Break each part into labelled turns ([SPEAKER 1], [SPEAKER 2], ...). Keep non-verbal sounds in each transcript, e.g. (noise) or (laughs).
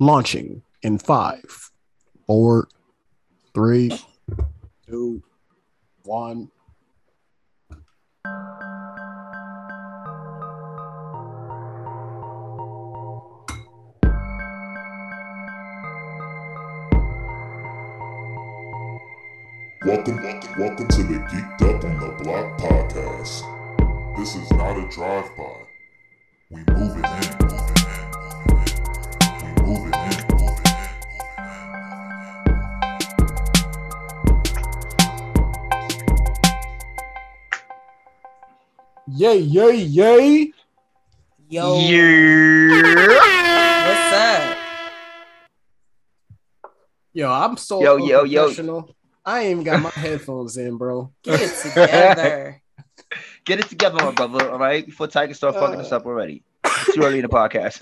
[SPEAKER 1] launching in five, four, three, two, one.
[SPEAKER 2] Welcome, welcome, welcome to the Geeked Up on the Block podcast. This is not a drive-by. We move it in.
[SPEAKER 1] Yay, yay, yay.
[SPEAKER 3] Yo,
[SPEAKER 4] Yeah.
[SPEAKER 3] what's up?
[SPEAKER 1] Yo, I'm so
[SPEAKER 4] Yo, yo, yo.
[SPEAKER 1] I ain't even got my (laughs) headphones in, bro.
[SPEAKER 3] Get it together. (laughs)
[SPEAKER 4] Get it together, my brother. All right, before Thaiger start fucking us uh. up already. It's too early in the podcast.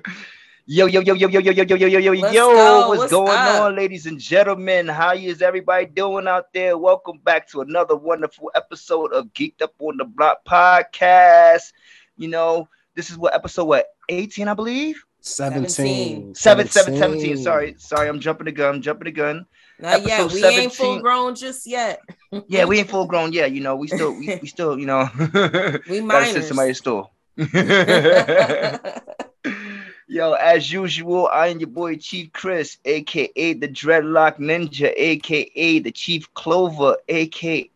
[SPEAKER 4] (laughs) yo, yo, yo, yo, yo, yo, yo, yo, yo, yo, yo,
[SPEAKER 3] Let's
[SPEAKER 4] yo. What's,
[SPEAKER 3] What's
[SPEAKER 4] going
[SPEAKER 3] up?
[SPEAKER 4] on, ladies and gentlemen? How is everybody doing out there? Welcome back to another wonderful episode of Geeked Up on the Block podcast. You know, this is what episode what 18, I believe.
[SPEAKER 1] 17.
[SPEAKER 4] Seven, seven, 17. Sorry, sorry, I'm jumping the gun, jumping the gun.
[SPEAKER 3] Not yet.
[SPEAKER 4] Episode
[SPEAKER 3] We ain't full grown just yet.
[SPEAKER 4] Yeah, we ain't full grown yet. You know, we still, we, we still, you know,
[SPEAKER 3] We
[SPEAKER 4] gotta send
[SPEAKER 3] minors.
[SPEAKER 4] somebody to store. Yo, as usual, I am your boy Chief Chris, aka the Dreadlock Ninja, aka the Chief Clover, aka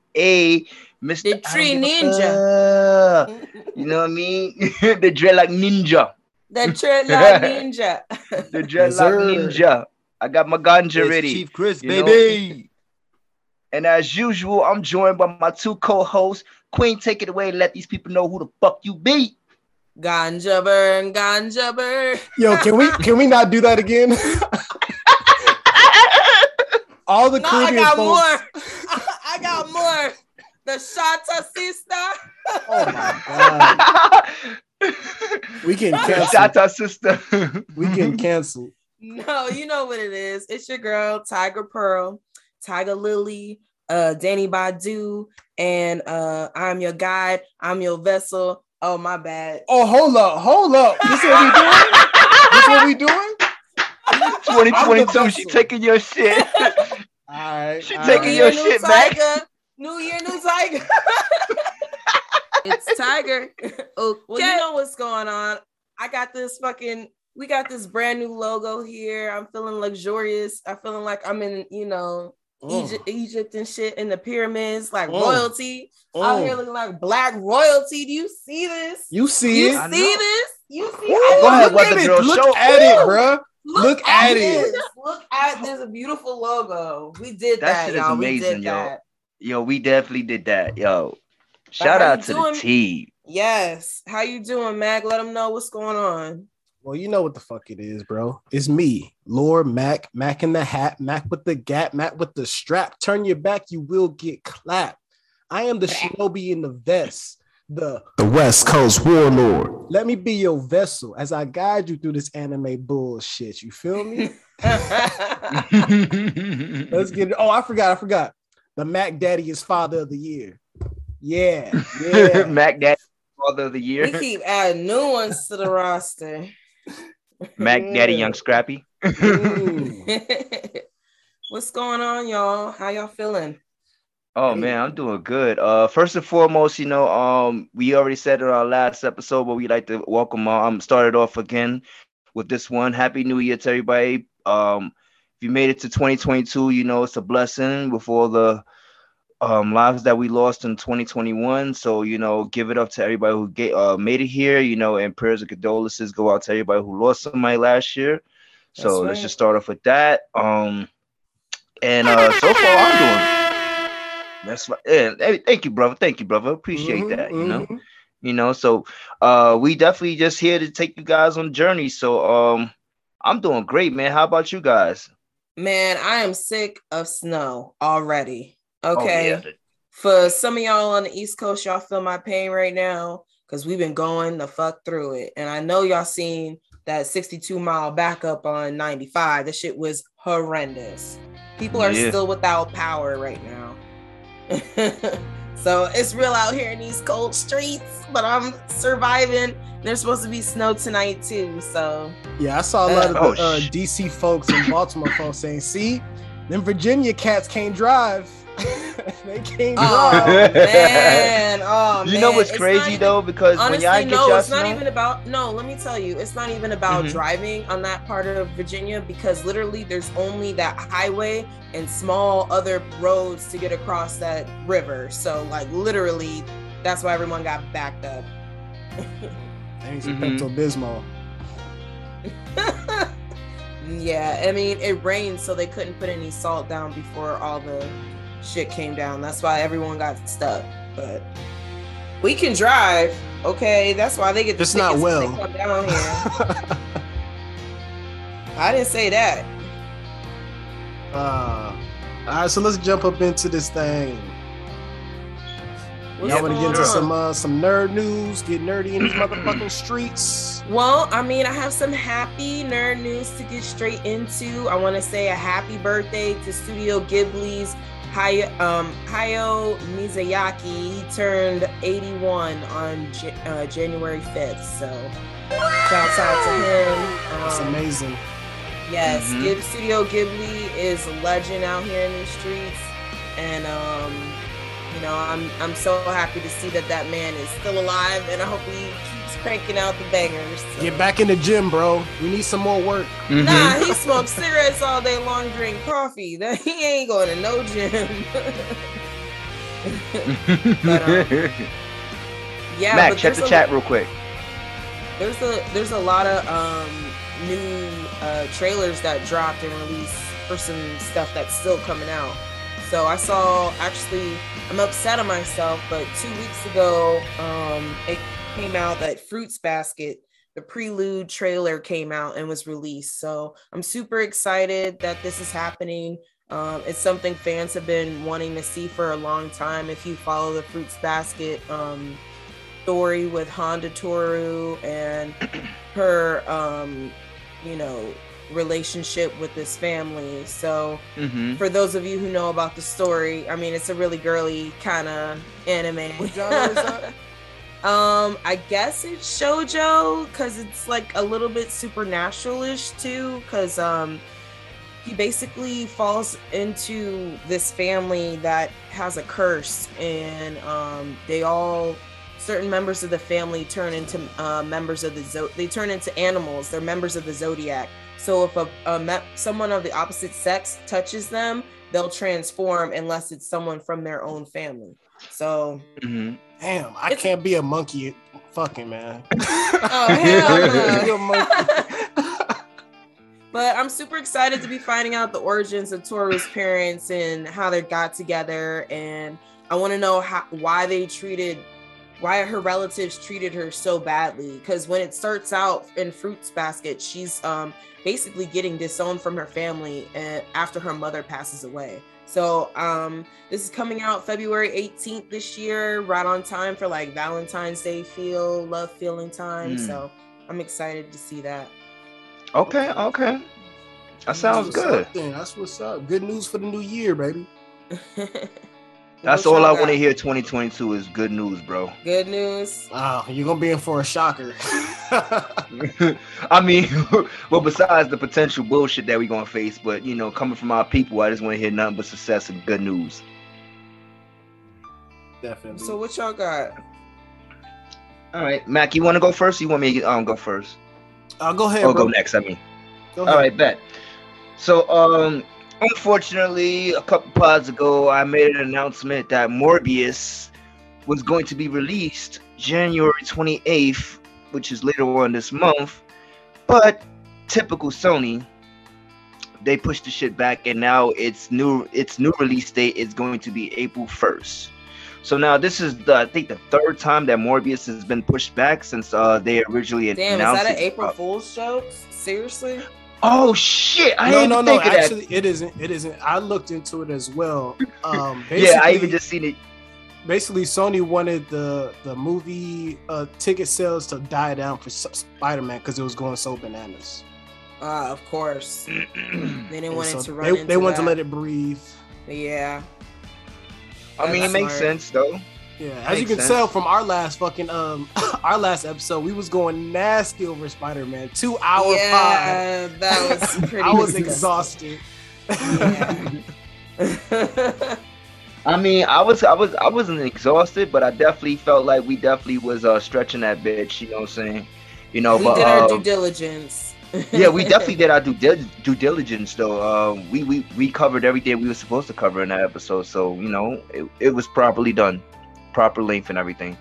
[SPEAKER 4] Mr.
[SPEAKER 3] The Tree Ninja.
[SPEAKER 4] fuck. You know what I mean? (laughs) the Dreadlock Ninja.
[SPEAKER 3] the Dreadlock (laughs) Ninja.
[SPEAKER 4] The (laughs) Dreadlock
[SPEAKER 1] sir.
[SPEAKER 4] Ninja. I got my ganja
[SPEAKER 5] It's
[SPEAKER 4] ready.
[SPEAKER 5] Chief Chris,
[SPEAKER 4] you know?
[SPEAKER 5] baby.
[SPEAKER 4] And as usual, I'm joined by my two co-hosts. Queen, take it away and let these people know who the fuck you be.
[SPEAKER 3] Ganja burn, ganja burn.
[SPEAKER 1] Yo, can we can we not do that again? (laughs) All the
[SPEAKER 3] No, I got
[SPEAKER 1] folks.
[SPEAKER 3] more. (laughs) I got more. The Shata sister.
[SPEAKER 1] Oh my god. We can cancel.
[SPEAKER 4] Shout sister.
[SPEAKER 1] We can cancel.
[SPEAKER 3] No, you know what it is. It's your girl, Tiger Pearl, Tiger Lily, uh, Danny Badu, and uh, I'm your guide. I'm your vessel. Oh, my bad.
[SPEAKER 1] Oh, hold up, hold up. This what we doing? This what we doing?
[SPEAKER 4] 2022, she taking your shit.
[SPEAKER 1] All right.
[SPEAKER 4] She
[SPEAKER 1] all
[SPEAKER 4] taking
[SPEAKER 1] right.
[SPEAKER 4] your
[SPEAKER 3] new
[SPEAKER 4] shit back.
[SPEAKER 3] Thaiger. New year, new Thaiger. it's Thaiger. Okay. (laughs) Well, you know what's going on. I got this fucking. We got this brand new logo here. I'm feeling luxurious. I'm feeling like I'm in, you know,
[SPEAKER 1] Mm,
[SPEAKER 3] Egypt, Egypt and shit in the pyramids, like
[SPEAKER 1] Mm.
[SPEAKER 3] royalty. Out
[SPEAKER 1] mm.
[SPEAKER 3] here looking like black royalty. Do you see this?
[SPEAKER 1] You see
[SPEAKER 3] You
[SPEAKER 1] it?
[SPEAKER 4] I
[SPEAKER 3] see this? You see?
[SPEAKER 1] Ooh,
[SPEAKER 3] I
[SPEAKER 4] Go ahead,
[SPEAKER 1] look
[SPEAKER 4] what
[SPEAKER 1] at
[SPEAKER 4] the
[SPEAKER 1] it.
[SPEAKER 4] girl
[SPEAKER 1] Look
[SPEAKER 4] show.
[SPEAKER 1] at it, bruh. Look at
[SPEAKER 3] this.
[SPEAKER 1] it.
[SPEAKER 3] Look at this beautiful logo. We did
[SPEAKER 4] That
[SPEAKER 3] that,
[SPEAKER 4] shit is
[SPEAKER 3] y'all. we
[SPEAKER 4] amazing,
[SPEAKER 3] did
[SPEAKER 4] yo.
[SPEAKER 3] that.
[SPEAKER 4] Yo, we definitely did that. Yo, shout out to
[SPEAKER 3] doing?
[SPEAKER 4] the team.
[SPEAKER 3] Yes. How you doing, Mac? Let them know what's going on.
[SPEAKER 1] Well, you know what the fuck it is, bro. It's me, Lord Mac, Mac in the hat, Mac with the gap, Mac with the strap. Turn your back, you will get clapped. I am the shinobi in the vest, the the West Coast warlord. Let me be your vessel as I guide you through this anime bullshit. You feel me? (laughs) Let's get it. Oh, I forgot, I forgot. The Mac Daddy is father of the year. Yeah, (laughs) yeah.
[SPEAKER 4] Mac Daddy, Father of the Year.
[SPEAKER 3] we
[SPEAKER 4] Year.
[SPEAKER 3] keep adding new ones to the roster.
[SPEAKER 4] Mac Daddy, Young Scrappy. (laughs)
[SPEAKER 3] What's going on, y'all? How y'all feeling?
[SPEAKER 4] Oh man, I'm doing good. Uh, first and foremost, you know, um, we already said in our last episode, but we like to welcome. Uh, um, started off again with this one. Happy New Year to everybody. Um, if you made it to 2022, you know it's a blessing with all the um lives that we lost in 2021. So you know, give it up to everybody who get, uh, made it here. You know, and prayers and condolences go out to everybody who lost somebody last year. So
[SPEAKER 3] That's
[SPEAKER 4] let's just start off with that. Um, and uh, so far I'm doing. That's right. Yeah, hey, thank you, brother. Thank you, brother. Appreciate
[SPEAKER 1] Mhm,
[SPEAKER 4] that. You know,
[SPEAKER 1] mhm.
[SPEAKER 4] you know. So, uh, we definitely just here to take you guys on journey. So, um, I'm doing great, man. How about you guys?
[SPEAKER 3] Man, I am sick of snow already.
[SPEAKER 4] Oh,
[SPEAKER 3] Okay.
[SPEAKER 4] yeah,
[SPEAKER 3] For some of y'all on the East Coast, y'all feel my pain right now because we've been going the fuck through it. And I know y'all seen that 62 mile backup on 95. That shit was horrendous. People are
[SPEAKER 4] Yeah.
[SPEAKER 3] still without power right now. (laughs) So it's real out here in these cold streets, but I'm surviving. There's supposed to be snow tonight too. So
[SPEAKER 1] Yeah, I saw a lot of
[SPEAKER 4] Oh,
[SPEAKER 1] the, uh, DC folks and Baltimore folks saying, "See, them Virginia cats can't drive. (laughs) they can't
[SPEAKER 3] Oh
[SPEAKER 1] drive."
[SPEAKER 3] man, oh (laughs)
[SPEAKER 4] you know what's
[SPEAKER 3] It's
[SPEAKER 4] crazy
[SPEAKER 3] even-
[SPEAKER 4] though? Because when
[SPEAKER 3] Honestly,
[SPEAKER 4] y'all
[SPEAKER 3] no,
[SPEAKER 4] y'all
[SPEAKER 3] it's not even about. No, let me tell you, it's not even about
[SPEAKER 4] Mhm.
[SPEAKER 3] driving on that part of Virginia because literally there's only that highway and small other roads to get across that river. So, like, literally, that's why everyone got backed up.
[SPEAKER 1] Dang,
[SPEAKER 4] Mhm.
[SPEAKER 1] Pepto Bismol. (laughs)
[SPEAKER 3] yeah, I mean, it rained, so they couldn't put any salt down before all the shit came down. That's why everyone got stuck. But we can drive, okay? That's why they get the
[SPEAKER 1] Just not
[SPEAKER 3] tickets when they
[SPEAKER 1] well.
[SPEAKER 3] down here. (laughs) I didn't say that.
[SPEAKER 1] uh, all right, so let's jump up into this thing. Y'all want to get into
[SPEAKER 3] on?
[SPEAKER 1] some uh, some nerd news? Get nerdy in these motherfucking streets.
[SPEAKER 3] Well, I mean, I have some happy nerd news to get straight into. I want to say a happy birthday to Studio Ghibli's Hay- um, Hayao Miyazaki. He turned 81 on J- uh, January 5th. So, shouts out to him.
[SPEAKER 1] That's
[SPEAKER 3] Um,
[SPEAKER 1] amazing.
[SPEAKER 3] Yes,
[SPEAKER 4] Mhm.
[SPEAKER 3] Gib- Studio Ghibli is a legend out here in these streets, and um, you know, I'm I'm so happy to see that that man is still alive, and I hope he keeps cranking out the bangers. So-
[SPEAKER 1] Get back in the gym, bro. We need some more work.
[SPEAKER 4] Mhm.
[SPEAKER 3] Nah, he smokes cigarettes all day long, drink coffee. That (laughs) he ain't going to no gym. (laughs) But, um, yeah,
[SPEAKER 4] Mac,
[SPEAKER 3] but
[SPEAKER 4] check the
[SPEAKER 3] a-
[SPEAKER 4] chat real quick.
[SPEAKER 3] there's a there's a lot of um new uh trailers that dropped and released for some stuff that's still coming out so i saw actually i'm upset at myself but two weeks ago um it came out that fruits basket the prelude trailer came out and was released so i'm super excited that this is happening um, it's something fans have been wanting to see for a long time if you follow the fruits basket um, story with Honda Toru and (clears throat) her um you know relationship with this family. So
[SPEAKER 4] hmm
[SPEAKER 3] for those of you who know about the story, I mean it's a really girly kind of anime.
[SPEAKER 1] What genre is that? (laughs)
[SPEAKER 3] um I guess it's shojo cuz it's like a little bit supernatural-ish too cuz um he basically falls into this family that has a curse and um they all certain members of the family turn into uh, members of the zo- they turn into animals. They're members of the zodiac. So if a, a me- someone of the opposite sex touches them they'll transform unless it's someone from their own family so
[SPEAKER 4] hmm
[SPEAKER 1] Damn, I
[SPEAKER 3] It's-
[SPEAKER 1] can't be a monkey. Fucking man. (laughs)
[SPEAKER 3] Oh, (laughs) hell no.
[SPEAKER 1] Be a monkey.
[SPEAKER 3] But I'm super excited to be finding out the origins of Toru's parents and how they got together. And I want to know how why they treated why her relatives treated her so badly. Because when it starts out in Fruits Basket, she's um, basically getting disowned from her family uh, after her mother passes away. So um, this is coming out February 18th this year, right on time for like Valentine's Day feel, love feeling time.
[SPEAKER 4] Mm.
[SPEAKER 3] So I'm excited to see that.
[SPEAKER 4] Okay, okay. That sounds
[SPEAKER 1] That's
[SPEAKER 4] good.
[SPEAKER 1] up. That's what's up. Good news for the new year, baby. (laughs)
[SPEAKER 4] That's all I want to hear. 2022 is good news, bro.
[SPEAKER 3] Good news.
[SPEAKER 1] Oh, you're gonna be in for a shocker. (laughs)
[SPEAKER 4] I mean, (laughs) well, besides the potential bullshit that we gonna face, but you know, coming from our people, I just want to hear nothing but success and good news.
[SPEAKER 1] Definitely.
[SPEAKER 3] So what y'all got?
[SPEAKER 4] All right, Mac, you want to go first? You want me to um, go first?
[SPEAKER 1] I'll go ahead.
[SPEAKER 4] Or
[SPEAKER 1] bro.
[SPEAKER 4] go next? I mean.
[SPEAKER 1] Go
[SPEAKER 4] All
[SPEAKER 1] ahead.
[SPEAKER 4] right, bet. So, um, unfortunately, a couple pods ago, I made an announcement that Morbius was going to be released January 28th, which is later on this month. But typical Sony, they pushed the shit back, and now its new its new release date is going to be April 1st. So now this is the I think the third time that Morbius has been pushed back since uh they originally
[SPEAKER 3] Damn, is that an. April
[SPEAKER 4] Uh,
[SPEAKER 3] Fool's joke? Seriously?
[SPEAKER 4] Oh shit! I
[SPEAKER 1] no,
[SPEAKER 4] didn't
[SPEAKER 1] no,
[SPEAKER 4] even
[SPEAKER 1] no.
[SPEAKER 4] think of that.
[SPEAKER 1] Actually, it isn't. It isn't. I looked into it as well. (laughs) Um,
[SPEAKER 4] Yeah, I even just seen it.
[SPEAKER 1] basically Sony wanted the the movie uh, ticket sales to die down for Spider Man because it was going so bananas.
[SPEAKER 3] Ah, of course. (clears throat) They didn't want
[SPEAKER 1] so
[SPEAKER 3] it to run
[SPEAKER 1] they,
[SPEAKER 3] into
[SPEAKER 1] they wanted to let it breathe.
[SPEAKER 3] Yeah.
[SPEAKER 4] I mean, it
[SPEAKER 3] That's
[SPEAKER 4] makes
[SPEAKER 3] smart.
[SPEAKER 4] sense though.
[SPEAKER 1] Yeah, as you can
[SPEAKER 4] sense.
[SPEAKER 1] tell from our last fucking um (laughs) our last episode, we was going nasty over Spider Man. Two hour
[SPEAKER 3] yeah, that was (laughs) pretty.
[SPEAKER 1] I was exhausted.
[SPEAKER 3] Yeah. (laughs)
[SPEAKER 4] I mean, I was, I was, I wasn't exhausted, but I definitely felt like we definitely was uh stretching that bitch. You know what I'm saying? You know,
[SPEAKER 3] we
[SPEAKER 4] but
[SPEAKER 3] did our
[SPEAKER 4] uh,
[SPEAKER 3] due diligence.
[SPEAKER 4] yeah, we definitely did our due, dil- due diligence though. Um, we, we we covered everything we were supposed to cover in that episode, so you know it, it was properly done, proper length and everything.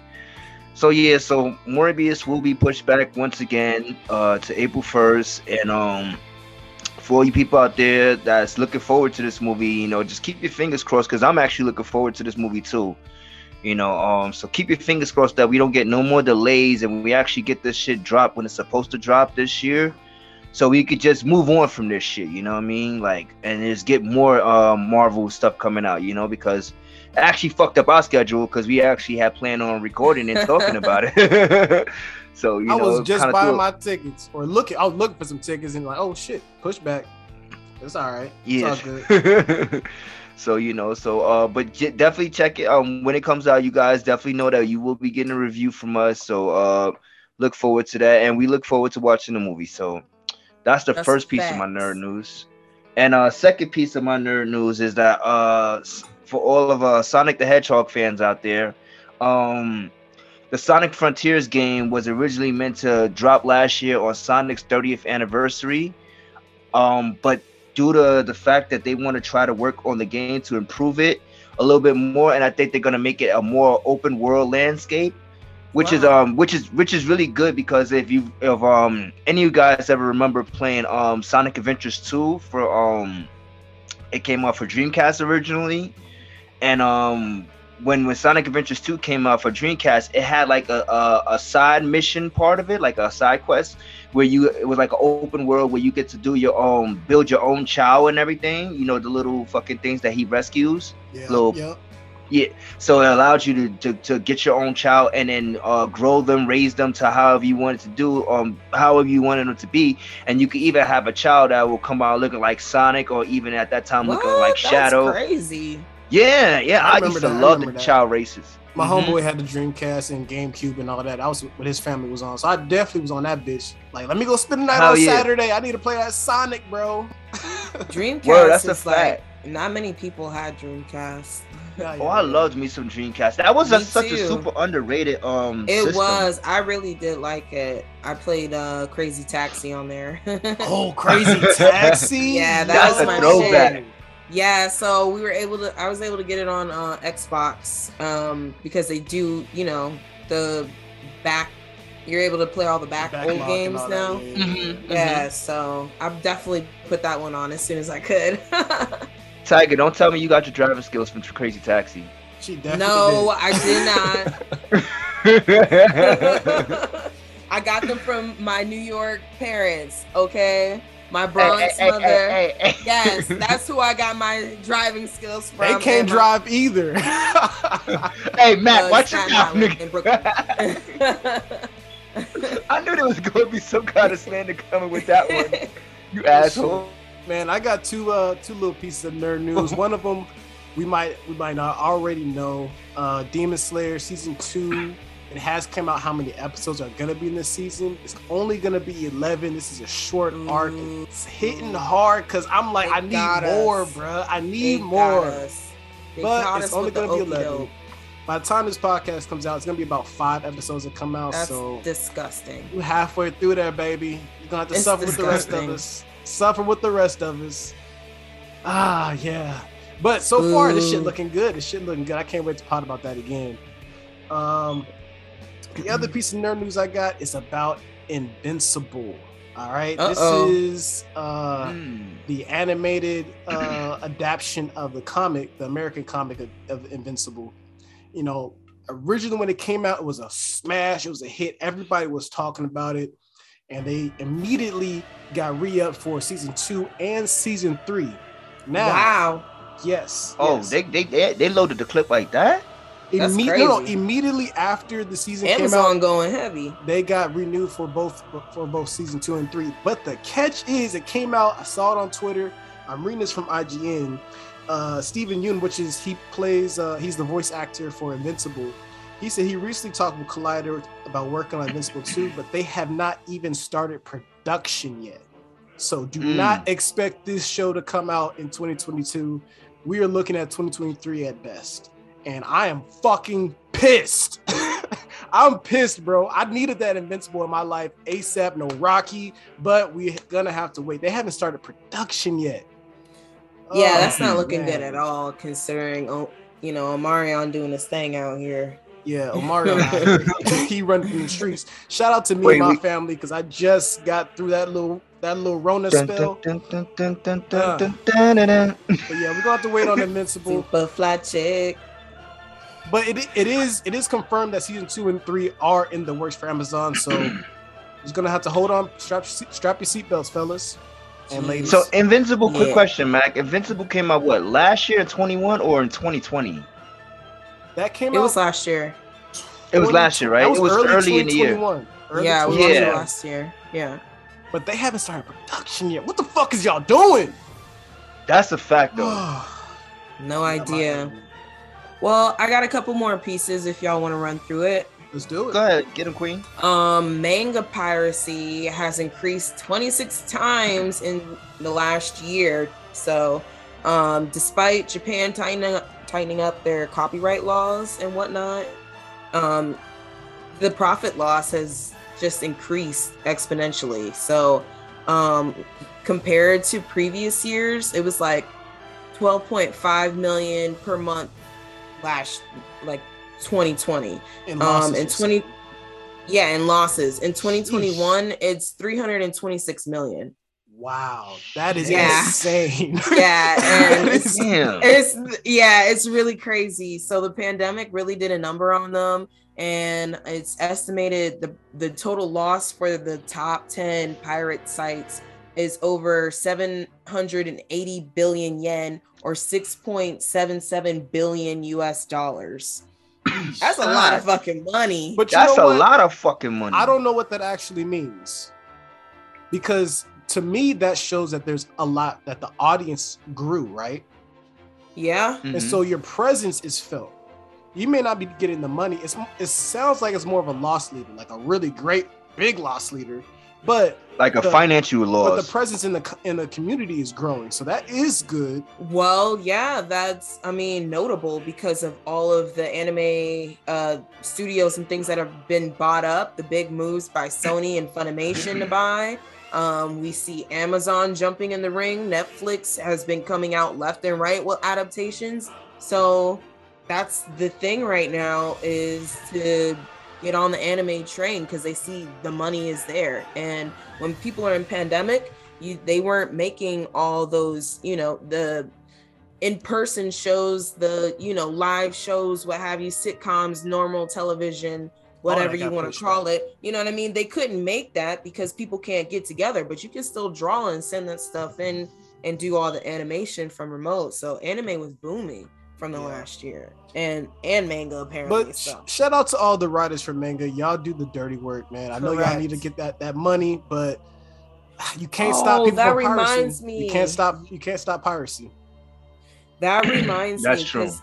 [SPEAKER 4] So yeah, so Morbius will be pushed back once again uh, to April first, and um, for all you people out there that's looking forward to this movie, you know, just keep your fingers crossed because I'm actually looking forward to this movie too. You know, um, so keep your fingers crossed that we don't get no more delays and we actually get this shit dropped when it's supposed to drop this year so we could just move on from this shit you know what i mean like and just get more uh, marvel stuff coming out you know because actually fucked up our schedule because we actually had planned on recording and talking about it (laughs) so you know,
[SPEAKER 1] I
[SPEAKER 4] know
[SPEAKER 1] was just buying
[SPEAKER 4] threw-
[SPEAKER 1] my tickets or looking. I was looking for some tickets and like, oh shit, pushback. It's all right.
[SPEAKER 4] yeah
[SPEAKER 1] It's all good. (laughs)
[SPEAKER 4] so you know so uh but j- definitely check it um when it comes out you guys definitely know that you will be getting a review from us so uh look forward to that and we look forward to watching the movie so that's the
[SPEAKER 3] That's
[SPEAKER 4] first piece of my nerd news and uh second piece of my nerd news is that uh s- for all of uh sonic the hedgehog fans out there um the Sonic Frontiers game was originally meant to drop last year on Sonic's 30th anniversary. Um, but due to the fact that they want to try to work on the game to improve it a little bit more, and I think they're gonna make it a more open world landscape, which is um which is which is really good because if you if um any of you guys ever remember playing um Sonic Adventures 2 for um it came out for Dreamcast originally, and um when when Sonic Adventures 2 came out for Dreamcast, it had like a, a a side mission part of it, like a side quest where you it was like an open world where you get to do your own build your own Chao and everything. You know the little fucking things that he rescues.
[SPEAKER 1] Yeah,
[SPEAKER 4] Little-
[SPEAKER 1] yeah.
[SPEAKER 4] Yeah, so it allowed you to, to, to get your own child and then uh, grow them, raise them to however you wanted to do, um, however you wanted them to be, and you could even have a child that will come out looking like Sonic, or even at that time looking
[SPEAKER 3] What?
[SPEAKER 4] like
[SPEAKER 3] That's
[SPEAKER 4] Shadow.
[SPEAKER 3] crazy.
[SPEAKER 4] Yeah, yeah,
[SPEAKER 1] I
[SPEAKER 4] I,
[SPEAKER 1] remember
[SPEAKER 4] used to
[SPEAKER 1] that,
[SPEAKER 4] love the
[SPEAKER 1] that.
[SPEAKER 4] child races.
[SPEAKER 1] My
[SPEAKER 4] Mhm.
[SPEAKER 1] homeboy had the Dreamcast and GameCube and all that. I was what his family was on, so I definitely was on that bitch. Like, let me go spend the night
[SPEAKER 4] Hell
[SPEAKER 1] on
[SPEAKER 4] yeah.
[SPEAKER 1] Saturday. I need to play that Sonic, bro.
[SPEAKER 3] Dreamcast
[SPEAKER 4] Word, that's a
[SPEAKER 3] is like
[SPEAKER 4] fact.
[SPEAKER 3] not many people had Dreamcast.
[SPEAKER 1] Yeah,
[SPEAKER 4] Oh, I loved me some Dreamcast. That was a,
[SPEAKER 3] Me
[SPEAKER 4] such a super underrated um.
[SPEAKER 3] It
[SPEAKER 4] system.
[SPEAKER 3] was. I really did like it. I played uh Crazy Taxi on there.
[SPEAKER 1] Oh, (laughs) crazy taxi!
[SPEAKER 3] Yeah, that
[SPEAKER 4] That's
[SPEAKER 3] was my
[SPEAKER 4] throwback.
[SPEAKER 3] shit. Yeah, so we were able to. I was able to get it on uh, Xbox um, because they do, you know, the back. You're able to play all the back
[SPEAKER 1] Backlog
[SPEAKER 3] old games
[SPEAKER 1] all that,
[SPEAKER 3] now.
[SPEAKER 1] yeah, yeah, yeah.
[SPEAKER 4] Mhm,
[SPEAKER 3] so I've definitely put that one on as soon as I could. (laughs)
[SPEAKER 4] Thaiger, don't tell me you got your driving skills from Crazy Taxi.
[SPEAKER 1] She definitely
[SPEAKER 3] no,
[SPEAKER 1] did.
[SPEAKER 3] I did not. (laughs) (laughs) I got them from my New York parents. Okay, my Bronx
[SPEAKER 4] Hey, hey, hey,
[SPEAKER 3] mother.
[SPEAKER 4] hey, hey, hey.
[SPEAKER 3] Yes, (laughs) that's who I got my driving skills from.
[SPEAKER 1] They can't
[SPEAKER 3] and my-
[SPEAKER 1] drive either. (laughs)
[SPEAKER 4] Hey, Matt, watch your mouth,
[SPEAKER 3] Island in Brooklyn.
[SPEAKER 4] nigga. (laughs) I knew there was going to be some kind of slander coming with that one. You asshole.
[SPEAKER 1] Man, I got two uh two little pieces of nerd news. One of them we might we might not already know. Uh Demon Slayer season two. It has come out how many episodes are gonna be in this season. It's only gonna be eleven. This is a short arc. It's hitting hard because I'm like,
[SPEAKER 3] They
[SPEAKER 1] I need more,
[SPEAKER 3] us.
[SPEAKER 1] bruh. I need more. But it's only gonna be 11.
[SPEAKER 3] doke.
[SPEAKER 1] By the time this podcast comes out, it's gonna be about five episodes that come out.
[SPEAKER 3] That's
[SPEAKER 1] so
[SPEAKER 3] disgusting.
[SPEAKER 1] we're halfway through there, baby. You're gonna have to
[SPEAKER 3] It's
[SPEAKER 1] suffer with the rest of us. Suffer with the rest of us. Ah, yeah. But so far, this shit looking good. This shit looking good. I can't wait to pot about that again. Um, the other piece of nerd news I got is about Invincible. All right,
[SPEAKER 3] Uh-oh.
[SPEAKER 1] this is uh
[SPEAKER 4] Mm.
[SPEAKER 1] the animated uh, adaptation of the comic, the American comic of, of Invincible. You know, originally when it came out, it was a smash. It was a hit. Everybody was talking about it, and they immediately got re-up for season two and season three. Now,
[SPEAKER 3] wow.
[SPEAKER 1] yes.
[SPEAKER 4] Oh,
[SPEAKER 1] yes.
[SPEAKER 4] they, they they they loaded the clip like that?
[SPEAKER 3] That's
[SPEAKER 1] Imme- no, no, immediately after the season came out,
[SPEAKER 3] going heavy.
[SPEAKER 1] they got renewed for both for both season two and three. But the catch is, it came out. I saw it on Twitter. I'm reading this from IGN. Uh, Steven Yeun, which is he plays, uh, he's the voice actor for Invincible. He said he recently talked with Collider about working on Invincible 2, but they have not even started production yet. So do
[SPEAKER 4] Mm.
[SPEAKER 1] not expect this show to come out in 2022. We are looking at 2023 at best. And I am fucking pissed. (laughs) I'm pissed, bro. I needed that Invincible in my life ASAP, no Rocky, but we're gonna have to wait. They haven't started production yet.
[SPEAKER 3] Yeah,
[SPEAKER 1] Oh,
[SPEAKER 3] that's not looking good at all, considering oh, you know, Omarion doing his thing out here.
[SPEAKER 1] Yeah, (laughs) Omari, (laughs) he running through the streets. Shout out to me
[SPEAKER 4] Wait,
[SPEAKER 1] and my
[SPEAKER 4] we-
[SPEAKER 1] family because I just got through that little that little Rona
[SPEAKER 4] Dun,
[SPEAKER 1] spell.
[SPEAKER 4] dun, dun, dun,
[SPEAKER 1] Uh. But yeah, we're gonna have to wait on Invincible.
[SPEAKER 3] Super fly chick.
[SPEAKER 1] But it it is it is confirmed that season two and three are in the works for Amazon. So (clears throat) just gonna have to hold on, strap your seat- strap your seatbelts, fellas and ladies.
[SPEAKER 4] So Invincible, quick
[SPEAKER 3] Yeah.
[SPEAKER 4] question, Mac. Invincible came out what last year in 21 or in 2020?
[SPEAKER 1] that came
[SPEAKER 3] It
[SPEAKER 1] out.
[SPEAKER 3] It was last year.
[SPEAKER 4] It was last year, right?
[SPEAKER 1] that
[SPEAKER 4] It was early in the year.
[SPEAKER 1] Early
[SPEAKER 3] yeah, it was
[SPEAKER 4] Yeah.
[SPEAKER 3] last year. Yeah.
[SPEAKER 1] But they haven't started production yet. What the fuck is y'all doing?
[SPEAKER 4] That's a fact, though. (sighs)
[SPEAKER 3] No idea. Well, I got a couple more pieces if y'all want to run through it.
[SPEAKER 1] Let's do it.
[SPEAKER 4] Go ahead, get him, Queen.
[SPEAKER 3] Um, manga piracy has increased 26 times in the last year. So, um, despite Japan tightening tightening up their copyright laws and whatnot, um, the profit loss has just increased exponentially. So, um, compared to previous years, it was like 12.5 million per month last like 2020
[SPEAKER 1] In
[SPEAKER 3] um in
[SPEAKER 1] you
[SPEAKER 3] 20 yeah in losses. In 2021 it's 326 million.
[SPEAKER 1] Wow, that is
[SPEAKER 3] Yeah.
[SPEAKER 1] insane. (laughs)
[SPEAKER 3] Yeah, and (laughs) it's- it's yeah it's really crazy. So the pandemic really did a number on them and it's estimated the the total loss for the top 10 pirate sites is over 780 billion yen or 6.77 billion us dollars (clears throat) that's a lot of fucking money
[SPEAKER 1] but you
[SPEAKER 4] That's
[SPEAKER 1] know
[SPEAKER 4] a
[SPEAKER 1] what?
[SPEAKER 4] lot of fucking money.
[SPEAKER 1] I don't know what that actually means. Because to me, that shows that there's a lot that the audience grew, right?
[SPEAKER 3] yeah
[SPEAKER 4] Mhm.
[SPEAKER 1] And so your presence is felt. You may not be getting the money. It's it sounds like it's more of a loss leader, like a really great big loss leader. But
[SPEAKER 4] like a
[SPEAKER 1] the-
[SPEAKER 4] financial loss.
[SPEAKER 1] but the presence in the in the community is growing, so that is good.
[SPEAKER 3] Well, yeah, that's I mean notable because of all of the anime uh studios and things that have been bought up, the big moves by Sony and Funimation to buy. Um, we see Amazon jumping in the ring. Netflix has been coming out left and right with adaptations. So that's the thing right now is to get on the anime train because they see the money is there. And when people are in pandemic, you they weren't making all those, you know, the in-person shows, the you know, live shows, what have you, sitcoms, normal television, whatever
[SPEAKER 1] that
[SPEAKER 3] you want to call it. You know what I mean? They couldn't make that because people can't get together, but you can still draw and send that stuff in and do all the animation from remote. So anime was booming from the
[SPEAKER 1] Yeah.
[SPEAKER 3] last year. And and manga apparently.
[SPEAKER 1] But
[SPEAKER 3] so.
[SPEAKER 1] shout out to all the writers for manga. Y'all do the dirty work, man. I know y'all need to get that that money, but you can't stop
[SPEAKER 3] Oh,
[SPEAKER 1] people
[SPEAKER 3] that
[SPEAKER 1] from piracy.
[SPEAKER 3] reminds
[SPEAKER 1] You can't stop. You can't stop piracy.
[SPEAKER 3] That reminds me
[SPEAKER 4] That's
[SPEAKER 3] me
[SPEAKER 4] true.
[SPEAKER 3] because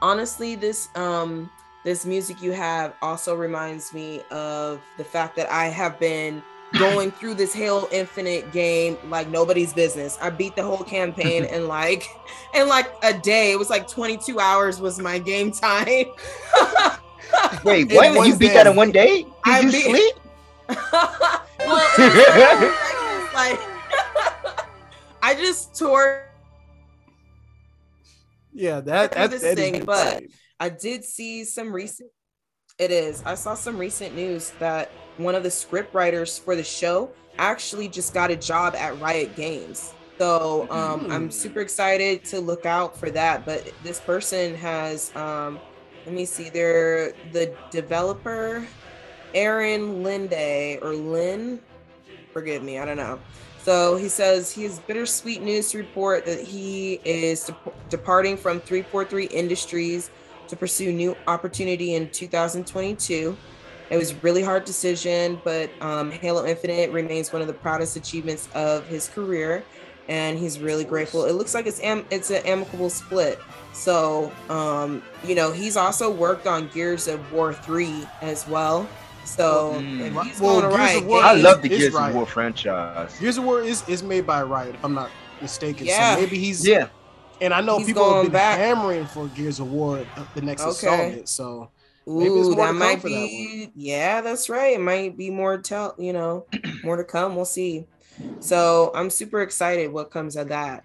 [SPEAKER 3] honestly, this um this music you have also reminds me of the fact that I have been going through this Halo Infinite game like nobody's business. I beat the whole campaign (laughs) in like in like a day. It was like 22 hours was my game time. (laughs)
[SPEAKER 4] Wait,
[SPEAKER 1] In
[SPEAKER 4] what?
[SPEAKER 1] one
[SPEAKER 4] You beat that in one day? Did
[SPEAKER 3] I
[SPEAKER 4] you
[SPEAKER 3] beat-
[SPEAKER 4] sleep? (laughs)
[SPEAKER 3] well, it was like I just tore
[SPEAKER 1] Yeah, that
[SPEAKER 3] through
[SPEAKER 1] that,
[SPEAKER 3] this
[SPEAKER 1] that is
[SPEAKER 3] thing, but- I did see some recent. It is. I saw some recent news that one of the script writers for the show actually just got a job at Riot Games. So um, I'm
[SPEAKER 1] Hmm.
[SPEAKER 3] super excited to look out for that. But this person has, um, let me see, they're the developer, Aaron Linde or Lynn. Forgive me, I don't know. So he says he has bittersweet news to report that he is dep- departing from 343 Industries to pursue new opportunity in 2022. It was a really hard decision, but um, Halo Infinite remains one of the proudest achievements of his career. and he's really grateful. It looks like it's am- it's an amicable split. So, um, you know, he's also worked on Gears of War 3 as well. So,
[SPEAKER 4] Mm.
[SPEAKER 3] he's
[SPEAKER 1] Well,
[SPEAKER 3] going to
[SPEAKER 1] Gears
[SPEAKER 3] Riot
[SPEAKER 1] of War
[SPEAKER 4] I love the Gears of War franchise.
[SPEAKER 1] Gears of War is, is made by Riot, if I'm not mistaken.
[SPEAKER 3] Yeah.
[SPEAKER 1] So maybe he's
[SPEAKER 4] Yeah,
[SPEAKER 1] and I know
[SPEAKER 3] He's
[SPEAKER 1] people have been
[SPEAKER 3] back.
[SPEAKER 1] hammering for Gears of War, uh, the next
[SPEAKER 3] Okay.
[SPEAKER 1] installment. So Maybe
[SPEAKER 3] Ooh,
[SPEAKER 1] more to
[SPEAKER 3] that
[SPEAKER 1] come
[SPEAKER 3] might
[SPEAKER 1] for that
[SPEAKER 3] be. yeah, that's right. It might be more tell. You know, (clears throat) more to come. We'll see. So I'm super excited what comes of that.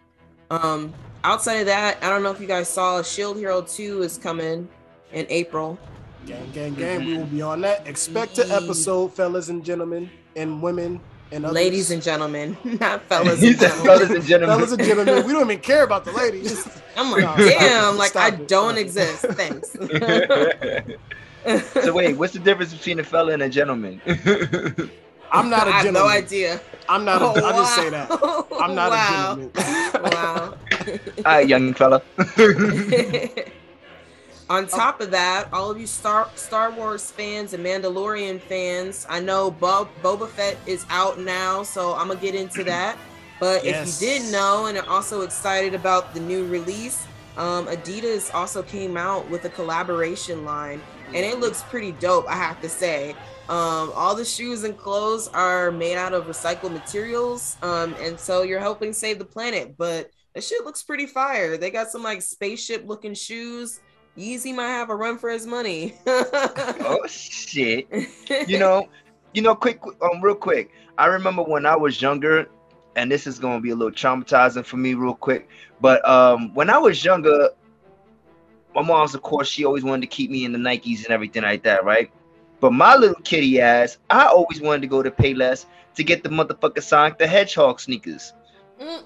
[SPEAKER 3] Um, outside of that, I don't know if you guys saw Shield Hero Two is coming in April.
[SPEAKER 1] gang, gang, gang, we will be on that. Expect an episode, fellas and gentlemen, and women and others.
[SPEAKER 3] Ladies and gentlemen, (laughs) not (laughs) fellas and gentlemen.
[SPEAKER 4] fellas and gentlemen.
[SPEAKER 1] fellas and gentlemen, we don't even care about the ladies. (laughs)
[SPEAKER 3] I'm like,
[SPEAKER 1] No, stop
[SPEAKER 3] damn,
[SPEAKER 1] it,
[SPEAKER 3] like I
[SPEAKER 1] it,
[SPEAKER 3] don't
[SPEAKER 1] stop it.
[SPEAKER 3] exist. Thanks.
[SPEAKER 4] so wait, what's the difference between a fella and a gentleman?
[SPEAKER 1] I'm not a
[SPEAKER 3] I have
[SPEAKER 1] gentleman.
[SPEAKER 3] no idea.
[SPEAKER 1] I'm not. A,
[SPEAKER 3] Oh,
[SPEAKER 1] I'll just say that. I'm not
[SPEAKER 3] wow.
[SPEAKER 1] a gentleman.
[SPEAKER 3] Wow.
[SPEAKER 4] All right, young fella.
[SPEAKER 3] On top of that, all of you Star Star Wars fans and Mandalorian fans, I know Bob Boba Fett is out now, so I'm gonna get into (clears throat) that. But
[SPEAKER 1] Yes.
[SPEAKER 3] if you didn't know and are also excited about the new release, um, Adidas also came out with a collaboration line, and it looks pretty dope. I have to say, um, all the shoes and clothes are made out of recycled materials, um, and so you're helping save the planet. But that shit looks pretty fire. They got some like spaceship looking shoes. Yeezy might have a run for his money. (laughs)
[SPEAKER 4] Oh shit. (laughs) You know, you know, quick, um, real quick. I remember when I was younger, and this is gonna be a little traumatizing for me, real quick. But um, when I was younger, my mom's, of course, she always wanted to keep me in the Nikes and everything like that, right? But my little kitty ass, I always wanted to go to Payless to get the motherfucker Sonic the Hedgehog sneakers.
[SPEAKER 3] Mm.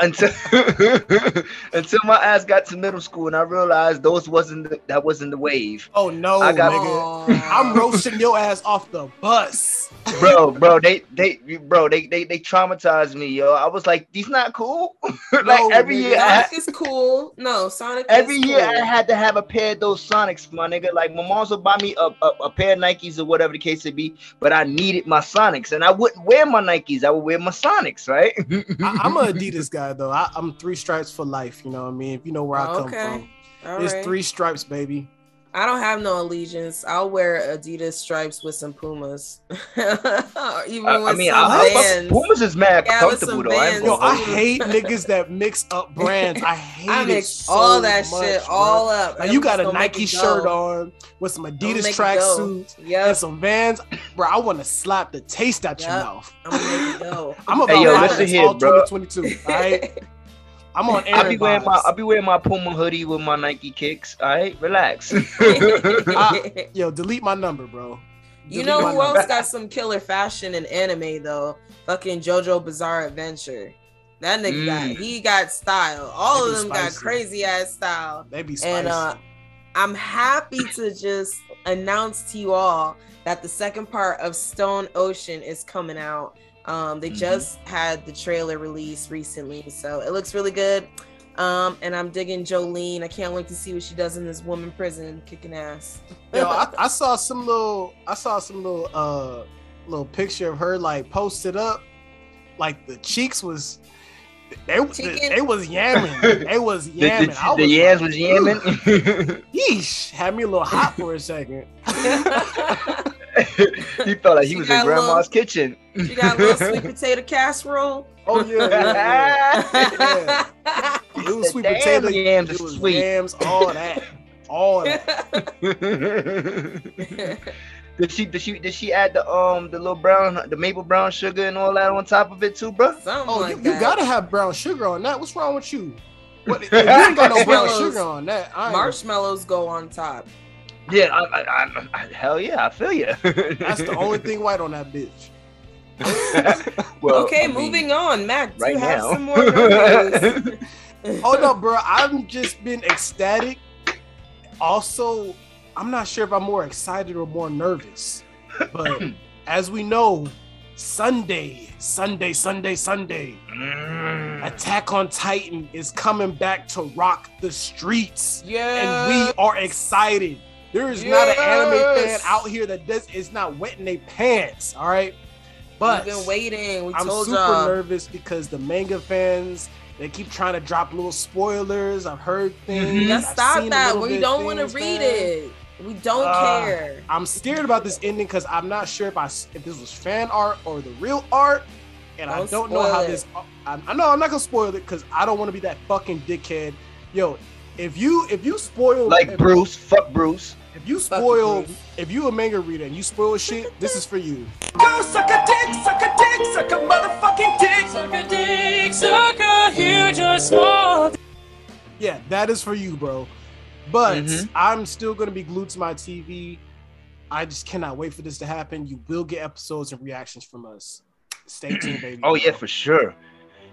[SPEAKER 4] Until (laughs) until my ass got to middle school and I realized those wasn't the, that wasn't the wave,
[SPEAKER 1] Oh no,
[SPEAKER 4] I got-
[SPEAKER 1] nigga. I'm roasting your ass off the bus.
[SPEAKER 4] bro. Bro, they they bro they they they traumatized me, yo. I was like, these not cool. (laughs) like
[SPEAKER 1] No,
[SPEAKER 4] every
[SPEAKER 1] nigga.
[SPEAKER 4] year, I,
[SPEAKER 3] is cool. No, Sonic.
[SPEAKER 4] every
[SPEAKER 3] is
[SPEAKER 4] year
[SPEAKER 3] cool.
[SPEAKER 4] I had to have a pair of those Sonics, my nigga. Like my mom's would buy me a, a, a pair of Nikes or whatever the case may be, but I needed my Sonics, and I wouldn't wear my Nikes. I would wear my Sonics, right?
[SPEAKER 1] I, I'm (laughs) Adidas guy though. I, I'm three stripes for life. You know what I mean? If you know where I oh, come
[SPEAKER 3] Okay.
[SPEAKER 1] from,
[SPEAKER 3] All
[SPEAKER 1] it's
[SPEAKER 3] right.
[SPEAKER 1] three stripes, baby.
[SPEAKER 3] I don't have no allegiance. I'll wear Adidas stripes with some Pumas, (laughs) even
[SPEAKER 4] I,
[SPEAKER 3] with
[SPEAKER 4] I mean,
[SPEAKER 3] some
[SPEAKER 4] I, I,
[SPEAKER 3] Vans.
[SPEAKER 4] Pumas is mad
[SPEAKER 3] Yeah,
[SPEAKER 4] comfortable though. I ain't
[SPEAKER 3] Vans.
[SPEAKER 1] Yo, I hate niggas that mix up (laughs) brands. I hate
[SPEAKER 3] I
[SPEAKER 1] it
[SPEAKER 3] mix
[SPEAKER 1] so
[SPEAKER 3] all that
[SPEAKER 1] much,
[SPEAKER 3] shit
[SPEAKER 1] bro.
[SPEAKER 3] all up.
[SPEAKER 1] Like you got a Nike
[SPEAKER 3] it go.
[SPEAKER 1] shirt on with some Adidas
[SPEAKER 3] make it go.
[SPEAKER 1] tracksuits and some Vans, bro. I want to slap the taste out your
[SPEAKER 3] Yep.
[SPEAKER 1] mouth.
[SPEAKER 3] I'm gonna make it go. (laughs)
[SPEAKER 1] I'm about
[SPEAKER 4] Hey,
[SPEAKER 3] yo,
[SPEAKER 1] violence
[SPEAKER 3] listen
[SPEAKER 4] here,
[SPEAKER 1] all
[SPEAKER 4] bro.
[SPEAKER 1] 2022. All right, I'm on.
[SPEAKER 4] I'll be wearing my. I'll be wearing my Puma hoodie with my Nike kicks. All right, relax. (laughs) (laughs)
[SPEAKER 1] Yo, delete my number, bro.
[SPEAKER 3] You
[SPEAKER 1] Delete
[SPEAKER 3] know who
[SPEAKER 1] number.
[SPEAKER 3] else got some killer fashion in anime though? Fucking JoJo Bizarre Adventure. That nigga got
[SPEAKER 4] Mm.
[SPEAKER 3] he got style. All
[SPEAKER 1] They
[SPEAKER 3] of
[SPEAKER 1] be
[SPEAKER 3] them got crazy ass style.
[SPEAKER 1] They be spicy.
[SPEAKER 3] And uh I'm happy to just announce to you all that the second part of Stone Ocean is coming out. Um, they
[SPEAKER 4] Mhm.
[SPEAKER 3] just had the trailer released recently, so it looks really good. Um, and I'm digging Jolyne. I can't wait to see what she does in this woman prison, kicking ass.
[SPEAKER 1] Yo, I, I saw some little, I saw some little, uh, little picture of her like posted up, like the cheeks was, they, they, they was yamming, they (laughs) was yamming.
[SPEAKER 4] the,
[SPEAKER 1] I
[SPEAKER 4] the
[SPEAKER 1] was
[SPEAKER 4] yams
[SPEAKER 1] like,
[SPEAKER 4] was yamming.
[SPEAKER 1] Yeesh, had me a little hot for a second. (laughs) (laughs) (laughs)
[SPEAKER 4] he felt like he
[SPEAKER 3] She
[SPEAKER 4] was in
[SPEAKER 3] a little-
[SPEAKER 4] grandma's kitchen.
[SPEAKER 3] she got a little (laughs) sweet potato casserole.
[SPEAKER 1] Oh yeah, (laughs) yeah, yeah. yeah. It was sweet
[SPEAKER 4] Damn,
[SPEAKER 1] potato,
[SPEAKER 4] yams
[SPEAKER 1] it was
[SPEAKER 4] sweet.
[SPEAKER 1] yams, all that, all that.
[SPEAKER 4] did she did she did she add the um the little brown the maple brown sugar and all that on top of it too, bro?
[SPEAKER 3] Something
[SPEAKER 1] Oh,
[SPEAKER 3] like
[SPEAKER 1] you,
[SPEAKER 3] that.
[SPEAKER 1] you gotta have brown sugar on that. What's wrong with you? What, you ain't got no brown
[SPEAKER 3] Marshmallows.
[SPEAKER 1] sugar on that. I
[SPEAKER 3] Marshmallows go on top.
[SPEAKER 4] Yeah, I, I, I, I, hell yeah, I feel you. (laughs)
[SPEAKER 1] That's the only thing white on that bitch. (laughs) (laughs)
[SPEAKER 4] well,
[SPEAKER 3] okay,
[SPEAKER 4] I mean,
[SPEAKER 3] moving on. Mac, do
[SPEAKER 4] right
[SPEAKER 3] you have
[SPEAKER 4] now.
[SPEAKER 3] some more?
[SPEAKER 1] Hold up, bro. I've just been ecstatic. Also, I'm not sure if I'm more excited or more nervous. But (clears throat) as we know, Sunday, Sunday, Sunday, Sunday,
[SPEAKER 4] Mm.
[SPEAKER 1] Attack on Titan is coming back to rock the streets.
[SPEAKER 3] yeah.
[SPEAKER 1] And we are excited. There is not an anime fan out here that does is not wetting their pants. All right. But
[SPEAKER 3] We've been waiting. We
[SPEAKER 1] I'm super
[SPEAKER 3] y'all.
[SPEAKER 1] nervous because the manga fans they keep trying to drop little spoilers. I've heard things.
[SPEAKER 4] Mhm.
[SPEAKER 3] Let's
[SPEAKER 1] I've
[SPEAKER 3] stop that. We don't want to read
[SPEAKER 1] man.
[SPEAKER 3] it. We don't
[SPEAKER 1] Ah.
[SPEAKER 3] care.
[SPEAKER 1] I'm scared about this ending because I'm not sure if I if this was fan art or the real art, and I
[SPEAKER 3] Don't
[SPEAKER 1] don't know how
[SPEAKER 3] it.
[SPEAKER 1] this. I, I know I'm not gonna spoil it because I don't want to be that fucking dickhead. Yo, if you if you spoil
[SPEAKER 4] Like
[SPEAKER 1] if,
[SPEAKER 4] Bruce, fuck Bruce.
[SPEAKER 1] if you spoil
[SPEAKER 3] Bruce.
[SPEAKER 1] if you a manga reader and you spoil shit, this is for you.
[SPEAKER 5] Go suck a dick, suck a dick, suck a motherfucking dick. Suck a dick, suck a huge or small.
[SPEAKER 1] Yeah, that is for you, bro. But
[SPEAKER 4] Mhm.
[SPEAKER 1] I'm still gonna be glued to my TV. I just cannot wait for this to happen. You will get episodes and reactions from us. Stay tuned, (clears throat) baby.
[SPEAKER 4] Oh yeah, for sure.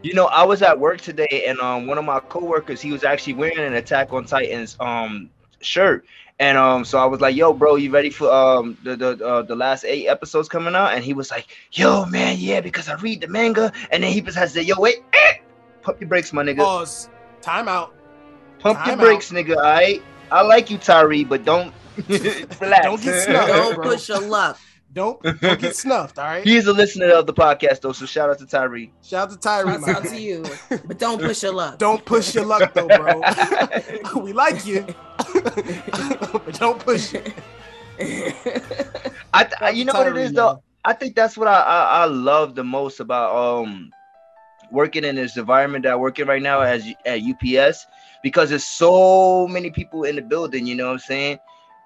[SPEAKER 4] You know, I was at work today, and um, one of my coworkers, he was actually wearing an Attack on Titans um shirt, and um, so I was like, "Yo, bro, you ready for um the the uh, the last eight episodes coming out?" And he was like, "Yo, man, yeah, because I read the manga." And then he just has to say, "Yo, wait, eh, pump your brakes, my nigga,
[SPEAKER 1] Pause. Time out.
[SPEAKER 4] pump your
[SPEAKER 1] time
[SPEAKER 4] brakes, nigga. All right, I like you, Tyrie, but don't (laughs) (laughs) relax.
[SPEAKER 1] Don't get (laughs) snubbed.
[SPEAKER 3] Don't
[SPEAKER 1] bro.
[SPEAKER 3] push your luck.
[SPEAKER 1] Don't, (laughs) don't get snuffed. All right.
[SPEAKER 4] He's a listener of the podcast, though, so shout out to Tyrie.
[SPEAKER 1] Shout out to
[SPEAKER 3] Tyrie.
[SPEAKER 1] Shout
[SPEAKER 3] out to you, but don't push your luck.
[SPEAKER 1] Don't push your luck though, bro. (laughs) we like you, (laughs) but don't push it.
[SPEAKER 4] I, I you know what it is, though.
[SPEAKER 1] man.
[SPEAKER 4] I think that's what I, I I love the most about um working in this environment that I work in right now as at UPS because there's so many people in the building. You know what I'm saying?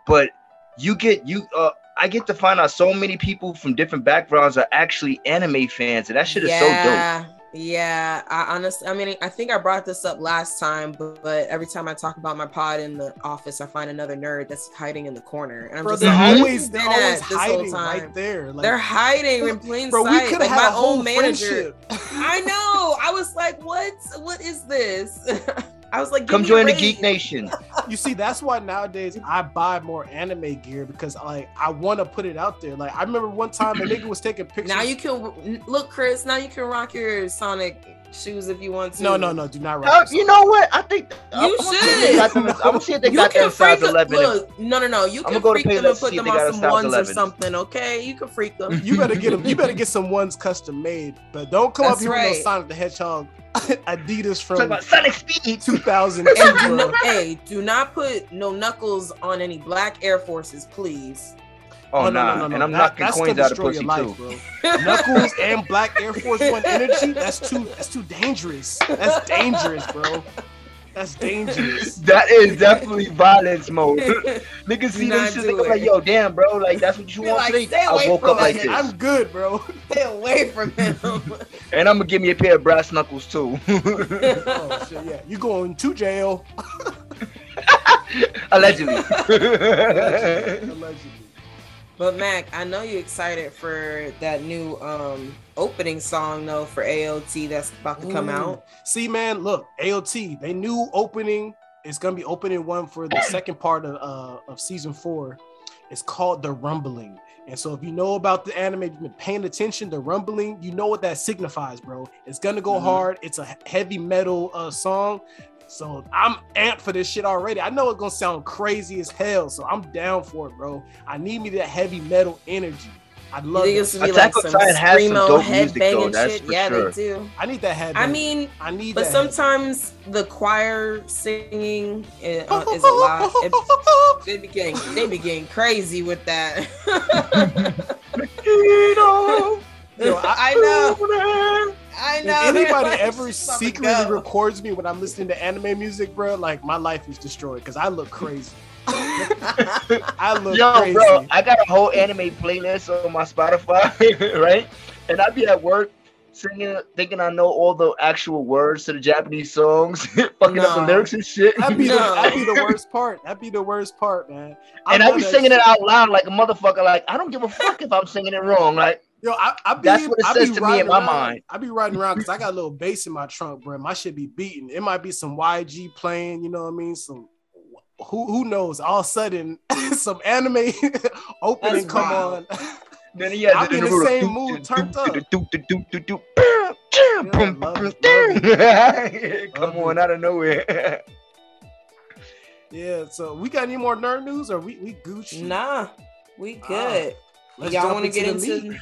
[SPEAKER 4] But you get you uh I get to find out so many people from different backgrounds are actually anime fans, and that shit is so dope.
[SPEAKER 3] yeah, yeah. I honestly, I mean, I think I brought this up last time, but, but every time I talk about my pod in the office, I find another nerd that's hiding in the corner, and I'm
[SPEAKER 1] Bro,
[SPEAKER 3] just
[SPEAKER 1] they're
[SPEAKER 3] like,
[SPEAKER 1] always they're
[SPEAKER 3] been
[SPEAKER 1] always
[SPEAKER 3] at this whole
[SPEAKER 1] hiding
[SPEAKER 3] time?"
[SPEAKER 1] right there. Like,
[SPEAKER 3] They're hiding in plain
[SPEAKER 1] bro, we
[SPEAKER 3] sight.
[SPEAKER 1] could
[SPEAKER 3] Like
[SPEAKER 1] have
[SPEAKER 3] my
[SPEAKER 1] had a whole
[SPEAKER 3] own manager. I know. I was like, "What? What is this?" (laughs) I was like, "Give
[SPEAKER 4] Come
[SPEAKER 3] me a
[SPEAKER 4] join the. Geek Nation. (laughs)
[SPEAKER 1] You see, that's why nowadays I buy more anime gear because like I want to put it out there. Like I remember one time a nigga was taking pictures.
[SPEAKER 3] Now you can look, Chris. Now you can rock your Sonic shoes if you want to.
[SPEAKER 1] no, no, no, do not
[SPEAKER 4] Uh,
[SPEAKER 1] rock.
[SPEAKER 4] you know what? I think
[SPEAKER 3] You
[SPEAKER 4] I'm, gonna see if they
[SPEAKER 3] should.
[SPEAKER 4] got them- I'm gonna see if they
[SPEAKER 3] You
[SPEAKER 4] got them
[SPEAKER 3] can
[SPEAKER 4] in size
[SPEAKER 3] freak them.
[SPEAKER 4] 11.
[SPEAKER 3] Look, no, no, no. You
[SPEAKER 4] I'ma
[SPEAKER 3] can
[SPEAKER 4] go to
[SPEAKER 3] freak them and put them on some ones
[SPEAKER 4] 11.
[SPEAKER 3] or something. Okay, you can freak them.
[SPEAKER 1] You better get them. You better get some ones custom made, but don't come up
[SPEAKER 3] That's
[SPEAKER 1] here with
[SPEAKER 3] right.
[SPEAKER 1] no Sonic the Hedgehog (laughs) Adidas from
[SPEAKER 4] about Sonic Speed.
[SPEAKER 1] 2002, (laughs)
[SPEAKER 3] And do
[SPEAKER 1] bro.
[SPEAKER 3] no, hey, do not put no knuckles on any black Air Forces, please.
[SPEAKER 4] Oh,
[SPEAKER 1] no, no,
[SPEAKER 4] nah,
[SPEAKER 1] no, no,
[SPEAKER 4] and I'm
[SPEAKER 1] That-
[SPEAKER 4] knocking coins out of pussy
[SPEAKER 1] life,
[SPEAKER 4] too.
[SPEAKER 1] bro. Knuckles and Black Air Force One energy. That's too. That's too dangerous. That's dangerous, bro. That's dangerous.
[SPEAKER 4] That is definitely violence mode. (laughs) Niggas see them
[SPEAKER 3] not
[SPEAKER 4] shit, they go like, yo, damn, bro, like that's what you
[SPEAKER 3] Be
[SPEAKER 4] want
[SPEAKER 3] like,
[SPEAKER 4] today. I woke up like this,
[SPEAKER 1] I'm good, bro.
[SPEAKER 3] Stay away from him. (laughs)
[SPEAKER 4] and I'm gonna give me a pair of brass knuckles too. (laughs)
[SPEAKER 1] Oh shit, yeah. You going to jail?
[SPEAKER 4] Allegedly.
[SPEAKER 1] Allegedly.
[SPEAKER 3] But Mac, I know you're excited for that new um opening song though for AOT that's about to come
[SPEAKER 1] Ooh.
[SPEAKER 3] out.
[SPEAKER 1] See, man, look, AOT, they knew opening. It's gonna be opening one for the (clears throat) second part of uh, of season four. It's called the Rumbling. And so, if you know about the anime, you've been paying attention. The Rumbling, you know what that signifies, bro. It's gonna go
[SPEAKER 4] Mhm.
[SPEAKER 1] hard. It's a heavy metal uh, song. So I'm amped for this shit already. I know it's gonna sound crazy as hell. So I'm down for it, bro. I need me that heavy metal energy. I
[SPEAKER 3] You
[SPEAKER 1] love
[SPEAKER 3] think
[SPEAKER 1] it.
[SPEAKER 3] it's be
[SPEAKER 4] Attack
[SPEAKER 3] like
[SPEAKER 4] on
[SPEAKER 3] some
[SPEAKER 4] Titan has some dope
[SPEAKER 3] head
[SPEAKER 4] music, though,
[SPEAKER 3] banging
[SPEAKER 4] that's
[SPEAKER 3] shit?
[SPEAKER 4] for
[SPEAKER 3] Yeah,
[SPEAKER 4] sure.
[SPEAKER 3] they do.
[SPEAKER 1] I need that head.
[SPEAKER 3] I mean,
[SPEAKER 1] I need
[SPEAKER 3] but
[SPEAKER 1] that.
[SPEAKER 3] sometimes the choir singing is, uh, is a (laughs) lot. It- they be getting they be getting crazy with that. (laughs)
[SPEAKER 1] Yo, I- (laughs)
[SPEAKER 3] I know. I know.
[SPEAKER 1] If anybody
[SPEAKER 3] Like,
[SPEAKER 1] ever
[SPEAKER 3] she's about to
[SPEAKER 1] secretly records me when I'm listening to anime music, bro, like my life is destroyed because I look crazy. (laughs) I look
[SPEAKER 4] Yo,
[SPEAKER 1] crazy.
[SPEAKER 4] bro, I got a whole anime playlist on my Spotify, (laughs) right? And I'd be at work singing, thinking I know all the actual words to the Japanese songs, (laughs) fucking up the lyrics and shit.
[SPEAKER 1] That'd be,
[SPEAKER 3] No.
[SPEAKER 1] the, that'd be the worst part. That'd be the worst part, man.
[SPEAKER 4] and I
[SPEAKER 1] love
[SPEAKER 4] be singing
[SPEAKER 1] shit.
[SPEAKER 4] it out loud like a motherfucker. Like I don't give a fuck if I'm singing it wrong. Like
[SPEAKER 1] Yo, I, I be,
[SPEAKER 4] That's what it
[SPEAKER 1] I
[SPEAKER 4] says
[SPEAKER 1] be
[SPEAKER 4] to me in
[SPEAKER 1] riding
[SPEAKER 4] my
[SPEAKER 1] around-
[SPEAKER 4] mind.
[SPEAKER 1] I be riding around because I got a little bass in my trunk, bro. My shit be beating. It might be some YG playing, you know what I mean? Some who who knows? All of a sudden, (laughs) some anime (laughs) opening
[SPEAKER 3] That's
[SPEAKER 1] come
[SPEAKER 3] wild.
[SPEAKER 1] on. (laughs)
[SPEAKER 4] then he has
[SPEAKER 1] I'll be in the same mood, turned up.
[SPEAKER 4] Come on, out of nowhere.
[SPEAKER 1] Yeah, so we got any more nerd news or we we Gucci?
[SPEAKER 3] Nah, we oh, good.
[SPEAKER 1] Let's
[SPEAKER 3] Y'all want to get
[SPEAKER 1] the
[SPEAKER 3] into?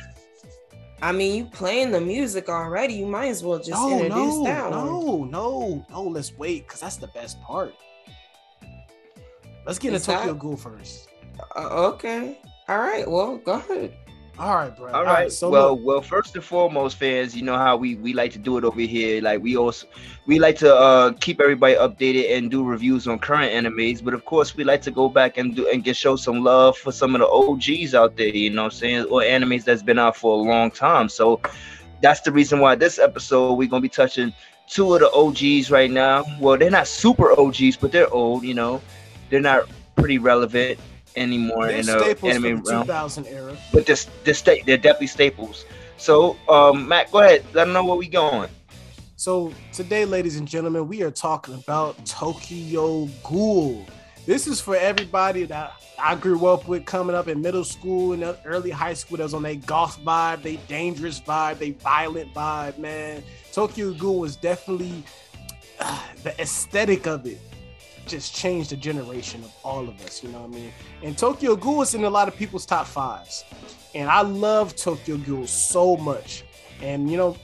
[SPEAKER 3] I mean, you playing the music already. You might as well just
[SPEAKER 1] no,
[SPEAKER 3] introduce
[SPEAKER 1] no,
[SPEAKER 3] that one.
[SPEAKER 1] no, no, no. Let's wait because that's the best part. Let's get
[SPEAKER 3] Is
[SPEAKER 1] into Tokyo
[SPEAKER 3] that-
[SPEAKER 1] Ghoul first.
[SPEAKER 3] Uh, okay. All right. Well, go ahead.
[SPEAKER 1] All right, bro.
[SPEAKER 4] All right.
[SPEAKER 1] So
[SPEAKER 4] well,
[SPEAKER 1] look,
[SPEAKER 4] well, first and foremost, fans, you know how we we like to do it over here. Like we also we like to uh keep everybody updated and do reviews on current animes, but of course we like to go back and do and get show some love for some of the OGs out there. You know what I'm saying? Or animes that's been out for a long time. So that's the reason why this episode we're gonna be touching two of the OGs right now. Well, they're not super OGs, but they're old. You know, they're not pretty relevant anymore
[SPEAKER 1] they're
[SPEAKER 4] in the anime
[SPEAKER 1] the
[SPEAKER 4] realm
[SPEAKER 1] 2000 era.
[SPEAKER 4] but this this sta- they're definitely staples. So, um, Mac, go ahead. Let them know where we going.
[SPEAKER 1] So today, ladies and gentlemen, we are talking about Tokyo Ghoul. This is for everybody that I grew up with coming up in middle school and early high school. That was on a goth vibe, they dangerous vibe, they violent vibe. Man, Tokyo Ghoul was definitely uh, the aesthetic of it. Just changed the generation of all of us. You know what I mean? And Tokyo Ghoul is in a lot of people's top fives, and I love Tokyo Ghoul so much. And you know,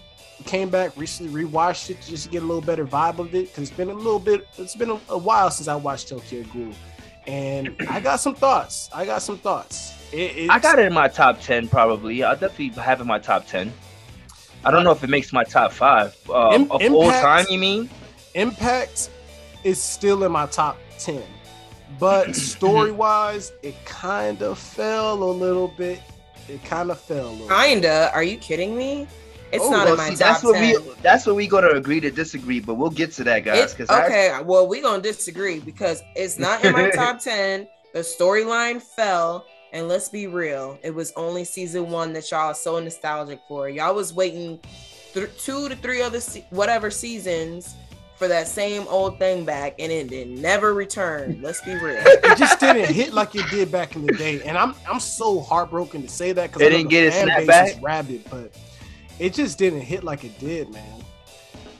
[SPEAKER 1] came back recently, rewatched it just to get a little better vibe of it because it's been a little bit, it's been a, a while since I watched Tokyo Ghoul, and (clears throat) I got some thoughts. I got some thoughts. It,
[SPEAKER 4] I got it in my top ten, probably. I'll definitely have it in my top ten. I don't know if it makes my top five uh,
[SPEAKER 1] Im-
[SPEAKER 4] of all time. You mean?
[SPEAKER 1] Impact is still in my top 10, but (clears throat) story wise, it kind of fell a little bit. It kind of fell a little. bit.
[SPEAKER 3] Kinda. Are you kidding me? It's
[SPEAKER 4] Oh,
[SPEAKER 3] not
[SPEAKER 4] well,
[SPEAKER 3] in my
[SPEAKER 4] see,
[SPEAKER 3] top
[SPEAKER 4] that's what
[SPEAKER 3] 10.
[SPEAKER 4] we that's what we gonna agree to disagree, but we'll get to that, guys.
[SPEAKER 3] It-
[SPEAKER 4] Because I,
[SPEAKER 3] okay, well, we're gonna disagree because it's not in my top (laughs) 10. The storyline fell, and let's be real, it was only season one that y'all are so nostalgic for. Y'all was waiting th- two to three other se- whatever seasons for that same old thing back, and it did never return. Let's be real. (laughs)
[SPEAKER 1] it just didn't hit like it did back in the day, and I'm I'm so heartbroken to say that because
[SPEAKER 4] It didn't get its snap back?
[SPEAKER 1] rabid, but it just didn't hit like it did, man.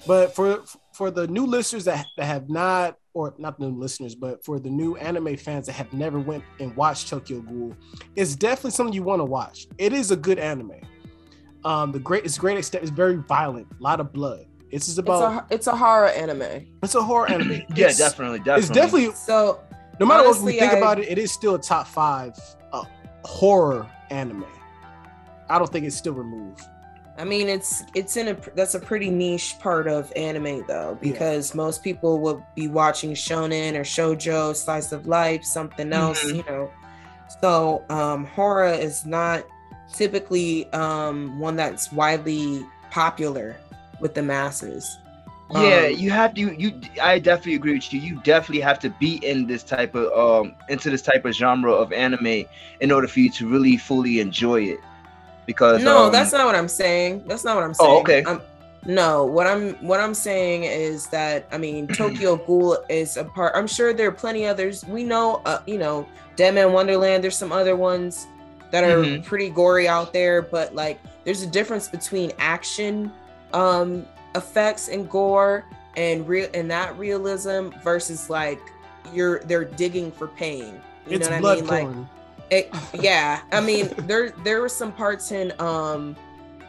[SPEAKER 1] But for for the new listeners that, that have not, or not the new listeners, but for the new anime fans that have never went and watched Tokyo Ghoul, it's definitely something you want to watch. It is a good anime. Um, the great it's great extent. It's very violent, a lot of blood. It's just
[SPEAKER 3] It's
[SPEAKER 1] about
[SPEAKER 3] a it's a horror anime.
[SPEAKER 1] it's a horror anime. (clears throat)
[SPEAKER 4] yeah,
[SPEAKER 1] It's-
[SPEAKER 4] definitely, definitely.
[SPEAKER 1] It's definitely
[SPEAKER 3] So
[SPEAKER 1] no matter what we think
[SPEAKER 3] I-
[SPEAKER 1] about it, it is still a top five uh, horror anime. I don't think it's still removed.
[SPEAKER 3] I mean, it's it's in a that's a pretty niche part of anime though,
[SPEAKER 1] Yeah.
[SPEAKER 3] because most people will be watching shonen or shojo, slice of life, something else,
[SPEAKER 4] Mhm.
[SPEAKER 3] you know. So um, horror is not typically um, one that's widely popular with the masses.
[SPEAKER 4] Yeah,
[SPEAKER 3] Um,
[SPEAKER 4] you have to. You, I definitely agree with you. You definitely have to be in this type of um into this type of genre of anime in order for you to really fully enjoy it. Because
[SPEAKER 3] no,
[SPEAKER 4] um,
[SPEAKER 3] that's not what I'm saying. That's not what I'm saying.
[SPEAKER 4] Oh, okay.
[SPEAKER 3] I'm, no, what I'm what I'm saying is that I mean (clears throat) Tokyo Ghoul is a part. I'm sure there are plenty others. We know, uh, you know, Deadman Wonderland. There's some other ones that are
[SPEAKER 4] Mhm.
[SPEAKER 3] pretty gory out there, but like there's a difference between action um effects and gore and real and that realism versus like you're they're digging for pain. You
[SPEAKER 1] it's
[SPEAKER 3] know what
[SPEAKER 1] blood
[SPEAKER 3] I mean? Like it, yeah, I mean (laughs) there there were some parts in um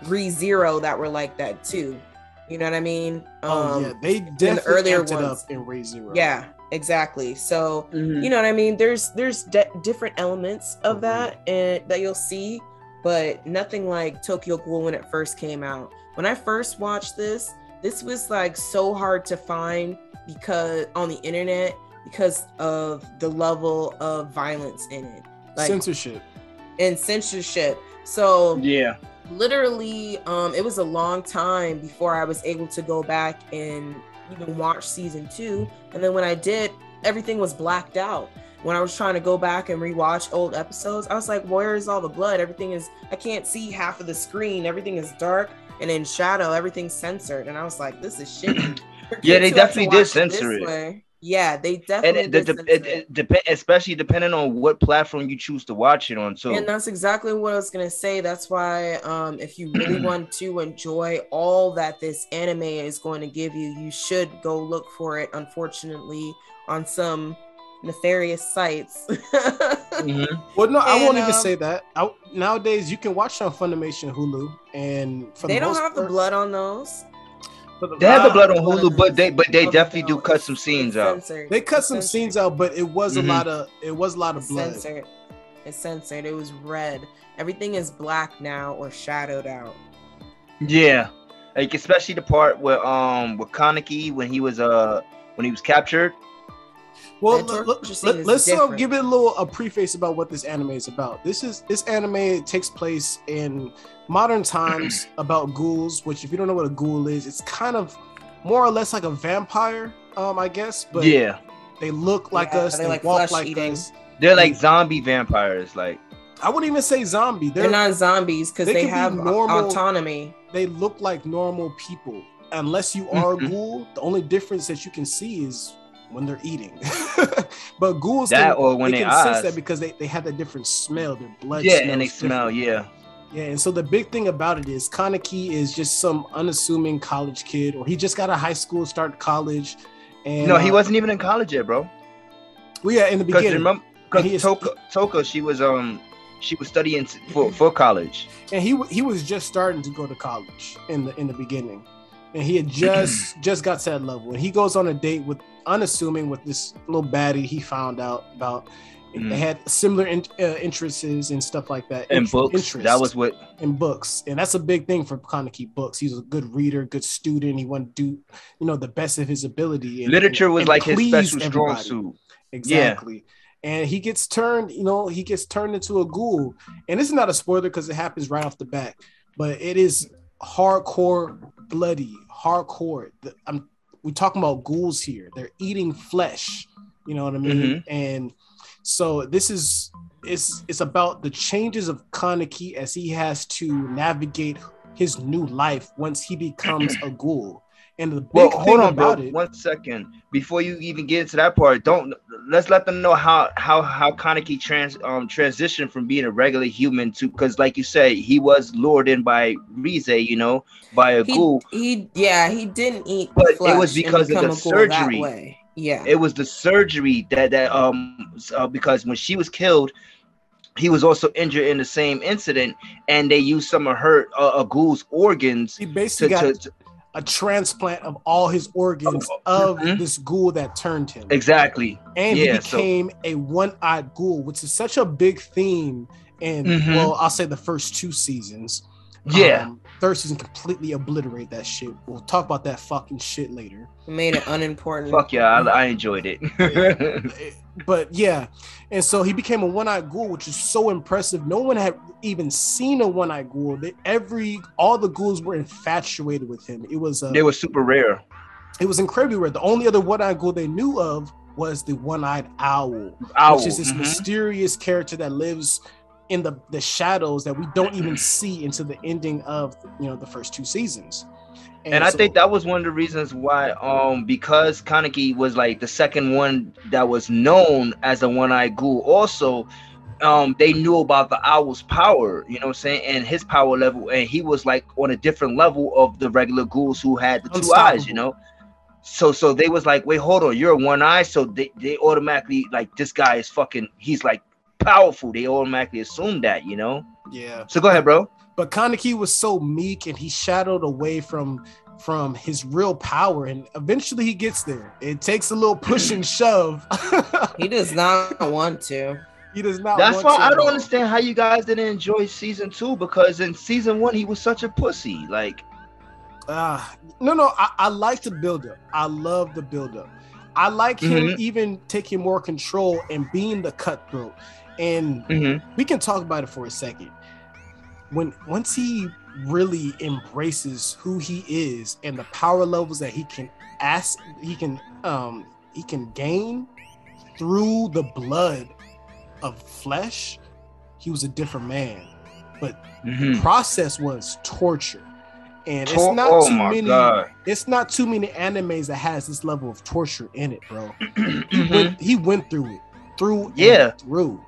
[SPEAKER 3] Re Zero that were like that too. You know what I mean?
[SPEAKER 1] oh
[SPEAKER 3] Um,
[SPEAKER 1] yeah, they definitely
[SPEAKER 3] earlier
[SPEAKER 1] amped it
[SPEAKER 3] ones.
[SPEAKER 1] up in Re Zero.
[SPEAKER 3] yeah, exactly. So
[SPEAKER 4] mhm.
[SPEAKER 3] you know what I mean? There's there's de- different elements of
[SPEAKER 1] Mhm.
[SPEAKER 3] that and that you'll see, but nothing like Tokyo Ghoul when it first came out. When I first watched this, this was like so hard to find because on the internet because of the level of violence in it. Like
[SPEAKER 1] censorship.
[SPEAKER 3] and censorship. So
[SPEAKER 4] yeah,
[SPEAKER 3] literally um it was a long time before i was able to go back and even watch season two and then when i did everything was blacked out when i was trying to go back and rewatch old episodes i was like where is all the blood everything is i can't see half of the screen everything is dark and in shadow everything's censored and i was like this is shitty (clears throat)
[SPEAKER 4] Yeah, they
[SPEAKER 3] who have to
[SPEAKER 4] definitely did censor it.
[SPEAKER 3] yeah they
[SPEAKER 4] and
[SPEAKER 3] definitely
[SPEAKER 4] it,
[SPEAKER 3] did
[SPEAKER 4] it,
[SPEAKER 3] it.
[SPEAKER 4] especially depending on what platform you choose to watch it on too.
[SPEAKER 3] And that's exactly what I was gonna say. That's why, um, if you really (clears throat) want to enjoy all that this anime is going to give you, you should go look for it. Unfortunately, on some nefarious sites.
[SPEAKER 4] Mhm. (laughs)
[SPEAKER 1] Well, no, I won't
[SPEAKER 3] And,
[SPEAKER 1] even
[SPEAKER 3] um,
[SPEAKER 1] say that. I, nowadays, you can watch on Funimation, Hulu, and for
[SPEAKER 3] they
[SPEAKER 1] the
[SPEAKER 3] don't
[SPEAKER 1] most
[SPEAKER 3] have the blood on those.
[SPEAKER 1] the-
[SPEAKER 4] They have the blood on Hulu,
[SPEAKER 3] on
[SPEAKER 4] but they but they
[SPEAKER 3] Oh,
[SPEAKER 4] definitely do cut some scenes out.
[SPEAKER 1] They cut
[SPEAKER 3] It's
[SPEAKER 1] some
[SPEAKER 3] censored.
[SPEAKER 1] scenes out, but it was
[SPEAKER 4] Mhm.
[SPEAKER 1] a lot of it was a lot of
[SPEAKER 3] It's
[SPEAKER 1] blood.
[SPEAKER 3] censored. It's censored. It was red. Everything is black now or shadowed out.
[SPEAKER 4] Yeah, like especially the part where um with Kaneki when he was uh when he was captured.
[SPEAKER 1] Well, let, us uh, give it a little a preface about what this anime is about. This is this anime takes place in modern times (clears throat) about ghouls. Which, if you don't know what a ghoul is, it's kind of more or less like a vampire, um, I guess. But
[SPEAKER 4] yeah,
[SPEAKER 1] they look like
[SPEAKER 3] Yeah,
[SPEAKER 1] us.
[SPEAKER 3] they're
[SPEAKER 1] They
[SPEAKER 3] like
[SPEAKER 1] walk like
[SPEAKER 3] eating.
[SPEAKER 1] us.
[SPEAKER 4] they're like zombie vampires. Like
[SPEAKER 1] I wouldn't even say zombie.
[SPEAKER 3] They're,
[SPEAKER 1] They're,
[SPEAKER 3] not zombies because
[SPEAKER 1] they
[SPEAKER 3] they,
[SPEAKER 1] could be
[SPEAKER 3] have
[SPEAKER 1] normal-
[SPEAKER 3] autonomy.
[SPEAKER 1] they look like normal people. Unless you are a (laughs) ghoul, the only difference that you can see is when they're eating. (laughs) but ghouls
[SPEAKER 4] That
[SPEAKER 1] can,
[SPEAKER 4] or when
[SPEAKER 1] they
[SPEAKER 4] they
[SPEAKER 1] can sense that because they, they have a different smell. Their blood
[SPEAKER 4] yeah, and they smell. Yeah,
[SPEAKER 1] Yeah, and so the big thing about it is Kaneki is just some unassuming college kid, or he just got a high school, start college. And
[SPEAKER 4] no, he
[SPEAKER 1] uh,
[SPEAKER 4] wasn't even in college yet, bro.
[SPEAKER 1] Well, yeah, in the beginning,
[SPEAKER 4] remember,
[SPEAKER 1] And he
[SPEAKER 4] because Toka, Toka, she was um she was studying for for college.
[SPEAKER 1] and he he was just starting to go to college in the in the beginning, and he had just just got to that level. And he goes on a date with unassuming with this little baddie he found out about.
[SPEAKER 4] Mhm.
[SPEAKER 1] They had similar in, uh, interests and stuff like that.
[SPEAKER 4] And
[SPEAKER 1] Int-
[SPEAKER 4] books.
[SPEAKER 1] interests.
[SPEAKER 4] That was what.
[SPEAKER 1] in books, and that's a big thing for Kaneki books. He's a good reader, good student. He wanted to do, you know, the best of his ability. and-
[SPEAKER 4] Literature
[SPEAKER 1] and-
[SPEAKER 4] was
[SPEAKER 1] and
[SPEAKER 4] like his special strong
[SPEAKER 1] everybody.
[SPEAKER 4] suit.
[SPEAKER 1] Exactly. And he gets turned, you know, he gets turned into a ghoul. And this is not a spoiler because it happens right off the bat, but it is hardcore bloody, hardcore. The, I'm we talking about ghouls here. They're eating flesh. You know what I mean?
[SPEAKER 4] Mhm.
[SPEAKER 1] And so this is it's it's about the changes of Kaneki as he has to navigate his new life once he becomes a ghoul. And the big
[SPEAKER 4] Well,
[SPEAKER 1] thing
[SPEAKER 4] hold on, bro.
[SPEAKER 1] about it,
[SPEAKER 4] One second before you even get into that part. Don't let's let them know how how how Kaneki trans um transitioned from being a regular human to because like you say he was lured in by Rize, you know, by a
[SPEAKER 3] He,
[SPEAKER 4] ghoul.
[SPEAKER 3] he, yeah, he didn't eat.
[SPEAKER 4] But it was because of the
[SPEAKER 3] a ghoul that
[SPEAKER 4] surgery.
[SPEAKER 3] Yeah,
[SPEAKER 4] It was the surgery that that um uh, because when she was killed. He was also injured in the same incident, and they used some of her uh, a ghoul's organs
[SPEAKER 1] he
[SPEAKER 4] to,
[SPEAKER 1] basically got
[SPEAKER 4] to, to
[SPEAKER 1] a transplant of all his organs of
[SPEAKER 4] Mhm.
[SPEAKER 1] this ghoul that turned him.
[SPEAKER 4] exactly.
[SPEAKER 1] And
[SPEAKER 4] yeah,
[SPEAKER 1] he
[SPEAKER 4] so-
[SPEAKER 1] became a one-eyed ghoul, which is such a big theme in
[SPEAKER 4] Mhm.
[SPEAKER 1] well, I'll say the first two seasons.
[SPEAKER 4] Yeah.
[SPEAKER 1] Um, third season completely obliterate that shit. We'll talk about that fucking shit later.
[SPEAKER 3] He made it unimportant.
[SPEAKER 4] Fuck yeah, I, I enjoyed (laughs) it.
[SPEAKER 1] but yeah, and so he became a one-eyed ghoul, which is so impressive. No one had even seen a one-eyed ghoul. They, every all the ghouls were infatuated with him. It was uh,
[SPEAKER 4] they were super rare.
[SPEAKER 1] it was incredibly rare. The only other one-eyed ghoul they knew of was the one-eyed owl,
[SPEAKER 4] Owl.
[SPEAKER 1] which is this
[SPEAKER 4] mhm.
[SPEAKER 1] mysterious character that lives in the the shadows that we don't even see until the ending of you know the first two seasons.
[SPEAKER 4] And I
[SPEAKER 1] so-
[SPEAKER 4] think that was one of the reasons why, um, because Kaneki was like the second one that was known as the one-eyed ghoul. Also, um, they knew about the owl's power, you know what I'm saying, and his power level, and he was like on a different level of the regular ghouls who had the two eyes, you know. So, so they was like, wait, hold on, you're a one eye, so they they automatically like this guy is fucking, he's like powerful. They automatically assume that, you know.
[SPEAKER 1] yeah.
[SPEAKER 4] So go ahead, bro.
[SPEAKER 1] But Kaneki was so meek and he shadowed away from from his real power, and eventually he gets there. It takes a little push and shove. (laughs)
[SPEAKER 3] He does not want to.
[SPEAKER 1] he does not.
[SPEAKER 4] That's
[SPEAKER 1] want
[SPEAKER 4] why
[SPEAKER 1] to
[SPEAKER 4] I don't
[SPEAKER 1] all.
[SPEAKER 4] understand how you guys didn't enjoy season two because in season one he was such a pussy. Like,
[SPEAKER 1] Ah, no, no. I, I like the build up. I love the build up. I like him
[SPEAKER 4] Mhm.
[SPEAKER 1] even taking more control and being the cutthroat. And we can talk about it for a second. When once he really embraces who he is and the power levels that he can ask, he can um he can gain through the blood of flesh, he was a different man. But
[SPEAKER 4] mhm.
[SPEAKER 1] process was torture. And it's not
[SPEAKER 4] oh
[SPEAKER 1] too many
[SPEAKER 4] god.
[SPEAKER 1] it's not too many animes that has this level of torture in it, bro. (clears throat) He went he went through it. Through
[SPEAKER 4] Yeah.
[SPEAKER 1] through.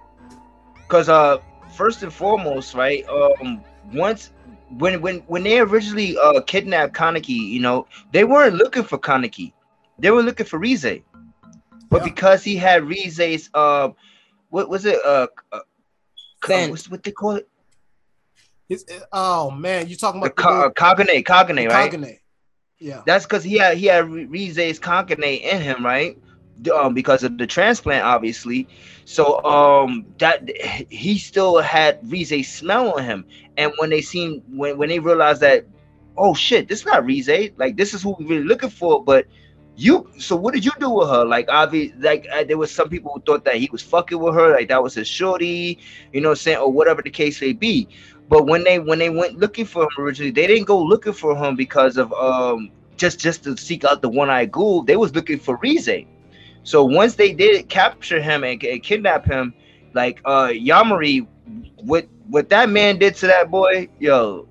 [SPEAKER 4] Because uh, first and foremost, right? Um, once when when when they originally uh kidnapped Kaneki, you know, they weren't looking for Kaneki, they were looking for Rize. But
[SPEAKER 1] Yeah.
[SPEAKER 4] because he had Rize's uh, what was it? Uh, uh what's what they call it?
[SPEAKER 1] His, oh man, you talking
[SPEAKER 4] The
[SPEAKER 1] about
[SPEAKER 4] co- uh, cognate, cognate,
[SPEAKER 1] the
[SPEAKER 4] right?
[SPEAKER 1] Cognate. Yeah.
[SPEAKER 4] That's because he had he had Rize's cognate in him, right? Um, because of the transplant, obviously. So um, that he still had Rize smell on him, and when they seen when when they realized that, oh shit, this is not Rize. Like this is who we really looking for, but. You so what did you do with her? Like obviously, like uh, there was some people who thought that he was fucking with her, like that was his shorty, you know what I'm saying, or whatever the case may be. But when they when they went looking for him originally, they didn't go looking for him because of um just just to seek out the one-eyed ghoul. They was looking for Rize. So once they did capture him and, and kidnap him, like uh Yamari, what what that man did to that boy, yo,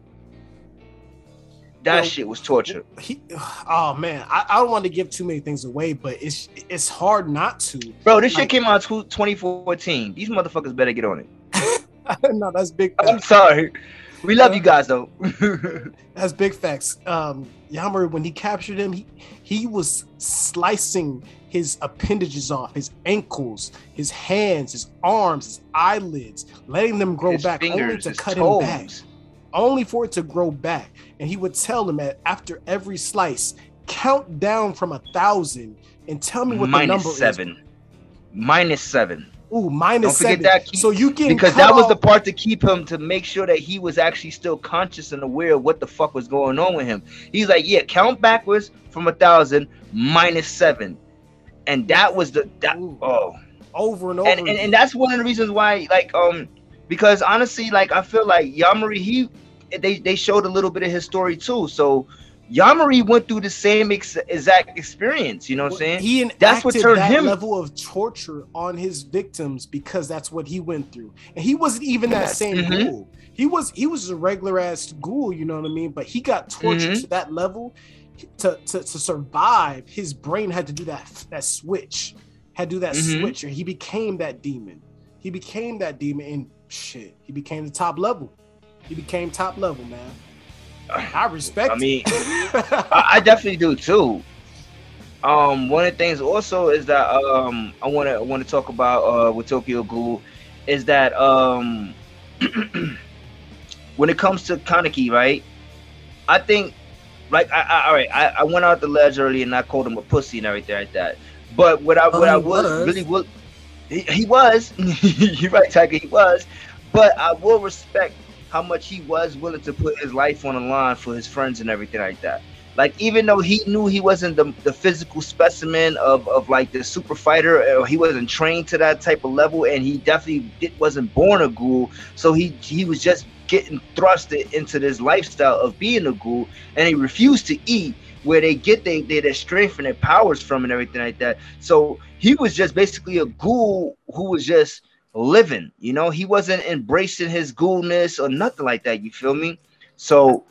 [SPEAKER 4] that
[SPEAKER 1] Yo,
[SPEAKER 4] shit was torture.
[SPEAKER 1] He, oh man, I, I don't want to give too many things away, but it's it's hard not to.
[SPEAKER 4] Bro, this shit came out tw- 2014. These motherfuckers better get on it. (laughs)
[SPEAKER 1] no, that's big.
[SPEAKER 4] I'm sorry. We love you guys though. (laughs)
[SPEAKER 1] That's big facts. Um, when he captured him, he he was slicing his appendages off, his ankles, his hands, his arms, his eyelids, letting them grow
[SPEAKER 4] His
[SPEAKER 1] back, only to cut him back. only for it to grow back. And he would tell them that after every slice, count down from a thousand and tell me what the number
[SPEAKER 4] Minus seven. Minus seven.
[SPEAKER 1] Ooh, minus
[SPEAKER 4] Don't forget
[SPEAKER 1] seven.
[SPEAKER 4] that key-
[SPEAKER 1] so you get
[SPEAKER 4] because that was the part to keep him to make sure that he was actually still conscious and aware of what the fuck was going on with him. He's like, yeah, count backwards from a thousand minus seven, and that was the that.
[SPEAKER 1] Ooh.
[SPEAKER 4] Oh,
[SPEAKER 1] over and over.
[SPEAKER 4] and, and and that's one of the reasons why, like, um, because honestly, like, I feel like Yamari, he they they showed a little bit of his story too. So Yamari went through the same ex- exact experience. You know what I'm saying?
[SPEAKER 1] He enacted
[SPEAKER 4] That's what turned
[SPEAKER 1] that
[SPEAKER 4] him-
[SPEAKER 1] level of torture on his victims because that's what he went through. And he wasn't even that same
[SPEAKER 4] Mhm.
[SPEAKER 1] ghoul. He was he was a regular ass ghoul, you know what I mean? But he got tortured
[SPEAKER 4] Mhm.
[SPEAKER 1] to that level to, to to survive. His brain had to do that that switch, had to do that
[SPEAKER 4] Mhm.
[SPEAKER 1] switch, or he became that demon. He became that demon, and shit, he became the top level. He became top level, man. I respect.
[SPEAKER 4] I mean,
[SPEAKER 1] it.
[SPEAKER 4] I, I definitely do too. Um, one of the things also is that um, I want to want to talk about uh, with Tokyo Ghoul is that um, (clears throat) when it comes to Kaneki, right? I think, like, I, I all right, I, I went out the ledge early and I called him a pussy and everything like that. But what I what
[SPEAKER 3] Oh,
[SPEAKER 4] I was
[SPEAKER 3] was.
[SPEAKER 4] really will, he, he was, (laughs) you're right, Thaiger, he was. But I will respect how much he was willing to put his life on the line for his friends and everything like that. Like even though he knew he wasn't the, the physical specimen of, of like the super fighter, or he wasn't trained to that type of level, and he definitely did, wasn't born a ghoul, so he he was just getting thrusted into this lifestyle of being a ghoul, and he refused to eat where they get their, their, their strength and their powers from and everything like that. So he was just basically a ghoul who was just living, you know, he wasn't embracing his ghoulness or nothing like that. You feel me? So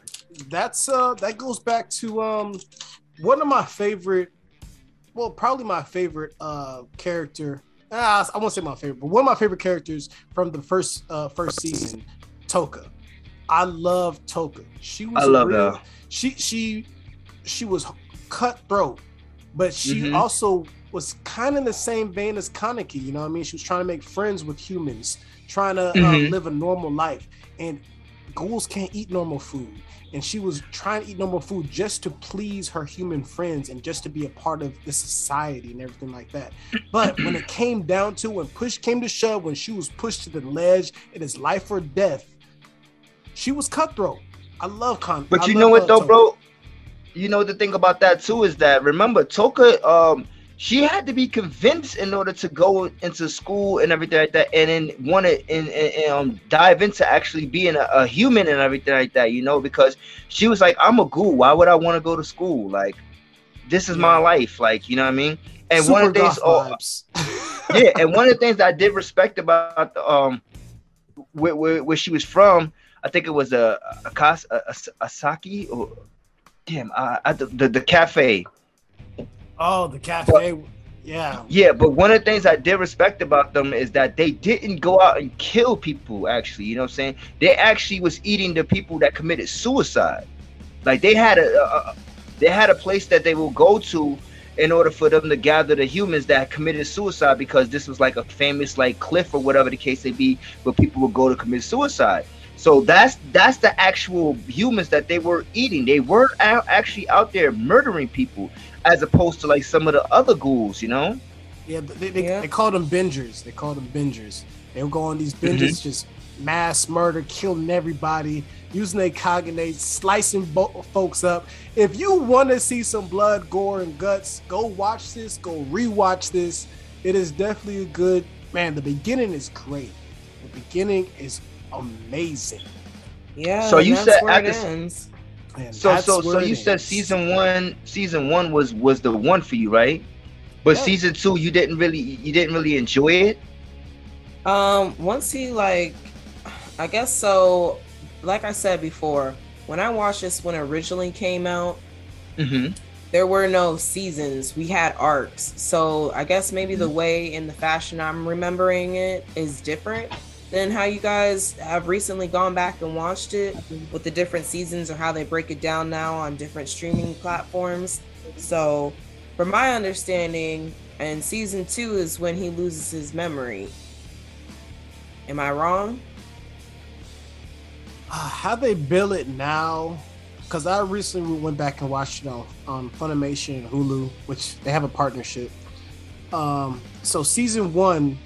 [SPEAKER 1] that's uh that goes back to um one of my favorite well probably my favorite uh character ah, i won't say my favorite but one of my favorite characters from the first uh first season toka i love toka she was
[SPEAKER 4] I love
[SPEAKER 1] real-
[SPEAKER 4] her.
[SPEAKER 1] she she she was cutthroat but she
[SPEAKER 4] Mhm.
[SPEAKER 1] also was kind of in the same vein as kaneki you know what i mean she was trying to make friends with humans trying to uh,
[SPEAKER 4] Mhm.
[SPEAKER 1] live a normal life and ghouls can't eat normal food and she was trying to eat normal food just to please her human friends and just to be a part of the society and everything like that. But when it (clears throat) came down to when push came to shove, when she was pushed to the ledge, it is life or death. She was cutthroat. I love Con.
[SPEAKER 4] But
[SPEAKER 1] I
[SPEAKER 4] you know what
[SPEAKER 1] uh,
[SPEAKER 4] though,
[SPEAKER 1] Toka.
[SPEAKER 4] bro? You know the thing about that too is that remember Toka, um, she had to be convinced in order to go into school and everything like that, and then want to and, and, and, um, dive into actually being a, a human and everything like that. You know, because she was like, "I'm a ghoul. Why would I want to go to school? Like, this is my life. Like, you know what I mean?" And one of the things, oh, (laughs) yeah, and one of the things I did respect about the, um where, where, where she was from, I think it was a a, a, a Asaki or damn, uh, at the, the the cafe.
[SPEAKER 1] Oh, the cafe. Yeah.
[SPEAKER 4] Yeah, but one of the things I did respect about them is that they didn't go out and kill people. Actually, you know what I'm saying? They actually was eating the people that committed suicide. Like they had a, a, they had a place that they will go to, in order for them to gather the humans that committed suicide because this was like a famous like cliff or whatever the case may be where people would go to commit suicide. So that's that's the actual humans that they were eating. They weren't out, actually out there murdering people, as opposed to like some of the other ghouls, you know.
[SPEAKER 1] Yeah, they, they,
[SPEAKER 3] Yeah.
[SPEAKER 1] they called them bingers. They called them bingers. They would go on these mm-hmm. bingers, just mass murder, killing everybody, using their cognates, slicing bo- folks up. If you want to see some blood, gore, and guts, go watch this. Go rewatch this. It is definitely a good man. The beginning is great. The beginning is amazing.
[SPEAKER 3] Yeah.
[SPEAKER 4] So you
[SPEAKER 3] that's
[SPEAKER 4] said
[SPEAKER 3] where it
[SPEAKER 4] after-
[SPEAKER 3] ends.
[SPEAKER 4] So so so you said season one, season one was was the one for you, right? But
[SPEAKER 1] Yeah.
[SPEAKER 4] season two, you didn't really you didn't really enjoy it.
[SPEAKER 3] Um, once he like, I guess so. Like I said before, when I watched this when it originally came out,
[SPEAKER 4] Mm-hmm.
[SPEAKER 3] there were no seasons. We had arcs. So I guess maybe the way and the fashion I'm remembering it is different than how you guys have recently gone back and watched it with the different seasons or how they break it down now on different streaming platforms. So, from my understanding, and season two is when he loses his memory. Am I wrong?
[SPEAKER 1] Uh, how they bill it now because i recently went back and watched it on, on funimation and hulu which they have a partnership um so season one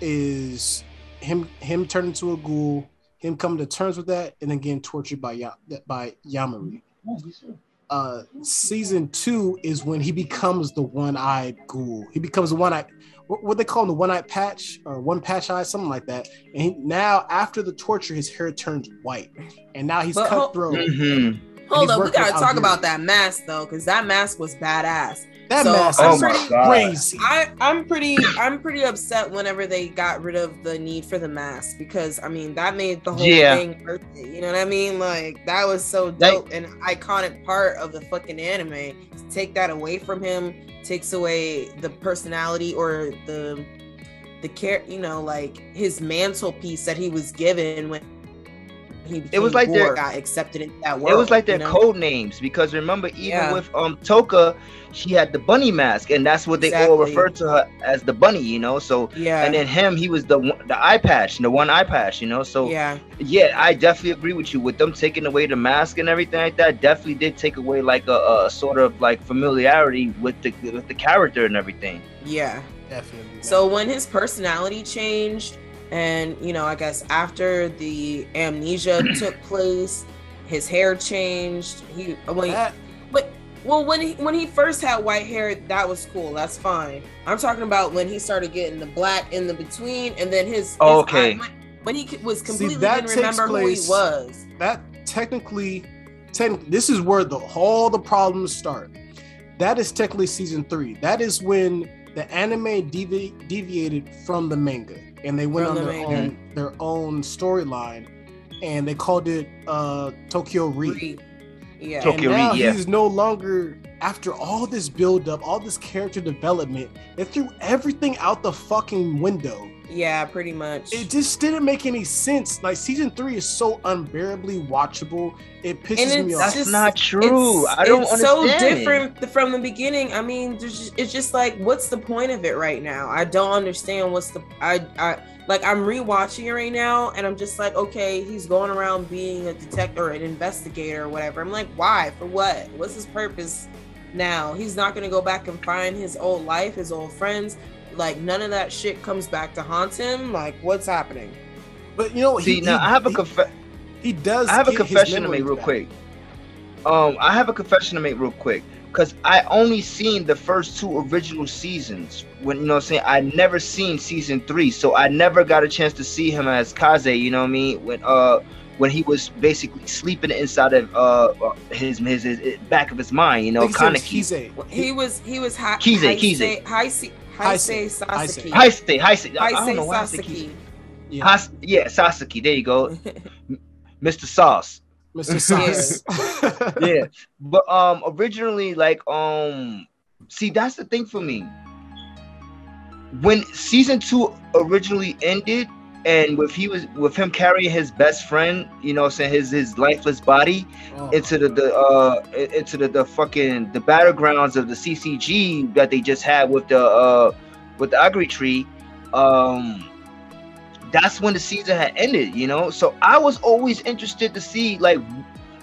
[SPEAKER 1] is him him turning into a ghoul him coming to terms with that and then getting tortured by ya- by yamari uh season two is when he becomes the one-eyed ghoul he becomes the one-eyed what, what they call him the one-eyed patch or one patch eye something like that and he, now after the torture his hair turns white and now he's
[SPEAKER 3] But ho-
[SPEAKER 1] cutthroat
[SPEAKER 4] Mm-hmm.
[SPEAKER 3] Hold
[SPEAKER 1] he's
[SPEAKER 3] up, we gotta talk
[SPEAKER 1] here.
[SPEAKER 3] about that mask though, because that mask was badass.
[SPEAKER 1] That
[SPEAKER 3] So,
[SPEAKER 1] mask
[SPEAKER 3] I'm
[SPEAKER 1] is
[SPEAKER 3] pretty-
[SPEAKER 1] crazy
[SPEAKER 3] I I'm pretty I'm pretty upset whenever they got rid of the need for the mask because I mean that made the whole
[SPEAKER 4] Yeah.
[SPEAKER 3] thing worth it. You know what I mean? Like that was so
[SPEAKER 4] Like-
[SPEAKER 3] dope and iconic part of the fucking anime. To take that away from him takes away the personality or the the care you know like his mantle piece that he was given when he
[SPEAKER 4] It was like
[SPEAKER 3] Gor,
[SPEAKER 4] their-
[SPEAKER 3] got accepted into that world.
[SPEAKER 4] It was like their
[SPEAKER 3] you know?
[SPEAKER 4] code names because remember, even
[SPEAKER 3] Yeah.
[SPEAKER 4] with um Toka, she had the bunny mask, and that's what they all
[SPEAKER 3] Exactly.
[SPEAKER 4] referred to her as the bunny, you know. So
[SPEAKER 3] Yeah.
[SPEAKER 4] and then him, he was the one- the eye patch, the one eye patch, you know. So
[SPEAKER 3] yeah.
[SPEAKER 4] yeah, I definitely agree with you with them taking away the mask and everything like that. Definitely did take away like a, a sort of like familiarity with the with the character and everything.
[SPEAKER 3] Yeah.
[SPEAKER 1] definitely.
[SPEAKER 3] So when his personality changed, and you know, I guess after the amnesia (clears throat) took place, his hair changed. He when he,
[SPEAKER 1] that,
[SPEAKER 3] but well when he when he first had white hair, that was cool. That's fine. I'm talking about when he started getting the black in the between, and then his, his oh,
[SPEAKER 4] Okay.
[SPEAKER 3] eye- when, he was completely
[SPEAKER 1] that
[SPEAKER 3] didn't remember who he was.
[SPEAKER 1] that technically technically this is where the all the problems start that is technically season three that is when the anime devi- deviated from the manga and they went
[SPEAKER 3] From
[SPEAKER 1] on
[SPEAKER 3] the
[SPEAKER 1] their
[SPEAKER 3] manga.
[SPEAKER 1] own their own storyline and they called it uh tokyo re
[SPEAKER 3] Re- Yeah.
[SPEAKER 4] Tokyo
[SPEAKER 1] and now
[SPEAKER 4] Re, yeah.
[SPEAKER 1] he's no longer after all this build up all this character development they threw everything out the fucking window
[SPEAKER 3] yeah, pretty much.
[SPEAKER 1] it just didn't make any sense. Like season three is so unbearably watchable. It pisses me off.
[SPEAKER 4] That's
[SPEAKER 3] just-
[SPEAKER 4] not true.
[SPEAKER 3] It's,
[SPEAKER 4] I don't understand.
[SPEAKER 3] it's
[SPEAKER 4] understand.
[SPEAKER 3] so different from the beginning. I mean, there's just, it's just like, what's the point of it right now? I don't understand what's the I I like I'm rewatching it right now, and I'm just like, okay, he's going around being a detective or an investigator or whatever. I'm like, why? For what? What's his purpose now? He's not gonna go back and find his old life, his old friends. Like none of that shit comes back to haunt him. Like what's happening?
[SPEAKER 1] But you know,
[SPEAKER 4] See,
[SPEAKER 1] he,
[SPEAKER 4] now
[SPEAKER 1] he,
[SPEAKER 4] I have a
[SPEAKER 1] he-
[SPEAKER 4] conf-
[SPEAKER 1] he does.
[SPEAKER 4] I have a confession to make real
[SPEAKER 1] back.
[SPEAKER 4] quick. Um, I have a confession to make real quick because I only seen the first two original seasons. When you know, what I'm saying I never seen season three, so I never got a chance to see him as Kaze. You know what I mean? When uh, when he was basically sleeping inside of uh his his, his, his back of his mind. You know, kind of
[SPEAKER 1] name is. Kize.
[SPEAKER 3] He was he was ha-
[SPEAKER 4] Kize,
[SPEAKER 3] Haise-
[SPEAKER 4] Kize.
[SPEAKER 3] Haise
[SPEAKER 1] Haise,
[SPEAKER 3] Haise Sasaki.
[SPEAKER 1] Haise.
[SPEAKER 4] Haise, Haise. I, I don't
[SPEAKER 3] Haise
[SPEAKER 4] know why I say Kize.
[SPEAKER 3] Sasaki.
[SPEAKER 1] Yeah,
[SPEAKER 4] Has- yeah, Sasaki. There you go, (laughs) Mr. Sauce.
[SPEAKER 1] Mr. (laughs) Sauce. (laughs)
[SPEAKER 4] yeah but um originally like um see that's the thing for me when season two originally ended and with he was with him carrying his best friend, you know, saying his his lifeless body
[SPEAKER 1] Oh,
[SPEAKER 4] into the, the uh into the, the fucking the battlegrounds of the CCG that they just had with the uh with the Aogiri tree, um that's when the season had ended, you know. So I was always interested to see like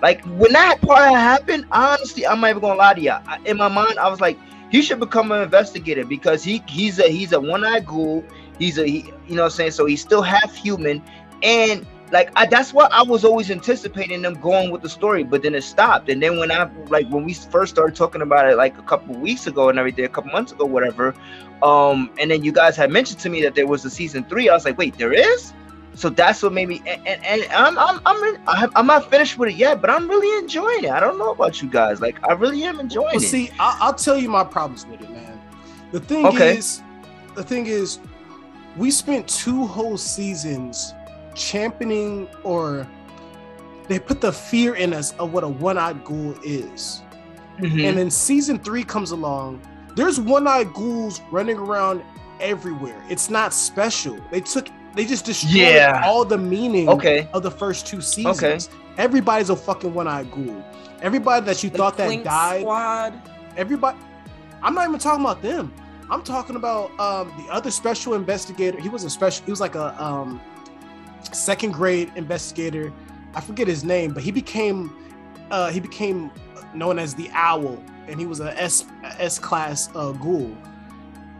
[SPEAKER 4] like when that part happened, honestly, I'm not even gonna lie to you. I, in my mind, I was like, he should become an investigator because he he's a he's a one-eyed ghoul. He's a he, you know what I'm saying? So he's still half human. And like I, that's what I was always anticipating them going with the story, but then it stopped. And then when I like when we first started talking about it like a couple weeks ago and everything, a couple months ago, whatever. Um, and then you guys had mentioned to me that there was a season three. I was like, wait, there is. So that's what made me, and, and, and I'm I'm I'm in, I'm not finished with it yet, but I'm really enjoying it. I don't know about you guys, like I really am enjoying
[SPEAKER 1] Well,
[SPEAKER 4] it.
[SPEAKER 1] see, I- I'll tell you my problems with it, man. The thing
[SPEAKER 4] Okay.
[SPEAKER 1] is, the thing is, we spent two whole seasons championing, or they put the fear in us of what a one-eyed ghoul is.
[SPEAKER 4] Mhm.
[SPEAKER 1] And then season three comes along. There's one-eyed ghouls running around everywhere. It's not special. They took, they just destroyed
[SPEAKER 4] Yeah.
[SPEAKER 1] all the meaning
[SPEAKER 4] okay,
[SPEAKER 1] of the first two seasons.
[SPEAKER 4] Okay.
[SPEAKER 1] Everybody's a fucking one-eyed ghoul. Everybody that you
[SPEAKER 3] The
[SPEAKER 1] thought that died
[SPEAKER 3] Squad.
[SPEAKER 1] everybody i'm not even talking about them i'm talking about um the other special investigator he was a special he was like a um second grade investigator i forget his name but he became uh he became known as the owl and he was a s a s class uh ghoul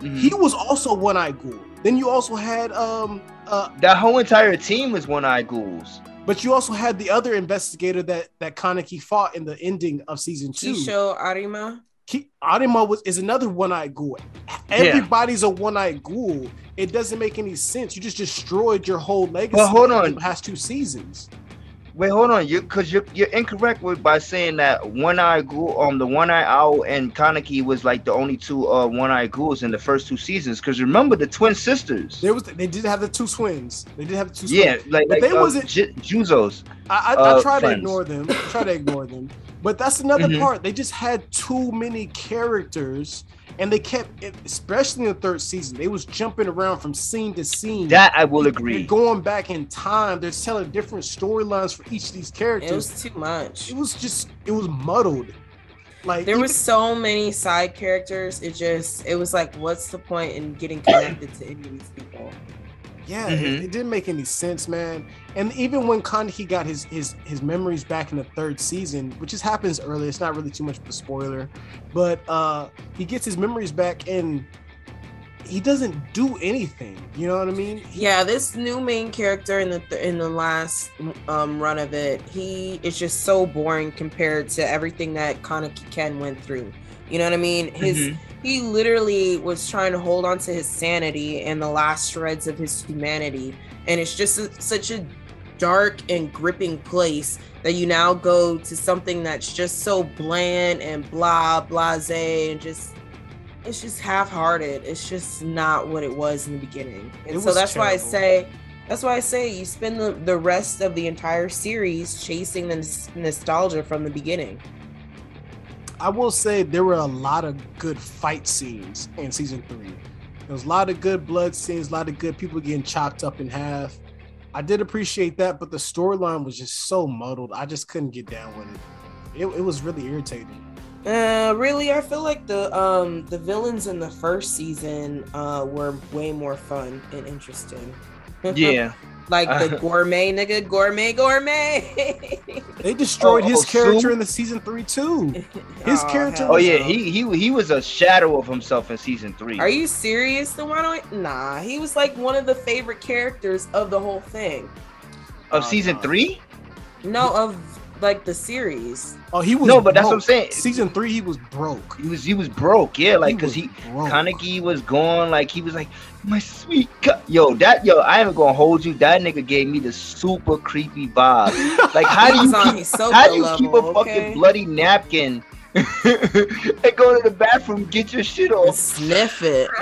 [SPEAKER 4] Mhm.
[SPEAKER 1] he was also one-eyed ghoul then you also had um uh
[SPEAKER 4] that whole entire team was one-eyed ghouls.
[SPEAKER 1] but you also had the other investigator that that kaneki fought in the ending of season two
[SPEAKER 3] Kisho Arima.
[SPEAKER 1] Ki- Arima was is another one-eyed ghoul. Everybody's a one-eyed ghoul. It doesn't make any sense. You just destroyed your whole legacy.
[SPEAKER 4] Well, hold
[SPEAKER 1] in
[SPEAKER 4] on.
[SPEAKER 1] the past two seasons.
[SPEAKER 4] Wait, hold on, you because you're you're incorrect with by saying that one-eyed ghoul, um, the one eye owl and Kaneki was like the only two uh one eye ghouls in the first two seasons. Because remember the twin sisters.
[SPEAKER 1] There was they did have the two twins. They did have the two.
[SPEAKER 4] Yeah,
[SPEAKER 1] twins.
[SPEAKER 4] like,
[SPEAKER 1] But
[SPEAKER 4] like
[SPEAKER 1] they
[SPEAKER 4] uh,
[SPEAKER 1] wasn't-
[SPEAKER 4] Ju- Juzos.
[SPEAKER 1] I, I, I
[SPEAKER 4] uh,
[SPEAKER 1] try to ignore them. I try to ignore them. But that's another
[SPEAKER 4] Mhm.
[SPEAKER 1] part. They just had too many characters, and they kept, especially in the third season, they was jumping around from scene to scene.
[SPEAKER 4] That I will
[SPEAKER 1] They're
[SPEAKER 4] agree.
[SPEAKER 1] going back in time. They're telling different storylines for each of these characters.
[SPEAKER 3] It was too much.
[SPEAKER 1] it was just it was muddled. Like
[SPEAKER 3] There
[SPEAKER 1] even-
[SPEAKER 3] was so many side characters. It just it was like, what's the point in getting connected to any of these people?
[SPEAKER 1] Yeah, it,
[SPEAKER 4] Mhm.
[SPEAKER 1] it didn't make any sense, man. And even when Kaneki got his his his memories back in the third season, which just happens early, it's not really too much of a spoiler, but uh he gets his memories back and he doesn't do anything. You know what I mean? He-
[SPEAKER 3] Yeah, this new main character in the th- in the last um, run of it, he is just so boring compared to everything that Kaneki Ken went through. You know what I mean? His
[SPEAKER 4] Mhm.
[SPEAKER 3] He literally was trying to hold on to his sanity and the last shreds of his humanity, and it's just a, such a dark and gripping place that you now go to something that's just so bland and blah blase and just it's just half-hearted. It's just not what it was in the beginning. And so that's why i say that's why i say you spend the, the rest of the entire series chasing the nos- nostalgia from the beginning
[SPEAKER 1] I will say there were a lot of good fight scenes in season three. There was a lot of good blood scenes, a lot of good people getting chopped up in half. I did appreciate that, but the storyline was just so muddled. I just couldn't get down with it. It, it was really irritating.
[SPEAKER 3] uh really i feel like the um the villains in the first season uh were way more fun and interesting (laughs)
[SPEAKER 4] Yeah.
[SPEAKER 3] Like the (laughs) gourmet nigga gourmet gourmet (laughs)
[SPEAKER 1] They destroyed
[SPEAKER 4] Oh,
[SPEAKER 1] his
[SPEAKER 4] oh,
[SPEAKER 1] character
[SPEAKER 4] Sue?
[SPEAKER 1] in the season three too. His oh,
[SPEAKER 3] character
[SPEAKER 4] Oh
[SPEAKER 1] was-
[SPEAKER 4] yeah,
[SPEAKER 3] no.
[SPEAKER 4] he he he was a shadow of himself in season three.
[SPEAKER 3] Are you serious? The one on Nah, he was like one of the favorite characters of the whole thing.
[SPEAKER 4] of
[SPEAKER 1] Oh,
[SPEAKER 4] season
[SPEAKER 1] no.
[SPEAKER 4] three?
[SPEAKER 3] No, of like the series.
[SPEAKER 1] Oh, he was
[SPEAKER 4] No, but that's what I'm saying.
[SPEAKER 1] Season three, he was broke.
[SPEAKER 4] He was he was broke, yeah, like because he
[SPEAKER 1] broke.
[SPEAKER 4] Kaneki was gone, like he was like my sweet co-. yo that yo I ain't gonna hold you. That nigga gave me the super creepy vibe. Like how
[SPEAKER 3] He
[SPEAKER 4] do you
[SPEAKER 3] on
[SPEAKER 4] keep
[SPEAKER 3] Hisoka
[SPEAKER 4] how do you keep a
[SPEAKER 3] level,
[SPEAKER 4] fucking
[SPEAKER 3] okay?
[SPEAKER 4] bloody napkin (laughs) and go to the bathroom get your shit
[SPEAKER 3] And
[SPEAKER 4] off?
[SPEAKER 3] sniff it. (laughs)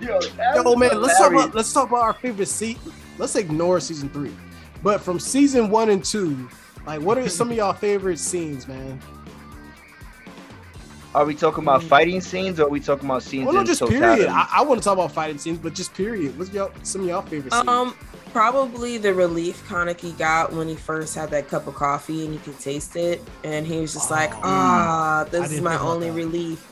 [SPEAKER 4] Yo, that
[SPEAKER 1] Yo,
[SPEAKER 4] was
[SPEAKER 1] man, let's talk about let's talk about our favorite seat. Let's ignore season three, but from season one and two, like, what are some of y'all favorite scenes, man?
[SPEAKER 4] Are we talking about
[SPEAKER 3] Mm.
[SPEAKER 4] fighting scenes or are we talking about scenes
[SPEAKER 1] Well, no,
[SPEAKER 4] in
[SPEAKER 1] just
[SPEAKER 4] totality?
[SPEAKER 1] period. I, I want to talk about fighting scenes, but just period. What's y'all some of y'all favorite scenes?
[SPEAKER 3] Um, probably the relief Kaneki got when he first had that cup of coffee and he could taste it, and he was just like,
[SPEAKER 1] Oh,
[SPEAKER 3] "Ah,
[SPEAKER 1] I
[SPEAKER 3] this is my only
[SPEAKER 1] that.
[SPEAKER 3] relief."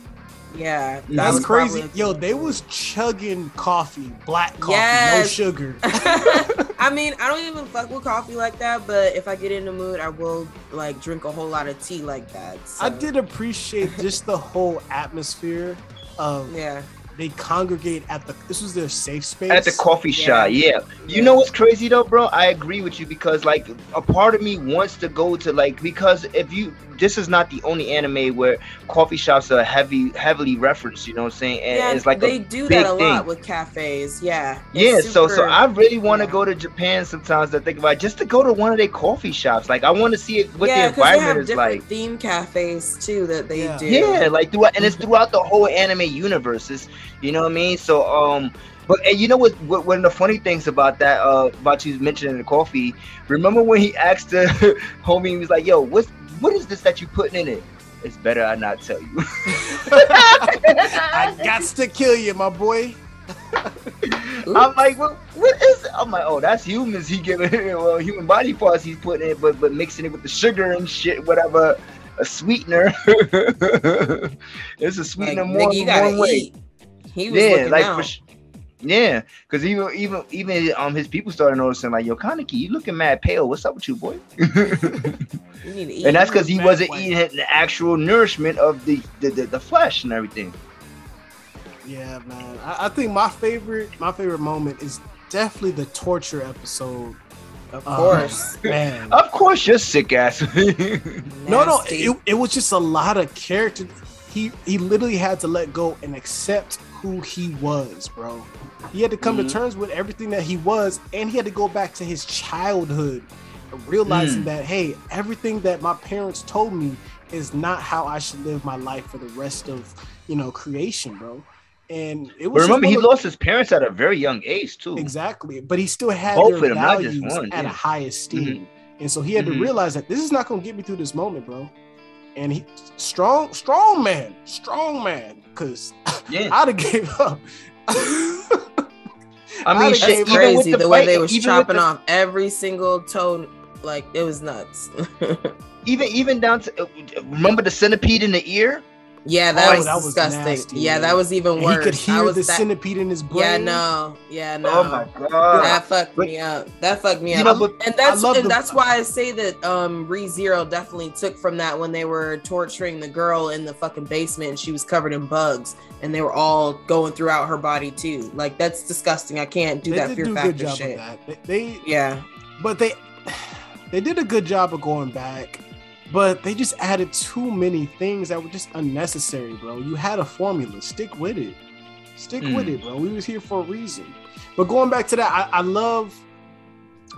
[SPEAKER 3] Yeah, that
[SPEAKER 1] That's crazy. Yo, they was chugging coffee, black coffee,
[SPEAKER 3] Yes.
[SPEAKER 1] no sugar. (laughs) (laughs)
[SPEAKER 3] I mean, I don't even fuck with coffee like that, but if I get in the mood, I will like drink a whole lot of tea like that.
[SPEAKER 1] I did appreciate just the whole atmosphere of
[SPEAKER 3] Yeah.
[SPEAKER 1] they congregate at the this was their safe space.
[SPEAKER 4] at the coffee
[SPEAKER 3] Yeah.
[SPEAKER 4] shop. Yeah. You know what's crazy though, bro? I agree with you because like a part of me wants to go to like because if you this is not the only anime where coffee shops are heavy heavily referenced, you know what I'm saying? And
[SPEAKER 3] yeah,
[SPEAKER 4] it's like
[SPEAKER 3] they
[SPEAKER 4] a
[SPEAKER 3] do
[SPEAKER 4] big
[SPEAKER 3] that a
[SPEAKER 4] thing.
[SPEAKER 3] lot with cafes. Yeah.
[SPEAKER 4] yeah,
[SPEAKER 3] It's
[SPEAKER 4] so so I really want to
[SPEAKER 3] yeah.
[SPEAKER 4] go to Japan sometimes to think about just to go to one of their coffee shops. Like I want to see it, what
[SPEAKER 3] yeah,
[SPEAKER 4] the
[SPEAKER 3] 'cause they have
[SPEAKER 4] environment is
[SPEAKER 3] different
[SPEAKER 4] like.
[SPEAKER 3] theme cafes too that they
[SPEAKER 1] Yeah.
[SPEAKER 3] do.
[SPEAKER 4] Yeah, like throughout, and it's throughout the whole anime universes. You know what I mean? So, um, but and you know what, what? One of the funny things about that, uh, about you mentioning the coffee. Remember when he asked the (laughs) homie, he was like, "Yo, what's what is this that you putting in it?" It's better I not tell you.
[SPEAKER 1] I got to kill you, my boy. (laughs)
[SPEAKER 4] I'm like, well, what is? It? I'm like, oh, that's humans. He giving well, human body parts he's putting in, but but mixing it with the sugar and shit, whatever, a sweetener. (laughs) it's a
[SPEAKER 3] Like,
[SPEAKER 4] sweetener more
[SPEAKER 3] nigga, you
[SPEAKER 4] than
[SPEAKER 3] gotta
[SPEAKER 4] one way.
[SPEAKER 3] He was
[SPEAKER 4] yeah,
[SPEAKER 3] looking
[SPEAKER 4] like
[SPEAKER 3] out.
[SPEAKER 4] for yeah, because even even even um his people started noticing like, yo, Kaneki, you looking mad pale. What's up with you, boy? (laughs)
[SPEAKER 3] You need to eat.
[SPEAKER 4] and that's because he wasn't
[SPEAKER 1] white.
[SPEAKER 4] eating the actual nourishment of the the, the, the flesh and everything.
[SPEAKER 1] Yeah, man. I, I think my favorite my favorite moment is definitely the torture episode.
[SPEAKER 3] of
[SPEAKER 1] Uh,
[SPEAKER 3] course. (laughs)
[SPEAKER 1] man. (laughs)
[SPEAKER 4] Of course, you're sick ass.
[SPEAKER 1] No, no, it, it was just a lot of character. He he literally had to let go and accept who he was, bro. He had to come
[SPEAKER 4] Mhm.
[SPEAKER 1] to terms with everything that he was, and he had to go back to his childhood, realizing
[SPEAKER 4] Mm.
[SPEAKER 1] that hey, everything that my parents told me is not how I should live my life for the rest of you know creation, bro. And it was just
[SPEAKER 4] remember, he
[SPEAKER 1] of-
[SPEAKER 4] lost his parents at a very young age too.
[SPEAKER 1] exactly, but he still had
[SPEAKER 4] Both
[SPEAKER 1] their
[SPEAKER 4] of them, just
[SPEAKER 1] values
[SPEAKER 4] one,
[SPEAKER 1] at
[SPEAKER 4] yeah.
[SPEAKER 1] a high esteem.
[SPEAKER 4] Mhm.
[SPEAKER 1] And so he had
[SPEAKER 4] Mhm.
[SPEAKER 1] to realize that this is not gonna get me through this moment, bro. And he strong, strong man, strong man. Cause
[SPEAKER 4] Yeah, (laughs)
[SPEAKER 1] I'd have gave up.
[SPEAKER 4] I mean, shit,
[SPEAKER 3] crazy.
[SPEAKER 4] with
[SPEAKER 3] The,
[SPEAKER 4] the
[SPEAKER 3] way they was chopping
[SPEAKER 4] the-
[SPEAKER 3] off every single toe, like it was nuts. (laughs)
[SPEAKER 4] even even down to uh, remember the centipede in the ear.
[SPEAKER 3] Yeah, that
[SPEAKER 1] Oh,
[SPEAKER 3] was
[SPEAKER 1] that was
[SPEAKER 3] disgusting.
[SPEAKER 1] nasty,
[SPEAKER 3] yeah,
[SPEAKER 1] man.
[SPEAKER 3] that was even
[SPEAKER 1] and
[SPEAKER 3] worse.
[SPEAKER 1] he could hear
[SPEAKER 3] was
[SPEAKER 1] the
[SPEAKER 3] that-
[SPEAKER 1] centipede in his brain.
[SPEAKER 3] Yeah, no, yeah, no.
[SPEAKER 4] Oh my god!
[SPEAKER 3] That fucked
[SPEAKER 4] But-
[SPEAKER 3] me up. That fucked me up.
[SPEAKER 4] know,
[SPEAKER 3] and that's and
[SPEAKER 1] the-
[SPEAKER 3] that's why I say that um Re Zero definitely took from that when they were torturing the girl in the fucking basement and she was covered in bugs and they were all going throughout her body too. Like that's disgusting. I can't do
[SPEAKER 1] they
[SPEAKER 3] that
[SPEAKER 1] did
[SPEAKER 3] fear
[SPEAKER 1] do a
[SPEAKER 3] factor
[SPEAKER 1] good job
[SPEAKER 3] shit.
[SPEAKER 1] of that. They, they,
[SPEAKER 3] Yeah.
[SPEAKER 1] but they, (sighs) they did a good job of going back. But they just added too many things that were just unnecessary, bro. You had a formula. Stick with it. Stick
[SPEAKER 4] Mm.
[SPEAKER 1] with it, bro. We was here for a reason. But going back to that, I, I love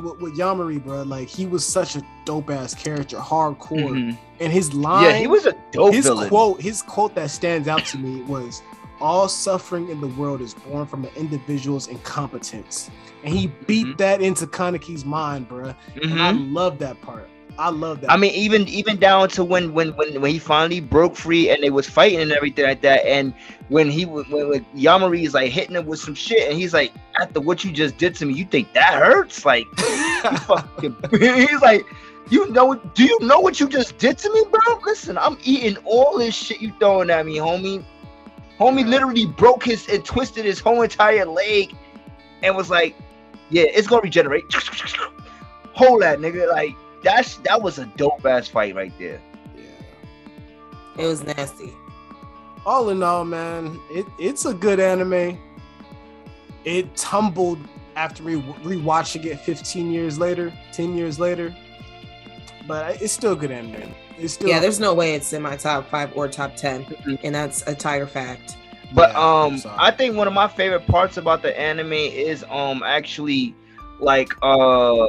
[SPEAKER 1] with, with Yamari, bro. Like he was such a dope ass character, hardcore,
[SPEAKER 4] Mhm.
[SPEAKER 1] and his line.
[SPEAKER 4] yeah, he was a dope
[SPEAKER 1] his
[SPEAKER 4] villain.
[SPEAKER 1] quote. His quote that stands out to me was, "All suffering in the world is born from an individual's incompetence," and he beat
[SPEAKER 4] Mhm.
[SPEAKER 1] that into Kaneki's mind, bro. And I
[SPEAKER 4] Mhm.
[SPEAKER 1] love that part. I love that.
[SPEAKER 4] I mean, even even down to when when when when he finally broke free and they was fighting and everything like that, and when he when, when Yamari is like hitting him with some shit, and he's like, after what you just did to me, you think that hurts? Like, (laughs) fucking, (laughs) he's like, you know, do you know what you just did to me, bro? Listen, I'm eating all this shit you throwing at me, homie. Homie literally broke his and twisted his whole entire leg, and was like, yeah, it's gonna regenerate. (laughs) Hold that, nigga, like. That's that was a dope ass fight right there.
[SPEAKER 3] Yeah, it was nasty.
[SPEAKER 1] all in all, man, it, it's a good anime. It tumbled after re- rewatching it 15 years later, 10 years later, but it's still a good anime. It's still
[SPEAKER 3] Yeah, there's no way it's in my top five or top 10 and that's a tire fact.
[SPEAKER 4] But
[SPEAKER 1] Yeah,
[SPEAKER 4] um. I think one of my favorite parts about the anime is um actually like uh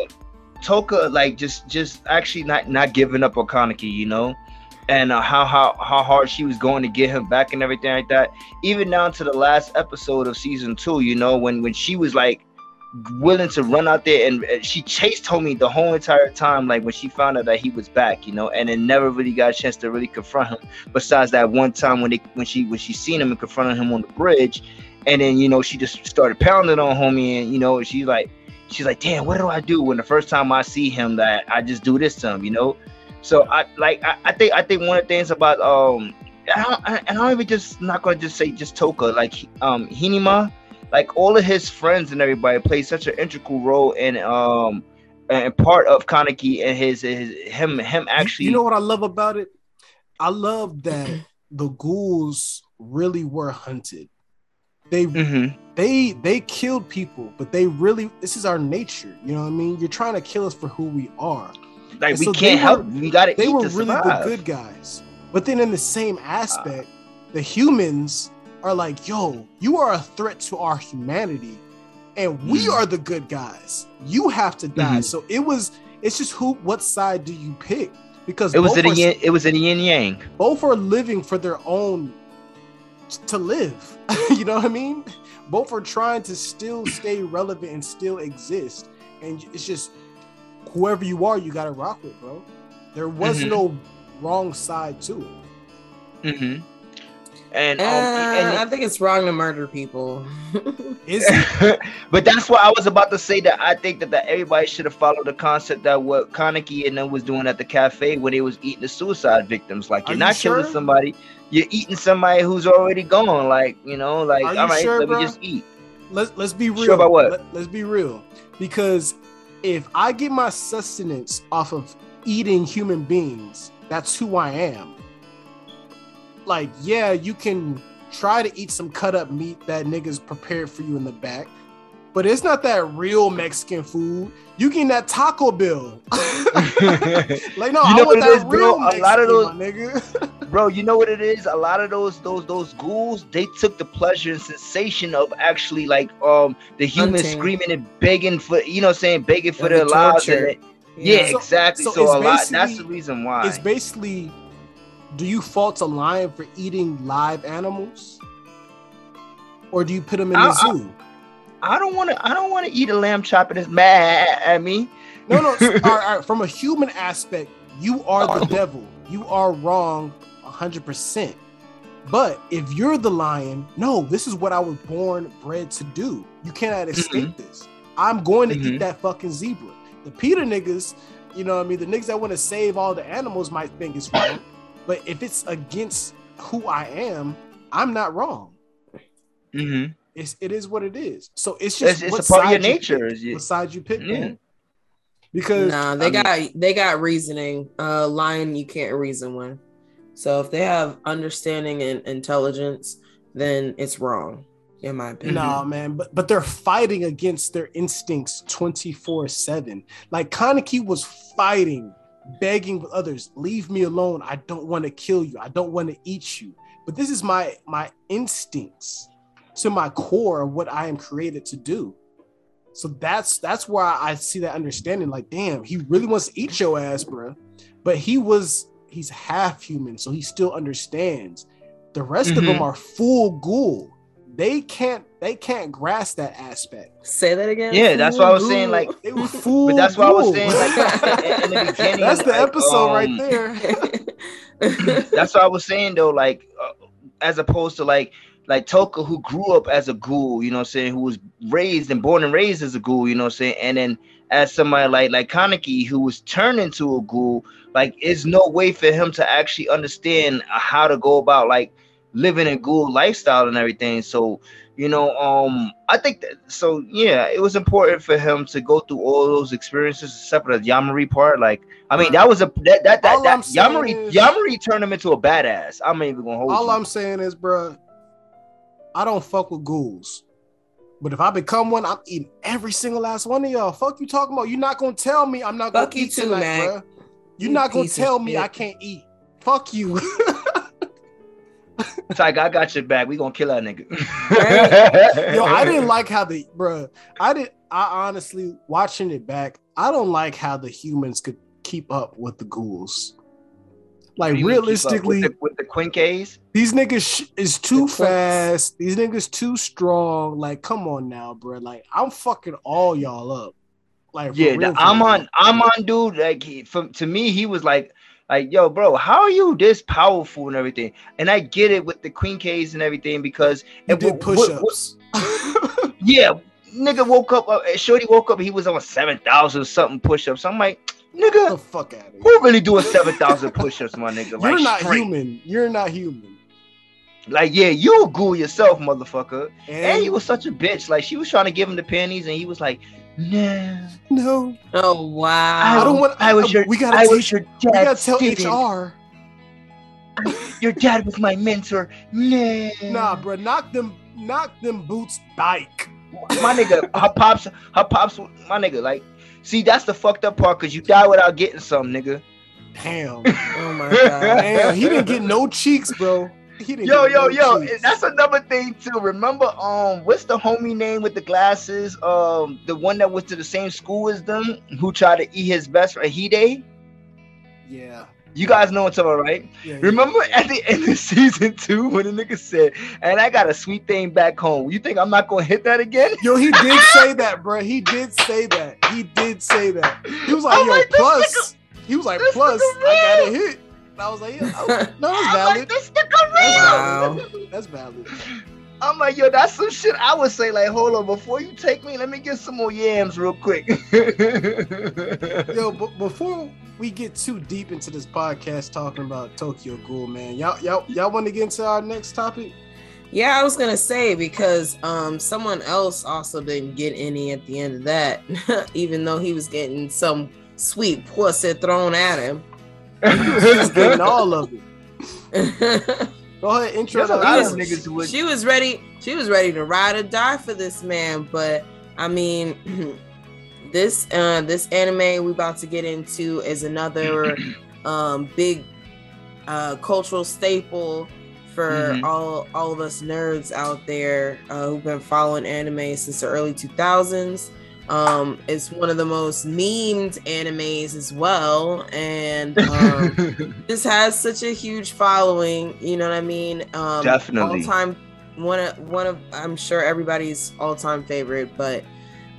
[SPEAKER 4] Toka like just just actually not not giving up on Kaneki, you know, and uh, how how how hard she was going to get him back and everything like that. Even down to the last episode of season two, you know, when when she was like willing to run out there and, and she chased homie the whole entire time like when she found out that he was back you know? And then never really got a chance to really confront him besides that one time when they when she when she seen him and confronted him on the bridge. And then you know she just started pounding on homie and you know she's like she's like damn what do i do when the first time i see him that i just do this to him you know so i like i, I think i think one of the things about um I don't, and I'm even just not gonna just say just Toka, like um Hinima, like all of his friends and everybody play such an integral role in um and part of Kaneki and his, his him him actually
[SPEAKER 1] You know what I love about it? I love that the ghouls really were hunted. They
[SPEAKER 4] Mhm.
[SPEAKER 1] They they killed people, but they really this is our nature. You know what I mean? You're trying to kill us for who we are.
[SPEAKER 4] like
[SPEAKER 1] And
[SPEAKER 4] we
[SPEAKER 1] so
[SPEAKER 4] can't help
[SPEAKER 1] were-
[SPEAKER 4] we gotta
[SPEAKER 1] They were really
[SPEAKER 4] survive.
[SPEAKER 1] the good guys. But then in the same aspect, the humans are like, yo, you are a threat to our humanity. And we
[SPEAKER 4] Mhm.
[SPEAKER 1] are the good guys. You have to die.
[SPEAKER 4] Mhm.
[SPEAKER 1] So it was it's just who what side do you pick? Because
[SPEAKER 4] it was in yin, it was in a yin yang
[SPEAKER 1] both are living for their own to live. (laughs) you know what I mean? Both are trying to still stay relevant and still exist. And it's just whoever you are, you gotta rock with, bro. There was
[SPEAKER 4] Mhm.
[SPEAKER 1] no wrong side to it.
[SPEAKER 4] hmm and
[SPEAKER 3] Uh,
[SPEAKER 4] and
[SPEAKER 3] I think it's wrong to murder people. (laughs)
[SPEAKER 1] Is (laughs)
[SPEAKER 4] but that's what I was about to say. That I think that, that everybody should have followed the concept that what Kaneki and them was doing at the cafe when they was eating the suicide victims. Like you're
[SPEAKER 1] you
[SPEAKER 4] not killing
[SPEAKER 1] sure?
[SPEAKER 4] somebody, you're eating somebody who's already gone. Like you know, like
[SPEAKER 1] Are you
[SPEAKER 4] all right,
[SPEAKER 1] sure,
[SPEAKER 4] let
[SPEAKER 1] bro?
[SPEAKER 4] me just eat.
[SPEAKER 1] let's let's be real.
[SPEAKER 4] Sure about what?
[SPEAKER 1] Let, let's be real. Because if I get my sustenance off of eating human beings, that's who I am. Like, yeah, you can try to eat some cut up meat that niggas prepared for you in the back, but it's not that real Mexican food. You getting that Taco Bell. (laughs) like, no,
[SPEAKER 4] You
[SPEAKER 1] I
[SPEAKER 4] know
[SPEAKER 1] want
[SPEAKER 4] what it
[SPEAKER 1] that
[SPEAKER 4] is, bro?
[SPEAKER 1] real
[SPEAKER 4] A lot of those-
[SPEAKER 1] my nigga. (laughs)
[SPEAKER 4] Bro, you know what it is? A lot of those those those ghouls, they took the pleasure and sensation of actually like um the humans
[SPEAKER 3] Hunting.
[SPEAKER 4] screaming and begging for you know what I'm saying begging for
[SPEAKER 3] Yeah,
[SPEAKER 4] their
[SPEAKER 3] the
[SPEAKER 4] lives. And it, yeah,
[SPEAKER 1] So-
[SPEAKER 4] exactly.
[SPEAKER 1] so
[SPEAKER 4] So, a lot. That's the reason why.
[SPEAKER 1] It's basically do you fault a lion for eating live animals? Or do you put them in the
[SPEAKER 4] I-
[SPEAKER 1] zoo?
[SPEAKER 4] I don't want to. I don't want to eat a lamb chop and it's mad at me.
[SPEAKER 1] No, no. all right, (laughs) all right, From a human aspect, you are the devil. You are wrong 100%. But if you're the lion, no, this is what I was born, bred to do. You cannot escape this. I'm going to eat
[SPEAKER 4] Mhm.
[SPEAKER 1] that fucking zebra. The PETA niggas, you know what I mean? The niggas that want to save all the animals might think it's wrong. But if it's against who I am, I'm not wrong.
[SPEAKER 4] Mm-hmm.
[SPEAKER 1] It's it is what it is. So it's just
[SPEAKER 4] It's, it's
[SPEAKER 1] what
[SPEAKER 4] a part of your
[SPEAKER 1] side you
[SPEAKER 4] nature.
[SPEAKER 1] pick.
[SPEAKER 4] is you-
[SPEAKER 1] What side you pick,
[SPEAKER 4] Yeah.
[SPEAKER 1] man? Because
[SPEAKER 3] Nah, they
[SPEAKER 4] I mean-
[SPEAKER 3] got they got reasoning. Uh lion you can't reason with. So if they have understanding and intelligence, then it's wrong, in my opinion.
[SPEAKER 1] Nah, man, but but they're fighting against their instincts 24-7. Like Kaneki was fighting, begging with others, leave me alone. I don't want to kill you. I don't want to eat you. But this is my my instincts to my core of what I am created to do. So that's that's where I see that understanding. Like, damn, he really wants to eat your ass, bro. But he was he's half human, so he still understands. The rest of them
[SPEAKER 4] Mhm.
[SPEAKER 1] are full ghoul. They can't they can't grasp that aspect.
[SPEAKER 3] Say that again.
[SPEAKER 4] Yeah, that's what I was saying, like-
[SPEAKER 1] They were full. (laughs)
[SPEAKER 4] But that's what I was saying. Like in, in the (laughs) beginning,
[SPEAKER 1] that's the
[SPEAKER 4] like,
[SPEAKER 1] episode
[SPEAKER 4] um,
[SPEAKER 1] right there. (laughs)
[SPEAKER 4] That's what I was saying though. Like uh, as opposed to like like Toka who grew up as a ghoul, you know what I'm saying, who was raised and born and raised as a ghoul, you know what I'm saying, and then as somebody like like Kaneki who was turned into a ghoul, like it's no way for him to actually understand how to go about like living a ghoul lifestyle and everything. So you know, um, I think that so yeah, it was important for him to go through all those experiences, except for the Yamori part. Like, I mean, that was a that that that,
[SPEAKER 1] All I'm
[SPEAKER 4] that Yamori
[SPEAKER 1] is-
[SPEAKER 4] Yamori turned him into a badass. I'm not even gonna hold
[SPEAKER 1] All
[SPEAKER 4] you.
[SPEAKER 1] I'm saying is, bro, I don't fuck with ghouls. But if I become one, I'm eating every single last one of y'all. Fuck you talking about? You're not gonna tell me I'm not gonna
[SPEAKER 3] Fuck you
[SPEAKER 1] eat
[SPEAKER 3] too,
[SPEAKER 1] tonight,
[SPEAKER 3] Mac.
[SPEAKER 1] bro. You're
[SPEAKER 3] You
[SPEAKER 1] not gonna tell me
[SPEAKER 3] shit.
[SPEAKER 1] I can't eat. Fuck you. (laughs)
[SPEAKER 4] It's like I got your back. We gonna kill that nigga.
[SPEAKER 1] Yo, I didn't like how the bruh. I did. I honestly watching it back. I don't like how the humans could keep up with the ghouls. Like
[SPEAKER 4] You gonna keep up
[SPEAKER 1] realistically,
[SPEAKER 4] with the, with the Quinques.
[SPEAKER 1] these niggas sh- is too
[SPEAKER 3] The
[SPEAKER 1] fast. These niggas too strong. Like, come on now, bro. Like, I'm fucking all y'all up. Like,
[SPEAKER 4] Yeah,
[SPEAKER 1] real,
[SPEAKER 4] the
[SPEAKER 1] for
[SPEAKER 4] I'm on I'm on dude. Like he, from to me, he was like, like yo, bro, how are you this powerful and everything? And I get it with the Quinques and everything because
[SPEAKER 1] You
[SPEAKER 4] and
[SPEAKER 1] did push ups. (laughs)
[SPEAKER 4] yeah, nigga woke up. Uh, Shorty woke up. He was on seven thousand something push ups. I'm like,
[SPEAKER 1] the
[SPEAKER 4] nigga,
[SPEAKER 1] fuck out of here.
[SPEAKER 4] who really doing seven thousand push ups, my nigga?
[SPEAKER 1] You're not
[SPEAKER 4] straight.
[SPEAKER 1] human. You're not human.
[SPEAKER 4] Like yeah, you a ghoul yourself, motherfucker.
[SPEAKER 1] And,
[SPEAKER 4] And he was such a bitch. Like she was trying to give him the panties, and he was like, nah.
[SPEAKER 1] no.
[SPEAKER 3] Oh wow.
[SPEAKER 1] I don't want.
[SPEAKER 4] I was your.
[SPEAKER 1] We gotta
[SPEAKER 4] I
[SPEAKER 1] teach.
[SPEAKER 4] was your
[SPEAKER 1] we gotta tell
[SPEAKER 4] student.
[SPEAKER 1] HR. (laughs)
[SPEAKER 4] Your dad was my mentor. Nah.
[SPEAKER 1] Nah, bro. Knock them. Knock them boots bike.
[SPEAKER 4] my nigga, her pops, her pops, my nigga. Like, see, that's the fucked up part, cause you die without getting some, nigga.
[SPEAKER 1] Damn. (laughs)
[SPEAKER 3] Oh my god.
[SPEAKER 1] Damn. He didn't get no cheeks, bro. He didn't
[SPEAKER 4] Yo, yo, yo,
[SPEAKER 1] cheeks.
[SPEAKER 4] that's another thing too. Remember, um, what's the homie name with the glasses? Um, the one that was to the same school as them, who tried to eat his best friend, Hide.
[SPEAKER 1] yeah.
[SPEAKER 4] You guys know what I'm talking about, right?
[SPEAKER 1] yeah.
[SPEAKER 4] Remember at the end of (laughs) season two when the nigga said, "And I got a sweet thing back home." You think I'm not gonna hit that again?
[SPEAKER 1] Yo, he did (laughs) say that, bro. He did say that. He did say that. He was like,
[SPEAKER 4] I'm
[SPEAKER 1] yo,
[SPEAKER 4] like,
[SPEAKER 1] plus. He was like, plus, I got a hit. And I was like, yeah, (laughs) oh, no, that's
[SPEAKER 4] I'm
[SPEAKER 1] valid.
[SPEAKER 4] like, this nigga
[SPEAKER 3] Wow.
[SPEAKER 1] That's valid.
[SPEAKER 4] I'm like, yo, that's some shit I would say. Like, hold on, before you take me, let me get some more yams real quick. (laughs)
[SPEAKER 1] Yo, but before we get too deep into this podcast talking about Tokyo Ghoul, man, y'all, y'all, y'all want to get into our next topic?
[SPEAKER 3] Yeah, I was gonna say because um someone else also didn't get any at the end of that, (laughs) even though he was getting some sweet pussy thrown at him.
[SPEAKER 1] He's getting all of it. (laughs) Go ahead, intro
[SPEAKER 4] There's a
[SPEAKER 1] the
[SPEAKER 4] lot of niggas who would.
[SPEAKER 3] she was ready. She was ready to ride or die for this man. But I mean, (clears throat) this uh this anime we about to get into is another (clears throat) um big uh cultural staple for
[SPEAKER 4] Mhm.
[SPEAKER 3] all all of us nerds out there uh, who've been following anime since the early 2000s. Um, it's one of the most memed animes as well, and um, (laughs) this has such a huge following. You know what I mean? Um,
[SPEAKER 4] Definitely.
[SPEAKER 3] All time, one of one of I'm sure everybody's all time favorite, but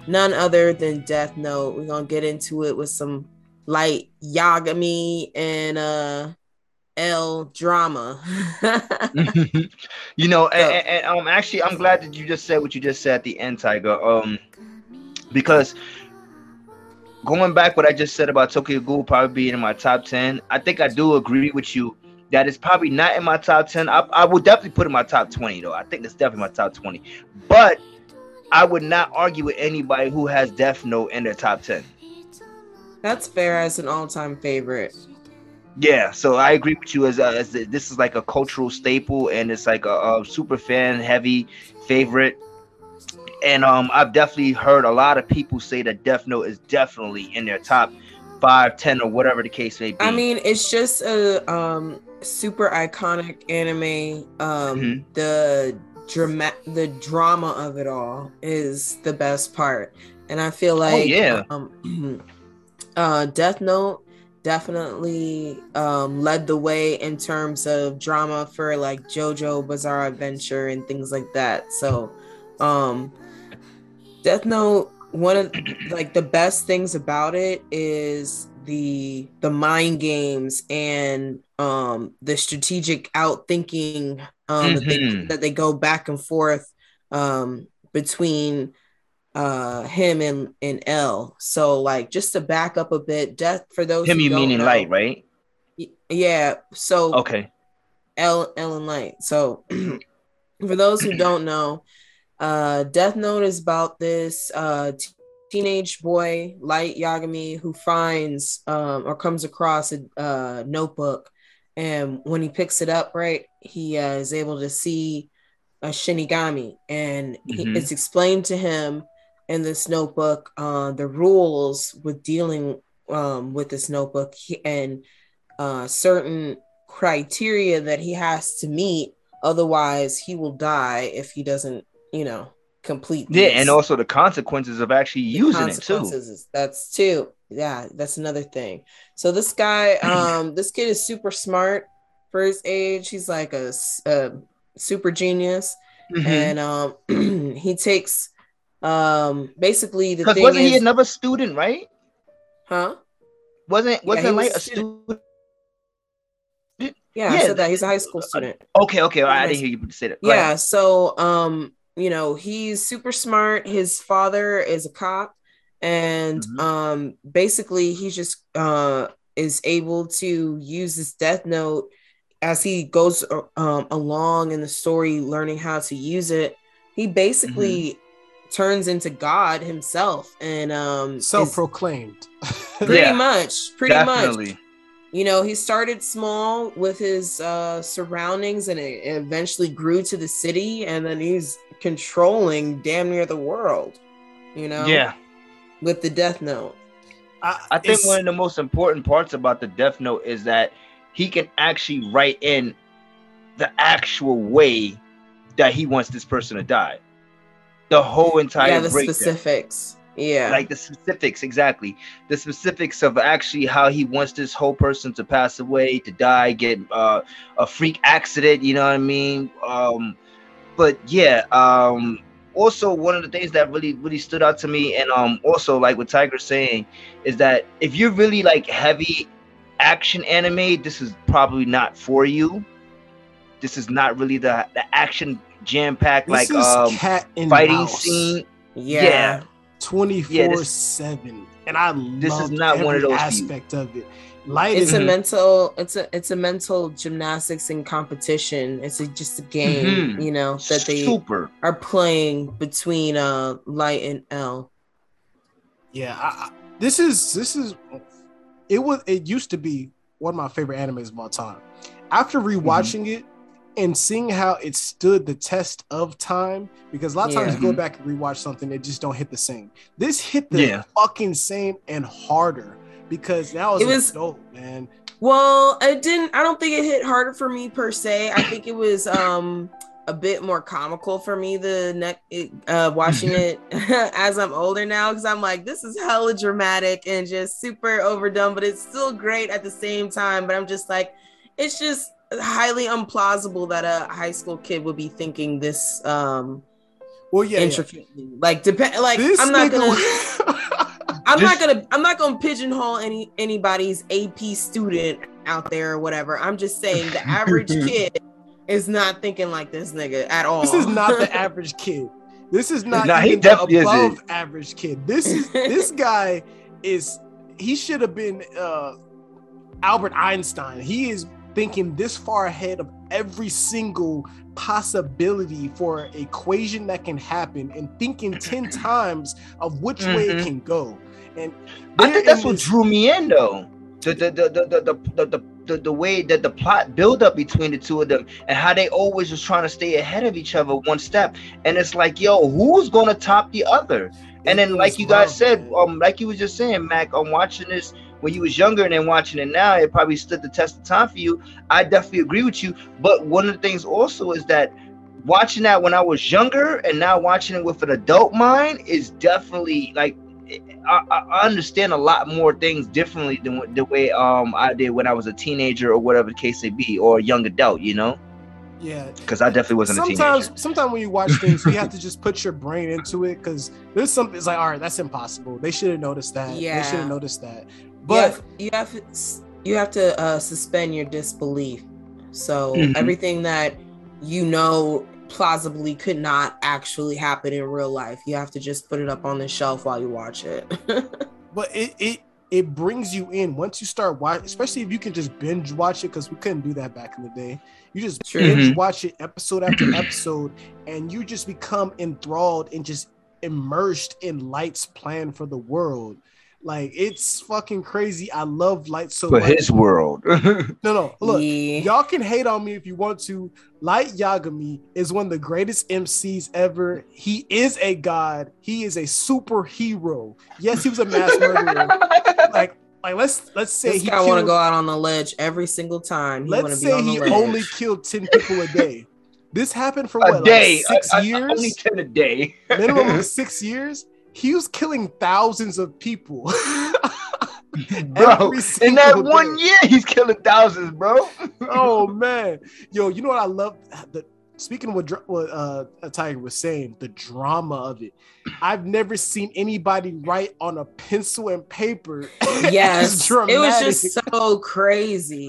[SPEAKER 3] none other than Death Note. We're gonna get into it with some light Yagami and uh L drama. (laughs)
[SPEAKER 4] you know, (laughs) and, and, and, um, actually, I'm glad that you just said what you just said at the end, Thaiger. Um, because going back what I just said about Tokyo Ghoul probably being in my top ten, I think I do agree with you that it's probably not in my top ten. I, I would definitely put it in my top twenty though. I think it's definitely my top twenty, but I would not argue with anybody who has Death Note in their top ten.
[SPEAKER 3] That's fair as an all time favorite.
[SPEAKER 4] Yeah, so I agree with you as, uh, as the, this is like a cultural staple and it's like a, a super fan heavy favorite. And um, I've definitely heard a lot of people say that Death Note is definitely in their top five, ten, or whatever the case may be.
[SPEAKER 3] I mean, it's just a um super iconic anime. Um
[SPEAKER 4] Mhm.
[SPEAKER 3] the drama the drama of it all is the best part. And I feel like
[SPEAKER 4] yeah.
[SPEAKER 3] um (clears throat) uh Death Note definitely um led the way in terms of drama for like JoJo Bizarre Adventure and things like that. So um Death Note one of like the best things about it is the the mind games and um the strategic outthinking um that, they,
[SPEAKER 4] Mhm.
[SPEAKER 3] that they go back and forth um between uh him and and L. So like just to back up a bit, death for those
[SPEAKER 4] Him,
[SPEAKER 3] who
[SPEAKER 4] you meaning
[SPEAKER 3] know-
[SPEAKER 4] light, right?
[SPEAKER 3] Yeah. So
[SPEAKER 4] Okay.
[SPEAKER 3] L Ellen Light. So (clears throat) for those who don't know, uh Death Note is about this uh t- teenage boy, Light Yagami, who finds um or comes across a uh notebook. And when he picks it up, right, he uh, is able to see a Shinigami. And he,
[SPEAKER 4] Mhm.
[SPEAKER 3] it's explained to him in this notebook uh the rules with dealing um with this notebook. And uh certain criteria that he has to meet otherwise he will die if he doesn't you know complete
[SPEAKER 4] Yeah, and also the consequences of actually using it too.
[SPEAKER 3] that's too yeah, that's another thing. So this guy, (clears throat) um, this kid is super smart for his age. He's like a super genius,
[SPEAKER 4] Mhm.
[SPEAKER 3] and um, (clears throat) he takes um basically the
[SPEAKER 4] Because
[SPEAKER 3] thing
[SPEAKER 4] wasn't
[SPEAKER 3] is,
[SPEAKER 4] he another student, right?
[SPEAKER 3] huh?
[SPEAKER 4] Wasn't wasn't
[SPEAKER 3] he
[SPEAKER 4] like
[SPEAKER 3] was
[SPEAKER 4] a
[SPEAKER 3] a student.
[SPEAKER 4] student?
[SPEAKER 3] Yeah, I
[SPEAKER 4] Yeah,
[SPEAKER 3] said that he's a high school student.
[SPEAKER 4] Okay, okay, I didn't hear you say that. Go
[SPEAKER 3] yeah
[SPEAKER 4] ahead.
[SPEAKER 3] so um you know he's super smart his father is a cop and
[SPEAKER 4] Mhm.
[SPEAKER 3] um basically he just uh is able to use this death note as he goes uh, um along in the story learning how to use it he basically
[SPEAKER 4] Mm-hmm.
[SPEAKER 3] turns into god himself and um
[SPEAKER 1] Self-proclaimed.
[SPEAKER 3] pretty
[SPEAKER 4] Yeah,
[SPEAKER 3] much pretty much
[SPEAKER 4] Definitely.
[SPEAKER 3] You know he started small with his uh surroundings and it eventually grew to the city and then he's controlling damn near the world you know
[SPEAKER 4] Yeah.
[SPEAKER 3] with the death note
[SPEAKER 4] I think one of the most important parts about the Death Note is that he can actually write in the actual way that he wants this person to die. The whole entire
[SPEAKER 3] yeah the
[SPEAKER 4] breakdown.
[SPEAKER 3] specifics yeah.
[SPEAKER 4] Like the specifics exactly. The specifics of actually how he wants this whole person to pass away to die get uh, a freak accident you know what i mean? Um but yeah um also one of the things that really really stood out to me and um also like what Thaiger's saying is that if you're really like heavy action anime this is probably not for you. This is not really the the action jam packed
[SPEAKER 1] This
[SPEAKER 4] like
[SPEAKER 1] is
[SPEAKER 4] um
[SPEAKER 1] cat
[SPEAKER 4] fighting
[SPEAKER 1] mouse,
[SPEAKER 4] scene.
[SPEAKER 3] Yeah,
[SPEAKER 4] yeah.
[SPEAKER 1] 24 7 and i
[SPEAKER 4] This is
[SPEAKER 1] loved
[SPEAKER 4] not one of
[SPEAKER 1] every
[SPEAKER 4] those for you.
[SPEAKER 1] aspect of it light
[SPEAKER 3] it's
[SPEAKER 1] is
[SPEAKER 3] a mental it's a it's a mental gymnastics and competition it's a, just a game
[SPEAKER 4] Mhm.
[SPEAKER 3] you know that they
[SPEAKER 4] super
[SPEAKER 3] are playing between uh light and l
[SPEAKER 1] yeah I, I- this is this is it was it used to be one of my favorite animes of all time after rewatching
[SPEAKER 4] Mm-hmm.
[SPEAKER 1] it and seeing how it stood the test of time because a lot of times
[SPEAKER 3] Yeah.
[SPEAKER 1] you go back and rewatch something that just don't hit the same this hit the
[SPEAKER 4] Yeah.
[SPEAKER 1] fucking same and harder because now
[SPEAKER 3] It
[SPEAKER 1] it's
[SPEAKER 3] was-
[SPEAKER 1] adult man
[SPEAKER 3] Well, it didn't. I don't think it hit harder for me per se. I think it was um a bit more comical for me the neck uh watching (laughs) it (laughs) as I'm older now because I'm like this is hella dramatic and just super overdone, but it's still great at the same time. But I'm just like, it's just highly implausible that a high school kid would be thinking this um
[SPEAKER 1] well yeah, yeah.
[SPEAKER 3] Like depend like
[SPEAKER 1] this
[SPEAKER 3] I'm not
[SPEAKER 1] nigga
[SPEAKER 3] gonna (laughs) I'm not gonna I'm not gonna pigeonhole any anybody's AP student out there or whatever. I'm just saying the (laughs) average kid is not thinking like this nigga at all.
[SPEAKER 1] This is not the (laughs) average kid. This is not
[SPEAKER 4] Nah, he
[SPEAKER 1] even
[SPEAKER 4] definitely
[SPEAKER 1] the
[SPEAKER 4] isn't.
[SPEAKER 1] above average kid. This is this guy is he should have been uh Albert Einstein. He is thinking this far ahead of every single possibility for an equation that can happen and thinking 10 (laughs) times of which way it
[SPEAKER 4] Mhm.
[SPEAKER 1] can go. And
[SPEAKER 4] I think that's what
[SPEAKER 1] this-
[SPEAKER 4] drew me in though. The the the the the the, the, the, the way that the plot build up between the two of them and how they always just trying to stay ahead of each other one step. And it's like, yo, who's gonna top the other? And then, like you guys said, um, like you was just saying, Mac, I'm watching this when you was younger and then watching it now, it probably stood the test of time for you. I definitely agree with you. But one of the things also is that watching that when I was younger and now watching it with an adult mind is definitely like I, I I understand a lot more things differently than the way um I did when I was a teenager or whatever the case may be or a young adult, you know,
[SPEAKER 1] yeah,
[SPEAKER 4] because I definitely wasn't a
[SPEAKER 1] sometimes
[SPEAKER 4] teenager.
[SPEAKER 1] sometimes when you watch things you have to (laughs) just put your brain into it because there's something it's like all right that's impossible they should have noticed that
[SPEAKER 3] Yeah, they
[SPEAKER 1] should have noticed that
[SPEAKER 3] but
[SPEAKER 1] but
[SPEAKER 3] you have, you have you have to uh, suspend your disbelief. So
[SPEAKER 4] Mhm.
[SPEAKER 3] everything that you know plausibly could not actually happen in real life, you have to just put it up on the shelf while you watch it. (laughs)
[SPEAKER 1] but it it it brings you in once you start watching especially if you can just binge watch it because we couldn't do that back in the day you just
[SPEAKER 3] True.
[SPEAKER 1] binge
[SPEAKER 4] Mhm.
[SPEAKER 1] watch it episode after (clears throat) episode and you just become enthralled and just immersed in light's plan for the world like it's fucking crazy i love light so
[SPEAKER 4] For
[SPEAKER 1] much
[SPEAKER 4] his world. (laughs)
[SPEAKER 1] no no look
[SPEAKER 3] Yeah.
[SPEAKER 1] Y'all can hate on me if you want to. Light Yagami is one of the greatest MCs ever. He is a god. He is a superhero. Yes, he was a mass (laughs) murderer. like, like let's let's say
[SPEAKER 3] this
[SPEAKER 1] he
[SPEAKER 3] guy want to go out on the ledge every single time. He
[SPEAKER 1] let's
[SPEAKER 3] to be
[SPEAKER 1] say
[SPEAKER 3] on the
[SPEAKER 1] he
[SPEAKER 3] ledge.
[SPEAKER 1] only killed ten people a day. This happened for
[SPEAKER 4] a
[SPEAKER 1] what,
[SPEAKER 4] day,
[SPEAKER 1] like six
[SPEAKER 4] I- I-
[SPEAKER 1] years,
[SPEAKER 4] only ten a day.
[SPEAKER 1] minimum of (laughs) six years. He was killing thousands of people. (laughs)
[SPEAKER 4] bro. In that
[SPEAKER 1] single
[SPEAKER 4] one year, he's killing thousands, bro. (laughs)
[SPEAKER 1] oh man, yo, you know what I love? The speaking of what, what uh, Thaiger was saying, the drama of it. I've never seen anybody write on a pencil and paper. (laughs) as
[SPEAKER 3] Yes, it was just so crazy.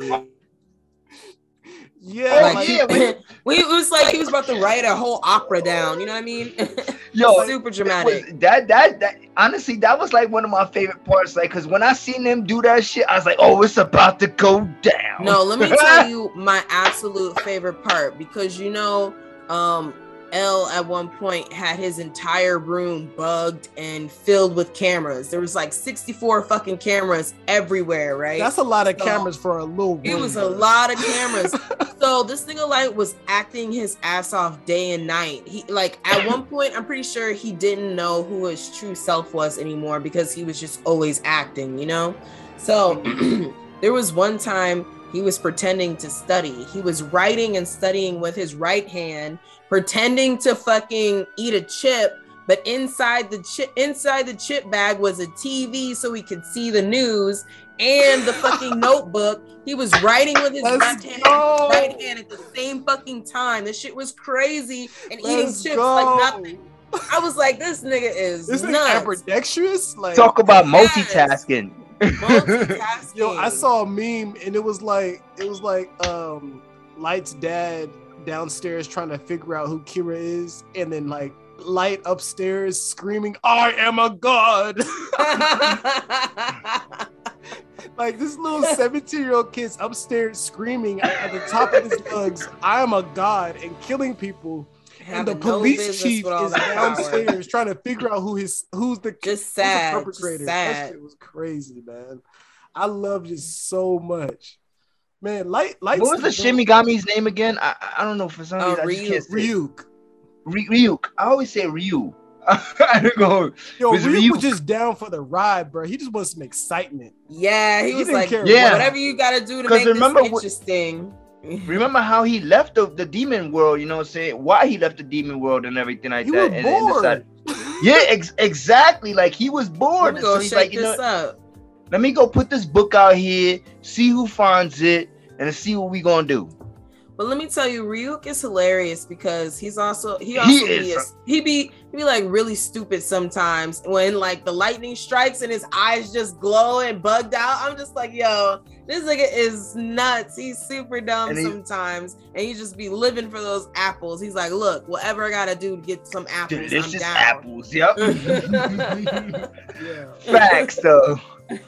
[SPEAKER 1] Yeah,
[SPEAKER 3] like,
[SPEAKER 1] like,
[SPEAKER 4] yeah,
[SPEAKER 3] he, we, (laughs) it was like he was about to write a whole opera down. You know what I mean? (laughs)
[SPEAKER 4] Yo,
[SPEAKER 3] super dramatic.
[SPEAKER 4] was, that that that honestly, that was like one of my favorite parts. Like, cause when I seen them do that shit, I was like, "Oh, it's about to go down."
[SPEAKER 3] No, let me tell (laughs) you my absolute favorite part because you know, um, L at one point had his entire room bugged and filled with cameras. There was like 64 fucking cameras everywhere, right?
[SPEAKER 1] that's a lot of
[SPEAKER 3] So,
[SPEAKER 1] cameras for a little. room.
[SPEAKER 3] it was a lot of cameras. (laughs) so this nigga light was acting his ass off day and night. He like at one point, I'm pretty sure he didn't know who his true self was anymore because he was just always acting, you know. So (clears throat) there was one time he was pretending to study. He was writing and studying with his right hand, pretending to fucking eat a chip. But inside the chip, inside the chip bag was a TV, so he could see the news and the fucking (laughs) notebook. He was writing with his
[SPEAKER 1] Let's
[SPEAKER 3] left hand,
[SPEAKER 1] go.
[SPEAKER 3] right hand at the same fucking time. This shit was crazy, and eating
[SPEAKER 1] Let's
[SPEAKER 3] chips
[SPEAKER 1] go.
[SPEAKER 3] like nothing. I was like, this nigga is
[SPEAKER 1] This is
[SPEAKER 3] nuts.
[SPEAKER 1] ambidextrous. Like,
[SPEAKER 4] Talk about
[SPEAKER 3] Yes.
[SPEAKER 4] multitasking.
[SPEAKER 3] Multitasking. (laughs)
[SPEAKER 1] yo, I saw a meme and it was like, it was like, um, Light's dad downstairs trying to figure out who Kira is, and then like Light upstairs screaming, "I am a god!" (laughs) like this little (laughs) 17 year old kid's upstairs screaming at the top of his lungs, "I am a god!" and killing people. and the
[SPEAKER 3] no
[SPEAKER 1] police chief is
[SPEAKER 3] that power.
[SPEAKER 1] downstairs trying to figure out who his who's the
[SPEAKER 3] Just
[SPEAKER 1] who's the
[SPEAKER 3] sad. just
[SPEAKER 1] perpetrator. That shit was crazy, man. I loved it so much. Man, light light.
[SPEAKER 4] what was the Shimigami's name again? I I- I don't know for some
[SPEAKER 3] Oh,
[SPEAKER 4] reason. I just can't say it.
[SPEAKER 1] Ryuk.
[SPEAKER 4] Ry- Ryuk. I always say Ryu. (laughs) I don't go.
[SPEAKER 1] Yo,
[SPEAKER 4] Was
[SPEAKER 1] Ryuk,
[SPEAKER 4] Ryuk-
[SPEAKER 1] was just down for the ride, bro. He just wants some excitement.
[SPEAKER 3] Yeah, he,
[SPEAKER 1] He
[SPEAKER 3] was like,
[SPEAKER 4] Yeah.
[SPEAKER 3] whatever you got to do to make
[SPEAKER 4] remember
[SPEAKER 3] this
[SPEAKER 4] what-
[SPEAKER 3] interesting. (laughs)
[SPEAKER 4] Remember how he left the, the demon world? You know what I'm saying? Why he left the demon world and everything like
[SPEAKER 1] He
[SPEAKER 4] that?
[SPEAKER 1] was
[SPEAKER 4] and, and
[SPEAKER 1] bored.
[SPEAKER 4] decided- (laughs) yeah, ex- exactly. Like he was
[SPEAKER 3] Let
[SPEAKER 4] bored.
[SPEAKER 3] me
[SPEAKER 4] So
[SPEAKER 3] go
[SPEAKER 4] he's
[SPEAKER 3] check
[SPEAKER 4] like, you know,
[SPEAKER 3] this up.
[SPEAKER 4] let me go put this book out here, see who finds it, and see what we gonna do.
[SPEAKER 3] But let me tell you, Ryuk is hilarious because he's also he
[SPEAKER 4] He
[SPEAKER 3] also
[SPEAKER 4] is.
[SPEAKER 3] be a, he be he be like really stupid sometimes when like the lightning strikes and his eyes just glow and bugged out. I'm just like, yo, this nigga is nuts. He's super dumb
[SPEAKER 4] And he-
[SPEAKER 3] sometimes, and he just be living for those apples. He's like, look, whatever I gotta do to get some apples,
[SPEAKER 4] Delicious
[SPEAKER 3] I'm down.
[SPEAKER 4] apples. Yep.
[SPEAKER 1] Yeah. (laughs) (laughs)
[SPEAKER 4] Facts though.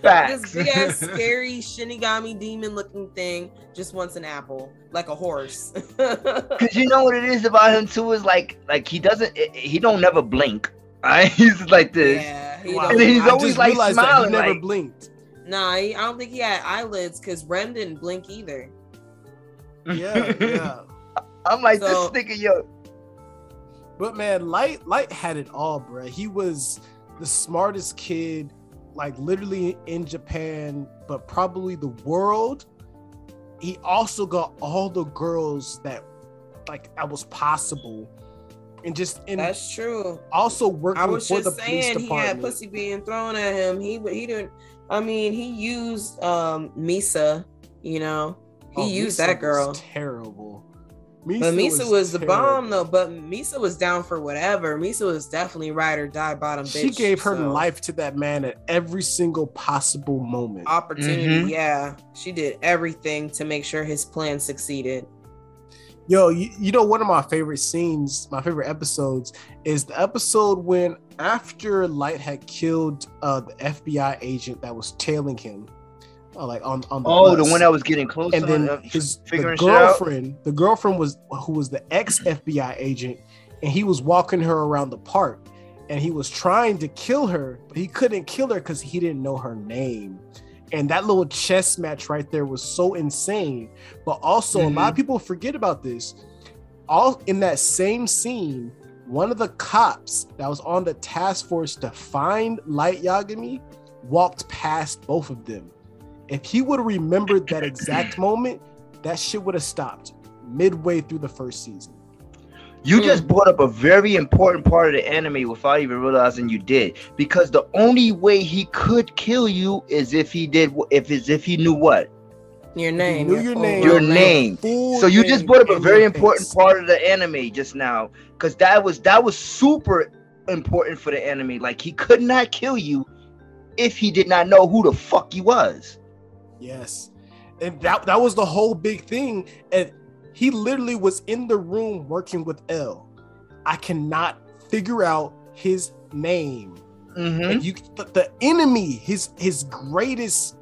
[SPEAKER 3] This big ass (laughs) scary Shinigami demon looking thing just wants an apple like a horse. (laughs)
[SPEAKER 4] Cause you know what it is about him too is like like he doesn't he don't never blink. (laughs) Right? He's like this.
[SPEAKER 3] yeah, he
[SPEAKER 4] And he's
[SPEAKER 1] I
[SPEAKER 4] always,
[SPEAKER 1] just
[SPEAKER 4] like,
[SPEAKER 1] realized that
[SPEAKER 4] smiling,
[SPEAKER 1] he never
[SPEAKER 4] like-
[SPEAKER 1] blinked.
[SPEAKER 3] Nah, he, I don't think he had eyelids because Rem didn't blink either.
[SPEAKER 1] Yeah, yeah.
[SPEAKER 4] I'm like
[SPEAKER 3] So-
[SPEAKER 4] this nigga, yo.
[SPEAKER 1] But man, Light Light had it all, bro. He was the smartest kid, like literally in Japan, but probably the world. He also got all the girls that like that was possible. And just and
[SPEAKER 3] That's true.
[SPEAKER 1] also working
[SPEAKER 3] I was
[SPEAKER 1] for the
[SPEAKER 3] just
[SPEAKER 1] police
[SPEAKER 3] saying he had pussy being thrown at him. He he didn't. I mean, he used um Misa. You know, he
[SPEAKER 1] Oh,
[SPEAKER 3] used
[SPEAKER 1] Misa
[SPEAKER 3] that girl.
[SPEAKER 1] terrible.
[SPEAKER 3] But Misa was, the bomb though. But Misa was down for whatever. Misa was definitely ride or die bottom bitch.
[SPEAKER 1] She gave her
[SPEAKER 3] so-
[SPEAKER 1] life to that man at every single possible moment.
[SPEAKER 3] opportunity.
[SPEAKER 4] Mhm.
[SPEAKER 3] Yeah, she did everything to make sure his plan succeeded.
[SPEAKER 1] Yo, you, you know, one of my favorite scenes, my favorite episodes is the episode when after Light had killed uh, the FBI agent that was tailing him, uh, like on, on the
[SPEAKER 4] Oh, the one that was getting close.
[SPEAKER 1] and then
[SPEAKER 4] uh,
[SPEAKER 1] his the
[SPEAKER 4] figuring shit out.
[SPEAKER 1] girlfriend, the girlfriend was who was the ex FBI agent, and he was walking her around the park, and he was trying to kill her, but he couldn't kill her because he didn't know her name. And that little chess match right there was so insane. But also, a
[SPEAKER 4] Mm-hmm.
[SPEAKER 1] lot of people forget about this. All in that same scene, one of the cops that was on the task force to find Light Yagami walked past both of them. If he would have remembered that exact (coughs) moment, that shit would have stopped midway through the first season.
[SPEAKER 4] You
[SPEAKER 3] Hmm.
[SPEAKER 4] just brought up a very important part of the anime without even realizing you did. Because the only way he could kill you is if he did if is if he knew what?
[SPEAKER 3] Your name.
[SPEAKER 1] knew your
[SPEAKER 3] full
[SPEAKER 1] name.
[SPEAKER 4] Your
[SPEAKER 3] real
[SPEAKER 4] name. So you just brought up a very important
[SPEAKER 1] face.
[SPEAKER 4] part of the anime just now. Cause that was that was super important for the anime. Like he could not kill you if he did not know who the fuck he was.
[SPEAKER 1] Yes. And that that was the whole big thing. And he literally was in the room working with L. I cannot figure out his name.
[SPEAKER 4] Mhm.
[SPEAKER 1] And you the, the enemy, his his greatest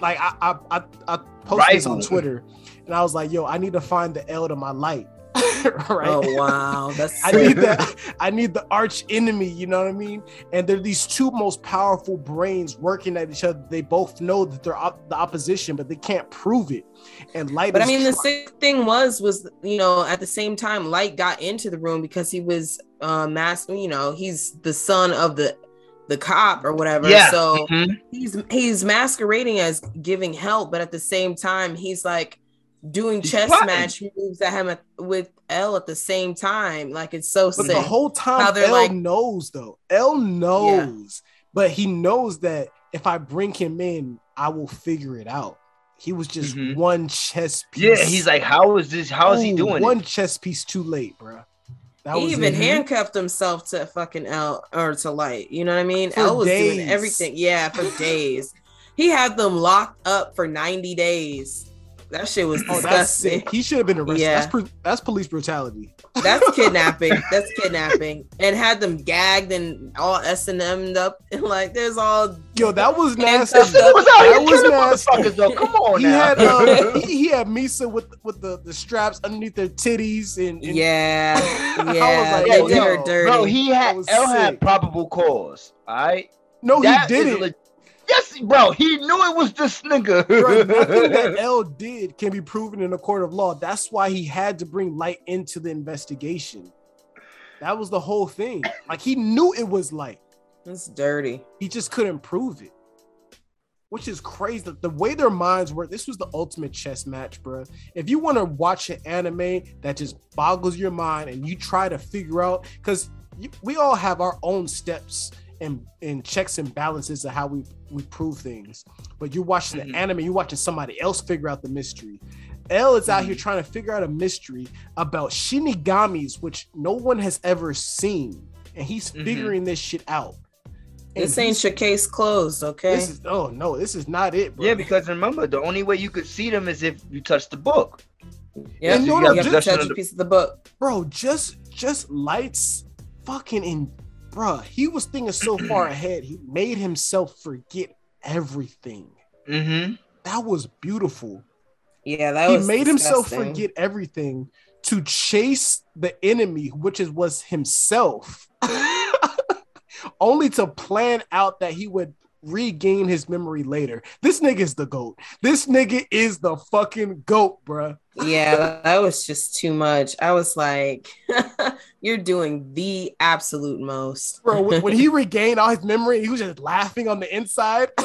[SPEAKER 1] like I I I, I posted this on Twitter and I was like, yo, I need to find the L to my light. (laughs) right?
[SPEAKER 3] Oh wow, that's
[SPEAKER 1] I need that. I need the arch enemy. You know what I mean? And they're these two most powerful brains working at each other. They both know that they're op- the opposition, but they can't prove it. And light.
[SPEAKER 3] But I
[SPEAKER 1] is
[SPEAKER 3] mean, the sick thing was, was you know, at the same time, Light got into the room because he was uh mass. You know, he's the son of the the cop or whatever.
[SPEAKER 4] Yeah.
[SPEAKER 3] So
[SPEAKER 4] Mhm.
[SPEAKER 3] he's he's masquerading as giving help, but at the same time, he's like doing
[SPEAKER 4] He's
[SPEAKER 3] chess
[SPEAKER 4] plotting.
[SPEAKER 3] match moves at him at, with L at the same time. Like it's so
[SPEAKER 1] But
[SPEAKER 3] sick.
[SPEAKER 1] the whole time,
[SPEAKER 3] they're
[SPEAKER 1] L
[SPEAKER 3] like-
[SPEAKER 1] knows though. L knows, but he knows that if I bring him in, I will figure it out. He was just
[SPEAKER 4] Mhm.
[SPEAKER 1] one chess piece.
[SPEAKER 4] Yeah, he's like, how is this? How is he doing
[SPEAKER 1] One
[SPEAKER 4] it?
[SPEAKER 1] chess piece too late, bro. That
[SPEAKER 3] he
[SPEAKER 1] was
[SPEAKER 3] even
[SPEAKER 1] it.
[SPEAKER 3] handcuffed himself to fucking L or to Light. You know what I mean?
[SPEAKER 1] For
[SPEAKER 3] L was
[SPEAKER 1] days.
[SPEAKER 3] doing everything. Yeah, for days. He had them locked up for 90 days. That shit was
[SPEAKER 1] Oh, that's
[SPEAKER 3] disgusting.
[SPEAKER 1] sick. He should have been arrested.
[SPEAKER 3] Yeah.
[SPEAKER 1] That's, pr- that's police brutality. (laughs)
[SPEAKER 3] That's kidnapping. That's kidnapping. And had them gagged and all S and M'd up. (laughs) And like there's all
[SPEAKER 1] Yo, that was nasty.
[SPEAKER 3] up.
[SPEAKER 4] He was out
[SPEAKER 1] That was nasty.
[SPEAKER 4] though. Come on
[SPEAKER 1] he
[SPEAKER 4] now.
[SPEAKER 1] had (laughs) um, he, he had Misa with with the, the straps underneath their titties and, and
[SPEAKER 3] yeah.
[SPEAKER 1] I was
[SPEAKER 3] Yeah.
[SPEAKER 1] like,
[SPEAKER 3] they
[SPEAKER 1] yo, yo,
[SPEAKER 3] dirty.
[SPEAKER 4] Bro, he had
[SPEAKER 1] was
[SPEAKER 4] L had probable cause. All right.
[SPEAKER 1] no,
[SPEAKER 4] That
[SPEAKER 1] he didn't.
[SPEAKER 4] Leg- yes, bro. He knew it was this nigga.
[SPEAKER 1] Bro, nothing that (laughs) L did can be proven in a court of law. That's why he had to bring light into the investigation. That was the whole thing. Like he knew it was light.
[SPEAKER 3] it's dirty.
[SPEAKER 1] He just couldn't prove it. Which is crazy. The, the way their minds work, this was the ultimate chess match, bro. If you want to watch an anime that just boggles your mind and you try to figure out, because we all have our own steps and, and checks and balances of how we, we prove things. But you're watching
[SPEAKER 4] Mhm.
[SPEAKER 1] the anime, you're watching somebody else figure out the mystery. L is out here trying to figure out a mystery about shinigamis, which no one has ever seen. And he's
[SPEAKER 4] Mhm.
[SPEAKER 1] figuring this shit out. And
[SPEAKER 3] This ain't your case closed, okay?
[SPEAKER 1] this is oh no, this is not it, bro.
[SPEAKER 4] yeah, because remember, the only way you could see them is if you touch the book.
[SPEAKER 3] yeah,
[SPEAKER 1] And
[SPEAKER 3] you,
[SPEAKER 1] no, no,
[SPEAKER 3] have to touch a piece of the book.
[SPEAKER 1] bro, just just lights fucking in bro. He was thinking so (clears throat) far ahead, he made himself forget everything.
[SPEAKER 4] Mm-hmm.
[SPEAKER 1] That was beautiful.
[SPEAKER 3] Yeah, that
[SPEAKER 1] he
[SPEAKER 3] was
[SPEAKER 1] made himself forget everything to chase the enemy, which is was himself. (laughs) (laughs) Only to plan out that he would regain his memory later. This nigga is the goat. This nigga is the fucking goat, bruh.
[SPEAKER 3] yeah, that was just too much. I was like, (laughs) you're doing the absolute most.
[SPEAKER 1] Bro, when, when he (laughs) regained all his memory, he was just laughing on the inside. (laughs)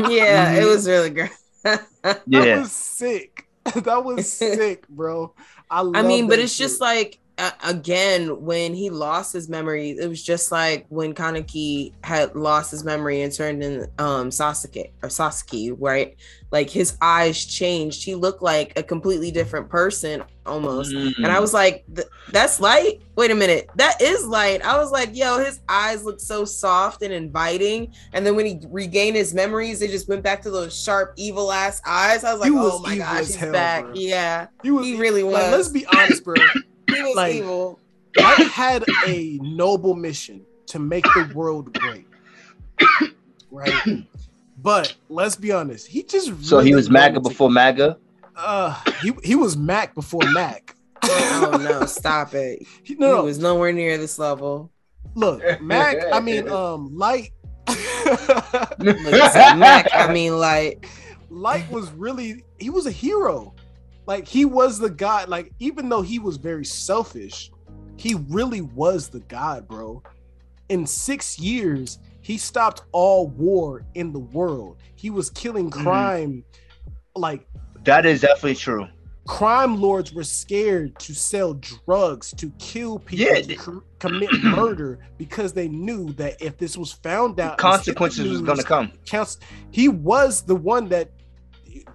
[SPEAKER 3] yeah, it
[SPEAKER 4] Mhm.
[SPEAKER 3] was really great.
[SPEAKER 1] That
[SPEAKER 4] Yeah.
[SPEAKER 1] was sick. That was sick, bro. I,
[SPEAKER 3] I mean, but it's
[SPEAKER 1] shit.
[SPEAKER 3] just like uh, again when he lost his memory, it was just like when Kaneki had lost his memory and turned in um Sasuke or Sasuke, right? Like his eyes changed. He looked like a completely different person almost.
[SPEAKER 4] Mm.
[SPEAKER 3] And I was like, that's light. Wait a minute, that is light. I was like, yo, his eyes look so soft and inviting. And then when he regained his memories, they just went back to those sharp, evil ass eyes. I was like,
[SPEAKER 1] He was
[SPEAKER 3] oh my gosh, he's
[SPEAKER 1] hell,
[SPEAKER 3] back.
[SPEAKER 1] bro.
[SPEAKER 3] Yeah,
[SPEAKER 1] he was
[SPEAKER 3] he really
[SPEAKER 1] like,
[SPEAKER 3] was.
[SPEAKER 1] let's be honest, bro. (laughs)
[SPEAKER 3] he was
[SPEAKER 1] like-
[SPEAKER 3] evil.
[SPEAKER 1] I had a noble mission to make the world great. Right? But let's be honest, he just
[SPEAKER 4] so he was MAGA before MAGA.
[SPEAKER 1] uh he, he was Mac before Mac.
[SPEAKER 3] oh no, (laughs) stop it.
[SPEAKER 1] He-
[SPEAKER 3] He
[SPEAKER 1] no, no,
[SPEAKER 3] was nowhere near this level.
[SPEAKER 1] look, Mac, I mean (laughs) um Light
[SPEAKER 3] Look, Mac, I mean, like,
[SPEAKER 1] Light was really he was a hero. Like he was the god. Like even though he was very selfish, he really was the god, bro. In six years, he stopped all war in the world. He was killing
[SPEAKER 4] Mhm.
[SPEAKER 1] crime. Like
[SPEAKER 4] That is definitely true.
[SPEAKER 1] crime lords were scared to sell drugs, to kill people,
[SPEAKER 4] Yeah,
[SPEAKER 1] to cr- commit (clears throat) murder because they knew that if this was found out, the
[SPEAKER 4] Consequences was gonna come.
[SPEAKER 1] counts. He was the one that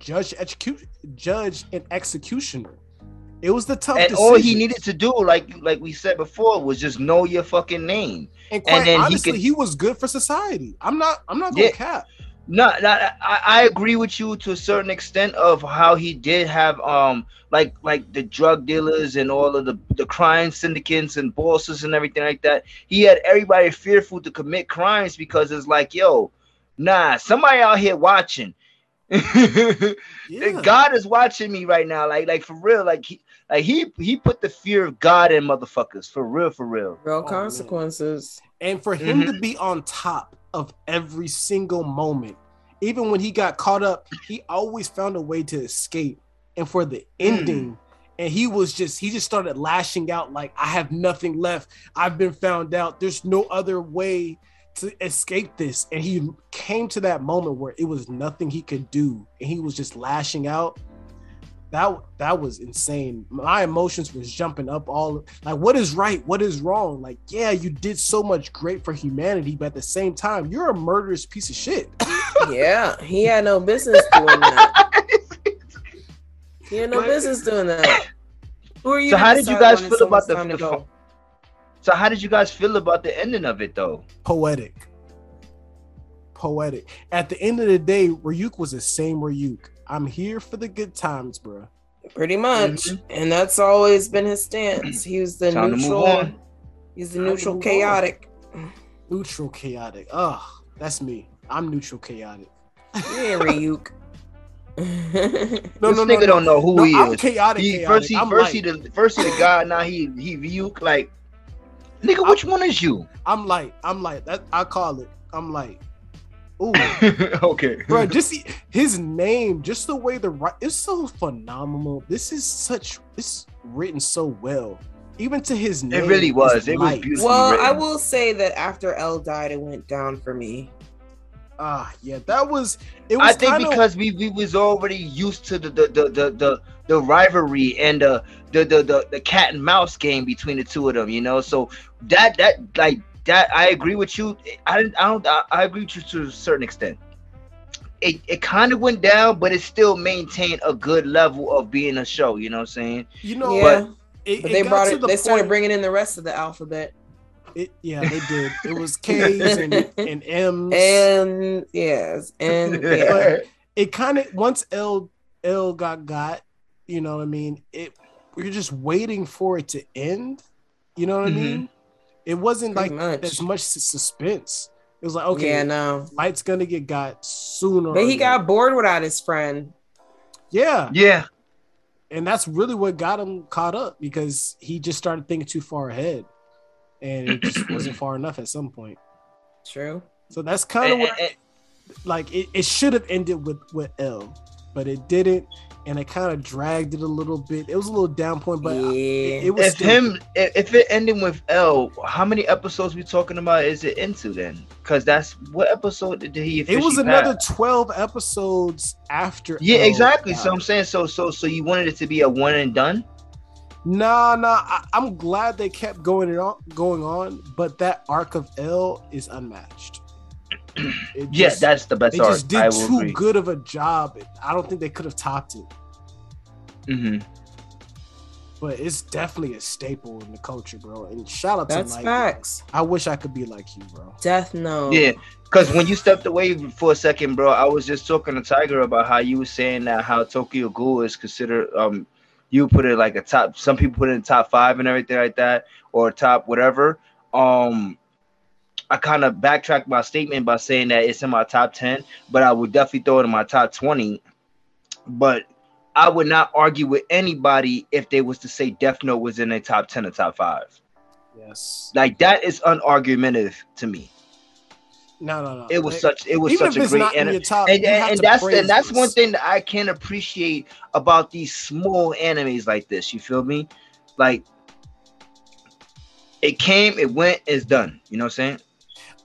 [SPEAKER 1] judge execute judge and executioner. It was the tough
[SPEAKER 4] And
[SPEAKER 1] decision.
[SPEAKER 4] all he needed to do, like like we said before, was just know your fucking name.
[SPEAKER 1] and quite
[SPEAKER 4] then
[SPEAKER 1] honestly, he,
[SPEAKER 4] could-
[SPEAKER 1] was good for society. I'm not. I'm not gonna
[SPEAKER 4] Yeah.
[SPEAKER 1] cap.
[SPEAKER 4] No, no, I, I agree with you to a certain extent of how he did have um like like the drug dealers and all of the the crime syndicates and bosses and everything like that. He had everybody fearful to commit crimes because it's like, yo, nah, somebody out here watching. (laughs)
[SPEAKER 1] Yeah.
[SPEAKER 4] God is watching me right now, like like for real, like he like he he put the fear of God in motherfuckers for real, for real.
[SPEAKER 3] Real
[SPEAKER 1] Oh,
[SPEAKER 3] consequences.
[SPEAKER 1] And for him
[SPEAKER 4] Mm-hmm.
[SPEAKER 1] to be on top of every single moment, even when he got caught up, he always found a way to escape. And for the ending, and he was just he just started lashing out like I have nothing left. I've been found out. There's no other way to escape this. And he came to that moment where it was nothing he could do, and he was just lashing out. That that was insane. My emotions was jumping up all like what is right, what is wrong? Like, yeah, you did so much great for humanity, but at the same time, you're a murderous piece of shit. (laughs)
[SPEAKER 3] Yeah, he had no business (laughs) doing that. He had no business doing that. Who are you?
[SPEAKER 4] So how did you guys feel about
[SPEAKER 3] someone's
[SPEAKER 4] the-
[SPEAKER 3] time
[SPEAKER 4] the
[SPEAKER 3] go?
[SPEAKER 4] fu- So how did you guys feel about the ending of it though?
[SPEAKER 1] Poetic. Poetic. At the end of the day, Ryuk was the same Ryuk. I'm here for the good times, bro.
[SPEAKER 3] Pretty much, and that's always been his stance. He was the
[SPEAKER 4] Mm-hmm. Time
[SPEAKER 3] neutral. He's the
[SPEAKER 1] Time
[SPEAKER 3] neutral,
[SPEAKER 1] move on.
[SPEAKER 3] chaotic.
[SPEAKER 1] Neutral chaotic. Ugh, that's me. I'm neutral chaotic.
[SPEAKER 3] Yeah, ain't Ryuk. (laughs) (laughs)
[SPEAKER 1] No,
[SPEAKER 4] this
[SPEAKER 1] no, no,
[SPEAKER 4] nigga
[SPEAKER 1] no.
[SPEAKER 4] don't know who
[SPEAKER 1] No,
[SPEAKER 4] he
[SPEAKER 1] I'm
[SPEAKER 4] is.
[SPEAKER 1] chaotic.
[SPEAKER 4] He
[SPEAKER 1] chaotic.
[SPEAKER 4] first he
[SPEAKER 1] I'm
[SPEAKER 4] first he the first he the guy now he he view like nigga which one is you?
[SPEAKER 1] I'm like, I'm like, That I call it. I'm like, Ooh, (laughs)
[SPEAKER 4] okay.
[SPEAKER 1] bro, just see, his name, just the way the right, it's so phenomenal. This is such, it's written so well. Even to his name,
[SPEAKER 4] It
[SPEAKER 1] really
[SPEAKER 4] was. It was
[SPEAKER 1] light.
[SPEAKER 4] beautiful.
[SPEAKER 3] well, I will say that after L died, it went down for me.
[SPEAKER 1] Ah, yeah, that was. It was
[SPEAKER 4] I think
[SPEAKER 1] kinda,
[SPEAKER 4] because we, we was already used to the the the the, the, the rivalry and the, the the the the cat and mouse game between the two of them, you know. So that that like that I agree with you. I didn't I don't I, I agree with you to a certain extent. It it kind of went down, but it still maintained a good level of being a show. You know what I'm saying?
[SPEAKER 1] you know,
[SPEAKER 3] yeah,
[SPEAKER 1] it,
[SPEAKER 3] but they
[SPEAKER 1] got
[SPEAKER 3] brought it.
[SPEAKER 1] the
[SPEAKER 3] They started bringing in the rest of the alphabet,
[SPEAKER 1] It, yeah, they did. It was K's and, (laughs) and M's.
[SPEAKER 3] and yes, and (laughs) yeah,
[SPEAKER 1] it kind of once L L got got, you know what I mean. It we are just waiting for it to end. You know what
[SPEAKER 4] Mhm.
[SPEAKER 1] I mean? It wasn't
[SPEAKER 3] Pretty
[SPEAKER 1] like
[SPEAKER 3] much.
[SPEAKER 1] as much sus- suspense. It was like okay,
[SPEAKER 3] yeah, no.
[SPEAKER 1] light's gonna get got sooner.
[SPEAKER 3] But
[SPEAKER 1] or
[SPEAKER 3] he
[SPEAKER 1] later.
[SPEAKER 3] got bored without his friend.
[SPEAKER 1] yeah,
[SPEAKER 4] yeah.
[SPEAKER 1] and that's really what got him caught up because he just started thinking too far ahead, and it just (clears throat) wasn't far enough at some point.
[SPEAKER 3] True.
[SPEAKER 1] So that's kind of what like it, it should have ended with with L, but it didn't, and it kind of dragged it a little bit. It was a little down point, but
[SPEAKER 3] yeah.
[SPEAKER 1] it, it was
[SPEAKER 4] if
[SPEAKER 1] still
[SPEAKER 4] him if if it ending with L, how many episodes we talking about is it into then? Because that's what episode did he?
[SPEAKER 1] it was another
[SPEAKER 4] pass?
[SPEAKER 1] twelve episodes after.
[SPEAKER 4] Yeah,
[SPEAKER 1] L
[SPEAKER 4] exactly. So. I'm saying so so so you wanted it to be a one and done.
[SPEAKER 1] Nah, nah. I, I'm glad they kept going it on, going on, but that arc of L is unmatched. (clears throat) It
[SPEAKER 4] Yeah,
[SPEAKER 1] just-
[SPEAKER 4] that's the best
[SPEAKER 1] they
[SPEAKER 4] arc.
[SPEAKER 1] just did
[SPEAKER 4] I will
[SPEAKER 1] too
[SPEAKER 4] agree.
[SPEAKER 1] good of a job. I don't think they could have topped it.
[SPEAKER 4] hmm
[SPEAKER 1] But it's definitely a staple in the culture, bro. And shout out
[SPEAKER 3] That's
[SPEAKER 1] to Light.
[SPEAKER 3] facts.
[SPEAKER 1] I wish I could be like you, bro.
[SPEAKER 3] Death Note.
[SPEAKER 4] Yeah, because when you stepped away for a second, bro, I was just talking to Thaiger about how you were saying that how Tokyo Ghoul is considered. Um, you put it like a top. Some people put it in top five and everything like that, or top whatever. Um, I kind of backtracked my statement by saying that it's in my top ten, but I would definitely throw it in my top twenty. But I would not argue with anybody if they was to say Death Note was in a top ten or top five.
[SPEAKER 1] Yes.
[SPEAKER 4] Like that is unargumentative to me.
[SPEAKER 1] No, no, no.
[SPEAKER 4] It was
[SPEAKER 1] Like,
[SPEAKER 4] such it was such a great anime.
[SPEAKER 1] top,
[SPEAKER 4] And, and, and that's and that's
[SPEAKER 1] this.
[SPEAKER 4] one thing that I can appreciate about these small animes like this. You feel me? Like it came, it went, it's done. You know what I'm saying?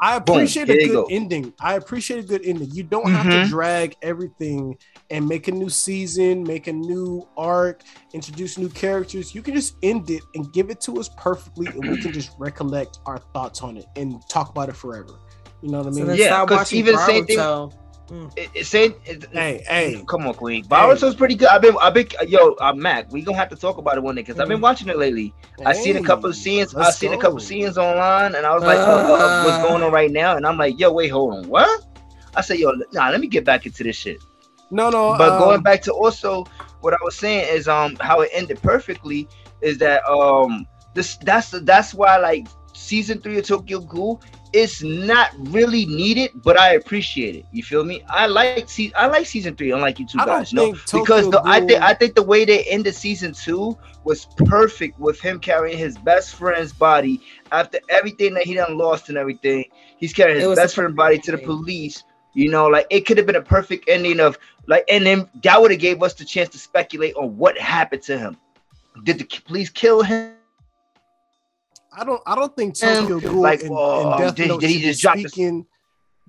[SPEAKER 1] I appreciate
[SPEAKER 4] here
[SPEAKER 1] a good
[SPEAKER 4] go.
[SPEAKER 1] ending. I appreciate a good ending. You don't have to
[SPEAKER 4] Mhm.
[SPEAKER 1] drag everything and make a new season, make a new arc, introduce new characters. You can just end it and give it to us perfectly, and we can just recollect our thoughts on it and talk about it forever. You know what I mean?
[SPEAKER 3] then
[SPEAKER 4] Yeah,
[SPEAKER 3] stop
[SPEAKER 4] 'cause
[SPEAKER 3] watching
[SPEAKER 4] even same thing-
[SPEAKER 3] Boruto.
[SPEAKER 4] It, it said, it,
[SPEAKER 1] Hey, hey,
[SPEAKER 4] come on, Queen. Boruto's pretty good. I've been, I've been, yo, uh, Mac. We gonna have to talk about it one day because I've been
[SPEAKER 1] Mhm.
[SPEAKER 4] watching it lately. I seen a couple of scenes. I seen a couple of scenes online, and I was like, what- what's going on right now? And I'm like, yo, wait, hold on, what? I said, yo, nah, let me get back into this shit.
[SPEAKER 1] No, no.
[SPEAKER 4] But
[SPEAKER 1] um,
[SPEAKER 4] going back to also what I was saying is um how it ended perfectly is that um this that's that's why like season three of Tokyo Ghoul is not really needed, but I appreciate it. You feel me? I like see I like season three, unlike you two
[SPEAKER 1] I don't
[SPEAKER 4] guys. No,
[SPEAKER 1] think
[SPEAKER 4] because the, I think I think the way they ended season two was perfect with him carrying his best friend's body after everything that he done lost and everything. He's carrying his best friend body to the police. You know, like it could have been a perfect ending of like, and then that would have gave us the chance to speculate on what happened to him. Did the police kill him?
[SPEAKER 1] I don't. I don't think Tokyo Ghoul
[SPEAKER 4] like,
[SPEAKER 1] and,
[SPEAKER 4] uh,
[SPEAKER 1] and Death
[SPEAKER 4] did-
[SPEAKER 1] Note
[SPEAKER 4] did he just
[SPEAKER 1] be
[SPEAKER 4] drop the-
[SPEAKER 1] speaking,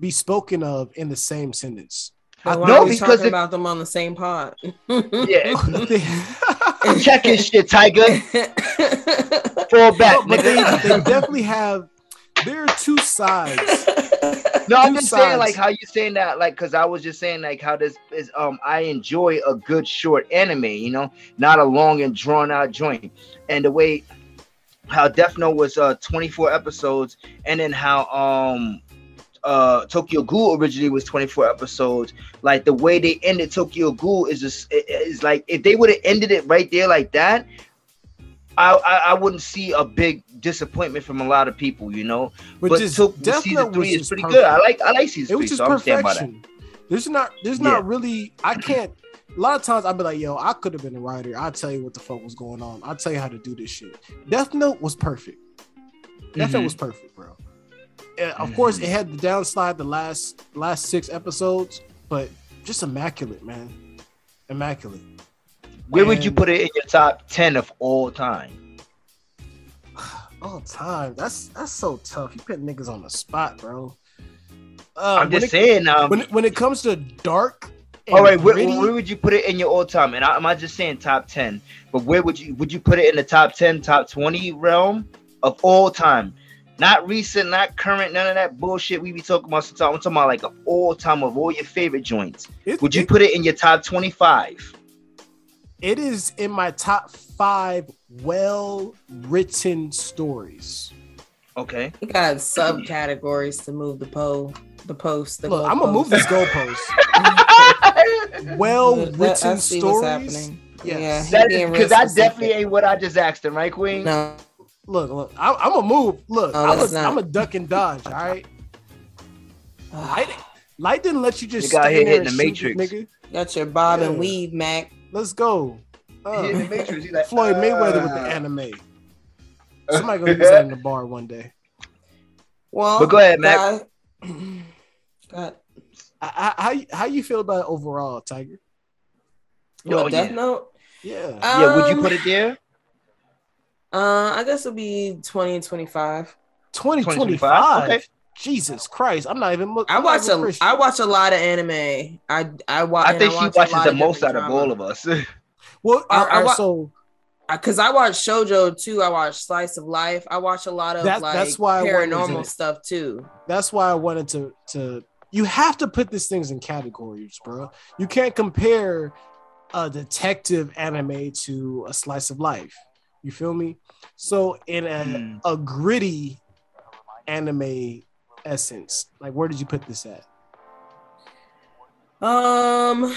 [SPEAKER 1] be spoken of in the same sentence.
[SPEAKER 3] But why
[SPEAKER 4] No,
[SPEAKER 3] we
[SPEAKER 4] because
[SPEAKER 3] talking
[SPEAKER 4] it-
[SPEAKER 3] about them on the same pod?
[SPEAKER 4] Yeah, (laughs) (laughs) check his shit, Thaiger. (laughs) Fall back,
[SPEAKER 1] No, but they, they definitely have. There are two sides.
[SPEAKER 4] No, I'm
[SPEAKER 1] two
[SPEAKER 4] just saying
[SPEAKER 1] sides.
[SPEAKER 4] like how you saying that, like because I was just saying like how this is. Um, I enjoy a good short anime, you know, not a long and drawn out joint, and the way how Death Note was uh 24 episodes, and then how um uh Tokyo Ghoul originally was 24 episodes. Like the way they ended Tokyo Ghoul is just is like if they would have ended it right there like that. I, I, I wouldn't see a big disappointment from a lot of people, you know.
[SPEAKER 1] But,
[SPEAKER 4] But,
[SPEAKER 1] just
[SPEAKER 4] to,
[SPEAKER 1] Death
[SPEAKER 4] season
[SPEAKER 1] Note
[SPEAKER 4] three is pretty
[SPEAKER 1] perfect.
[SPEAKER 4] good. I like I like season
[SPEAKER 1] It
[SPEAKER 4] three, so I'm standing by that.
[SPEAKER 1] perfection. There's not. There's
[SPEAKER 4] Yeah.
[SPEAKER 1] not really. I can't. A lot of times I'd be like, "Yo, I could have been a writer. I'll tell you what the fuck was going on. I'll tell you how to do this shit." Death Note was perfect. Death Note
[SPEAKER 4] Mhm.
[SPEAKER 1] was perfect, bro. Uh, of course, it had the downslide the last last six episodes, but just immaculate, man. Immaculate.
[SPEAKER 4] Where would you put it in your top ten of all time? (sighs)
[SPEAKER 1] All time. That's that's so tough. You put niggas on the spot, bro. Uh,
[SPEAKER 4] I'm just
[SPEAKER 1] it,
[SPEAKER 4] saying. Um,
[SPEAKER 1] when it, when it comes to dark. And
[SPEAKER 4] all right, where, where would you put it in your all time? And I, am not just saying top ten, but where would you would you put it in the top ten, top twenty realm of all time? Not recent, not current, none of that bullshit we be talking about. Sometimes I'm talking about like of all time of all your favorite joints.
[SPEAKER 1] it-
[SPEAKER 4] Would you
[SPEAKER 1] it-
[SPEAKER 4] put it in your top twenty five?
[SPEAKER 1] it is in my top five well written stories.
[SPEAKER 4] Okay.
[SPEAKER 3] You got subcategories to move the poll, the post. The
[SPEAKER 1] Look, I'm gonna move this goalpost. (laughs) Well written
[SPEAKER 3] see what's
[SPEAKER 1] stories. Yes.
[SPEAKER 3] Yeah, he
[SPEAKER 4] That
[SPEAKER 3] being
[SPEAKER 4] is
[SPEAKER 3] real
[SPEAKER 4] because that definitely ain't what I just asked him, right, Queen?
[SPEAKER 3] No,
[SPEAKER 1] Look, look, I'm, I'm gonna move. Look,
[SPEAKER 3] No,
[SPEAKER 1] I'm,
[SPEAKER 3] that's
[SPEAKER 1] a,
[SPEAKER 3] not.
[SPEAKER 1] I'm a duck and dodge. All right, (sighs) light, light didn't let you just
[SPEAKER 4] Nigga out
[SPEAKER 1] stand
[SPEAKER 4] here
[SPEAKER 1] there
[SPEAKER 4] hitting
[SPEAKER 1] and
[SPEAKER 4] the
[SPEAKER 1] shoot
[SPEAKER 4] Matrix.
[SPEAKER 1] nigga.
[SPEAKER 3] got your bob and weave, Mac.
[SPEAKER 1] Let's go. Uh,
[SPEAKER 4] He the Matrix, he like,
[SPEAKER 1] Floyd Mayweather with the
[SPEAKER 4] uh.
[SPEAKER 1] anime. (laughs) Somebody gonna use that in the bar one day.
[SPEAKER 3] Well,
[SPEAKER 4] But go ahead, Mac.
[SPEAKER 3] guy- God,
[SPEAKER 1] I, I, how you- how you feel about it overall, Thaiger?
[SPEAKER 3] what,
[SPEAKER 4] Oh,
[SPEAKER 3] Death
[SPEAKER 4] yeah.
[SPEAKER 3] Note?
[SPEAKER 1] Yeah.
[SPEAKER 4] Yeah, would you
[SPEAKER 3] Um,
[SPEAKER 4] put it there?
[SPEAKER 3] Uh, I guess it'll be 20 and 25.
[SPEAKER 1] 2025.
[SPEAKER 4] Okay.
[SPEAKER 1] Jesus Christ. I'm not even looking.
[SPEAKER 3] I watch a I watch a lot of anime. I I watch.
[SPEAKER 4] I think she watches the most out of all of us. (laughs)
[SPEAKER 1] Well,
[SPEAKER 3] I-
[SPEAKER 1] all
[SPEAKER 3] I wa-
[SPEAKER 1] so
[SPEAKER 3] because I watch shojo too. I watch slice of life. I watch a lot of
[SPEAKER 1] That-
[SPEAKER 3] like
[SPEAKER 1] that's why I wanted
[SPEAKER 3] paranormal stuff too.
[SPEAKER 1] that's why I wanted to to you have to put these things in categories, bro. You can't compare a detective anime to a slice of life. You feel me? So in a,
[SPEAKER 4] Hmm.
[SPEAKER 1] a gritty anime essence, like where did you put this at?
[SPEAKER 3] Um,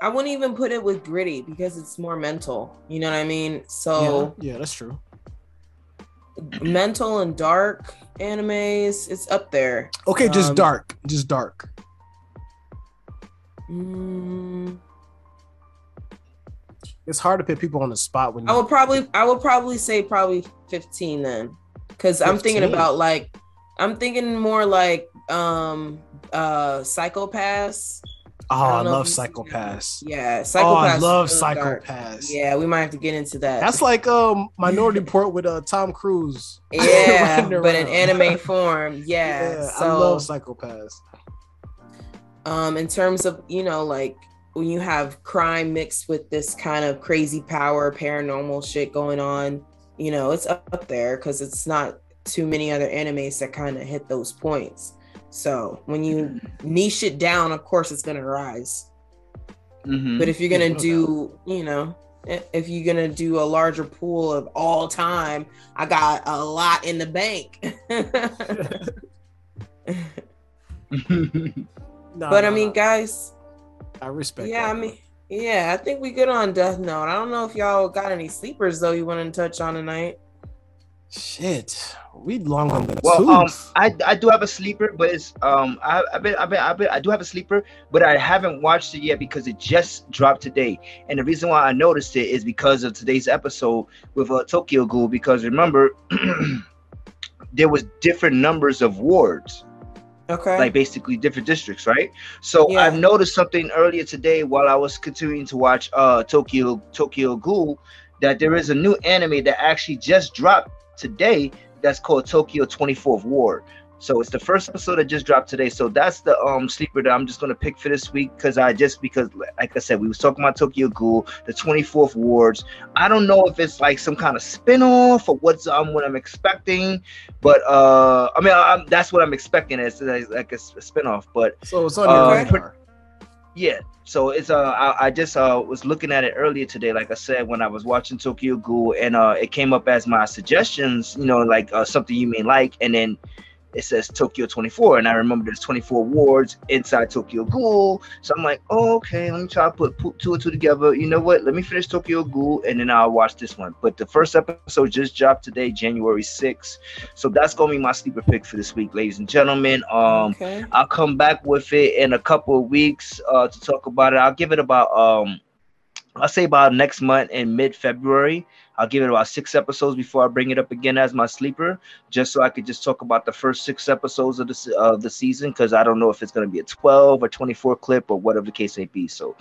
[SPEAKER 3] I wouldn't even put it with gritty because it's more mental. You know what I mean? So
[SPEAKER 1] yeah, yeah, that's true.
[SPEAKER 3] mental and dark animes, it's up there.
[SPEAKER 1] Okay, just
[SPEAKER 3] Um,
[SPEAKER 1] dark, just dark.
[SPEAKER 3] Mm,
[SPEAKER 1] It's hard to put people on the spot when
[SPEAKER 3] I would probably I would probably say probably 15 then. Cause I'm thinking about like I'm thinking more like um uh Psycho-Pass.
[SPEAKER 1] Oh,
[SPEAKER 3] I
[SPEAKER 1] I, love
[SPEAKER 3] if you've seen
[SPEAKER 1] Psycho-Pass.
[SPEAKER 3] Yeah, Psycho-Pass.
[SPEAKER 1] Oh, I love
[SPEAKER 3] really dark.
[SPEAKER 1] Psycho-Pass.
[SPEAKER 3] Yeah, we might have to get into that.
[SPEAKER 1] That's like um Minority (laughs) Report with uh Tom Cruise. (laughs)
[SPEAKER 3] yeah, but in anime (laughs) form. Yeah.
[SPEAKER 1] Yeah,
[SPEAKER 3] so
[SPEAKER 1] I love Psycho-Pass.
[SPEAKER 3] um in terms of, you know, like when you have crime mixed with this kind of crazy power, paranormal shit going on, you know, it's up there because it's not too many other animes that kind of hit those points. So when you niche it down, of course it's gonna rise.
[SPEAKER 4] Mhm.
[SPEAKER 3] But if you're gonna do, you know, if you're gonna do a larger pool of all time, I got a lot in the bank. (laughs) (laughs)
[SPEAKER 1] Nah,
[SPEAKER 3] but I mean,
[SPEAKER 1] nah.
[SPEAKER 3] guys,
[SPEAKER 1] I respect.
[SPEAKER 3] yeah,
[SPEAKER 1] that,
[SPEAKER 3] I mean, yeah, I think we good on Death Note. I don't know if y'all got any sleepers though you want to touch on tonight.
[SPEAKER 1] Shit, we long on the
[SPEAKER 4] Well, um,
[SPEAKER 1] tooth.
[SPEAKER 4] I, I do have a sleeper, but it's um I I've been I've been, I've been I do have a sleeper, but I haven't watched it yet because it just dropped today. And the reason why I noticed it is because of today's episode with uh, Tokyo Ghoul. Because remember, (clears throat) there was different numbers of wards.
[SPEAKER 3] Okay.
[SPEAKER 4] like basically different districts, right? So
[SPEAKER 3] Yeah.
[SPEAKER 4] I've noticed something earlier today while I was continuing to watch uh Tokyo Tokyo Ghoul that there is a new anime that actually just dropped today that's called Tokyo 24th Ward. So it's the first episode that just dropped today. So that's the um sleeper that I'm just gonna pick for this week because I just because like I said, we was talking about Tokyo Ghoul, the 24th wards. I don't know if it's like some kind of spin-off or what's um what I'm expecting, but uh I mean I, I'm, that's what I'm expecting as like, a, a, spin-off. But
[SPEAKER 1] so it's on
[SPEAKER 4] uh,
[SPEAKER 1] your radar.
[SPEAKER 4] Yeah, so it's uh I, I just uh was looking at it earlier today, like I said, when I was watching Tokyo Ghoul, and uh it came up as my suggestions, you know, like uh, something you may like, and then it says Tokyo 24, and I remember there's 24 wards inside Tokyo Ghoul, so I'm like, oh, okay, let me try to put, put two and two together. You know what? Let me finish Tokyo Ghoul, and then I'll watch this one. But the first episode just dropped today, January 6th, so that's gonna be my sleeper pick for this week, ladies and gentlemen. Um,
[SPEAKER 3] okay.
[SPEAKER 4] I'll come back with it in a couple of weeks uh, to talk about it. I'll give it about um, I'll say about next month in mid February. I'll give it about six episodes before I bring it up again as my sleeper, just so I could just talk about the first six episodes of the of the season because I don't know if it's gonna be a twelve or twenty four clip or whatever the case may be. So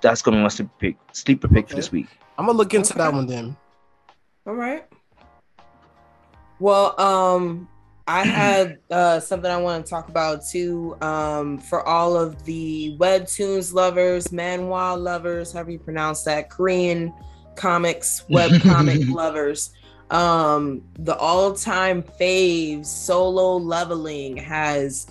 [SPEAKER 4] that's gonna be my sleeper pick, sleeper pick for this week.
[SPEAKER 1] I'm gonna look into that one then.
[SPEAKER 3] All right. Well, um, I (clears throat) had uh, something I want to talk about too. Um, for all of the webtoons lovers, manhwa lovers, however you pronounce that, Korean comics, (laughs) web comic lovers. Um, the all-time faves, solo leveling has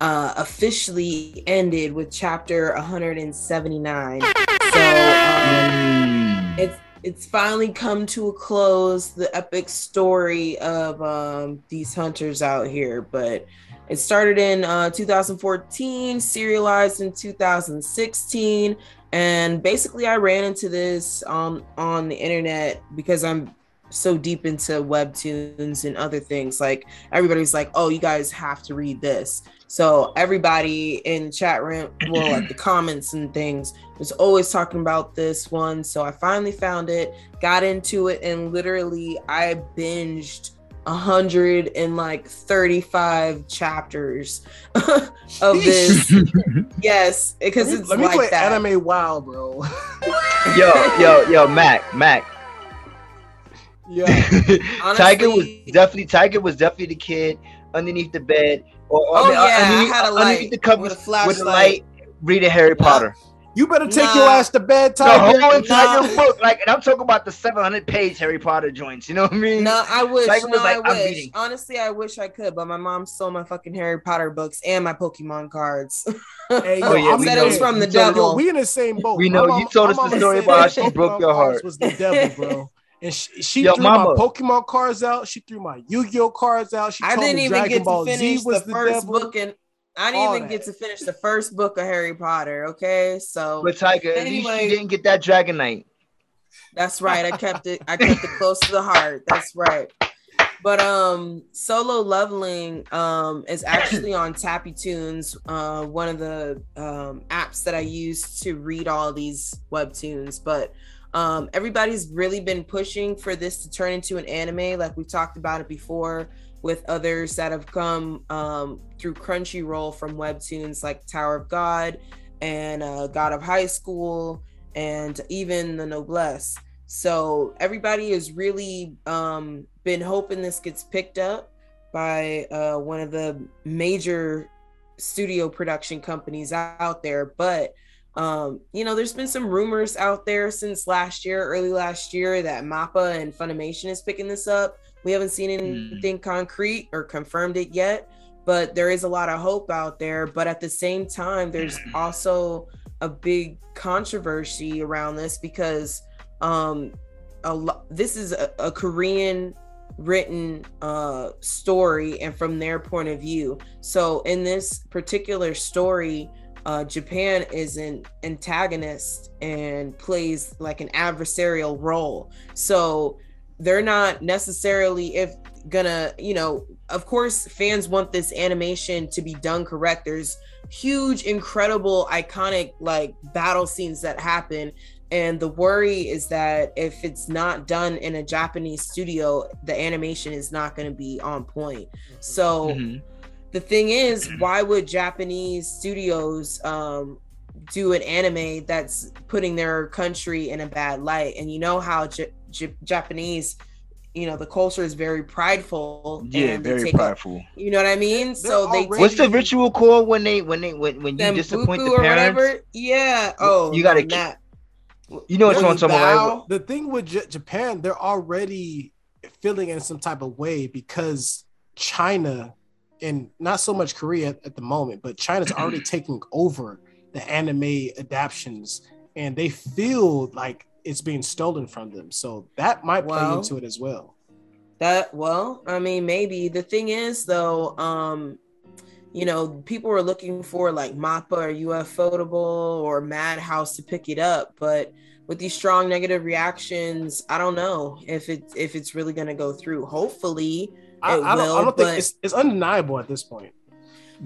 [SPEAKER 3] uh, officially ended with chapter 179. So um, it's it's finally come to a close the epic story of um, these hunters out here but it started in uh, 2014 serialized in 2016 and basically i ran into this um, on the internet because i'm so deep into webtoons and other things like everybody's like oh you guys have to read this so everybody in chat room well like the comments and things was always talking about this one. So I finally found it, got into it, and literally I binged a hundred and like 35 chapters (laughs) of this. (laughs) yes, because it's
[SPEAKER 1] let me
[SPEAKER 3] like
[SPEAKER 1] play
[SPEAKER 3] that.
[SPEAKER 1] Anime WoW, bro. (laughs)
[SPEAKER 4] yo, yo, yo, Mac, Mac.
[SPEAKER 1] yeah,
[SPEAKER 4] Thaiger was definitely Thaiger was definitely the kid underneath the bed or, or
[SPEAKER 3] Oh,
[SPEAKER 4] I mean,
[SPEAKER 3] yeah, I
[SPEAKER 4] underneath,
[SPEAKER 3] had a
[SPEAKER 4] underneath the covers
[SPEAKER 3] with a
[SPEAKER 4] with a light reading Harry Potter.
[SPEAKER 1] You better take
[SPEAKER 3] Nah.
[SPEAKER 1] your ass to bed,
[SPEAKER 4] The
[SPEAKER 1] Thaiger.
[SPEAKER 4] whole entire
[SPEAKER 3] Nah.
[SPEAKER 4] book, like, and I'm talking about the 700 page Harry Potter joints. You know what I mean?
[SPEAKER 3] No, I wish.
[SPEAKER 4] Thaiger
[SPEAKER 3] No,
[SPEAKER 4] was like,
[SPEAKER 3] I
[SPEAKER 4] "I'm
[SPEAKER 3] wish.
[SPEAKER 4] reading."
[SPEAKER 3] Honestly, I wish I could, but my mom stole my fucking Harry Potter books and my Pokemon cards. (laughs)
[SPEAKER 1] Hey,
[SPEAKER 4] Oh, yeah,
[SPEAKER 1] I'm
[SPEAKER 4] we
[SPEAKER 3] said
[SPEAKER 4] know.
[SPEAKER 3] it was from the
[SPEAKER 1] Yo,
[SPEAKER 3] devil.
[SPEAKER 1] Yo, we in the same boat.
[SPEAKER 4] We know.
[SPEAKER 1] mom-
[SPEAKER 4] You told us the story about how she broke your
[SPEAKER 1] cards
[SPEAKER 4] heart.
[SPEAKER 1] Was the devil, bro? And she, she
[SPEAKER 4] Yo,
[SPEAKER 1] threw
[SPEAKER 4] mama.
[SPEAKER 1] my Pokemon cards out. She threw my Yu-Gi-Oh cards out. She
[SPEAKER 3] I
[SPEAKER 1] told
[SPEAKER 3] didn't
[SPEAKER 1] me
[SPEAKER 3] even
[SPEAKER 1] Dragon
[SPEAKER 3] get
[SPEAKER 1] Ball
[SPEAKER 3] to finish
[SPEAKER 1] Z was
[SPEAKER 3] the
[SPEAKER 1] the,
[SPEAKER 3] first
[SPEAKER 1] devil.
[SPEAKER 3] book, and I didn't
[SPEAKER 1] All
[SPEAKER 3] even get to finish the first book of Harry Potter. Okay, so
[SPEAKER 4] But Thaiger, at least
[SPEAKER 3] Anyway.
[SPEAKER 4] you didn't get that Dragonite.
[SPEAKER 3] that's right. I kept it. I kept it (laughs) close to the heart. That's right. But um, solo leveling um is actually on (coughs) Tappytoons, uh, one of the um apps that I use to read all these webtoons. But um, everybody's really been pushing for this to turn into an anime, like we talked about it before with others that have come um through Crunchyroll from webtoons like Tower of God and uh, God of High School and even the Noblesse. So everybody has really um, been hoping this gets picked up by uh, one of the major studio production companies out there. But um, you know, there's been some rumors out there since last year, early last year, that Mappa and Funimation is picking this up. We haven't seen anything mm. concrete or confirmed it yet, but there is a lot of hope out there. But at the same time, there's also a big controversy around this because um, a lo- this is a, a Korean written uh story and from their point of view so in this particular story uh, Japan is an antagonist and plays like an adversarial role. So they're not necessarily if gonna, you know, of course fans want this animation to be done correct. There's huge, incredible, iconic like battle scenes that happen. And the worry is that if it's not done in a Japanese studio, the animation is not going to be on point. So mm-hmm the thing is, why would Japanese studios um, do an anime that's putting their country in a bad light? And you know how J- J- Japanese, you know, the culture is very prideful.
[SPEAKER 4] Yeah, very prideful.
[SPEAKER 3] A, you know what I mean? They're so they.
[SPEAKER 4] What's the ritual called when they when they when when you disappoint the parents? Whatever?
[SPEAKER 3] Yeah. Oh,
[SPEAKER 4] you gotta. That. You know what I'm talking about.
[SPEAKER 1] The thing with J- Japan, they're already feeling in some type of way because China and not so much Korea at the moment, but China's already (clears throat) taking over the anime adaptations, and they feel like it's being stolen from them. So that might play well, into it as well.
[SPEAKER 3] That well, I mean, maybe the thing is though, um, you know, people were looking for like Mappa or ufotable or Madhouse to pick it up, but with these strong negative reactions, I don't know if it if it's really gonna go through. Hopefully,
[SPEAKER 1] I, I, don't, I don't think it's, it's undeniable at this point.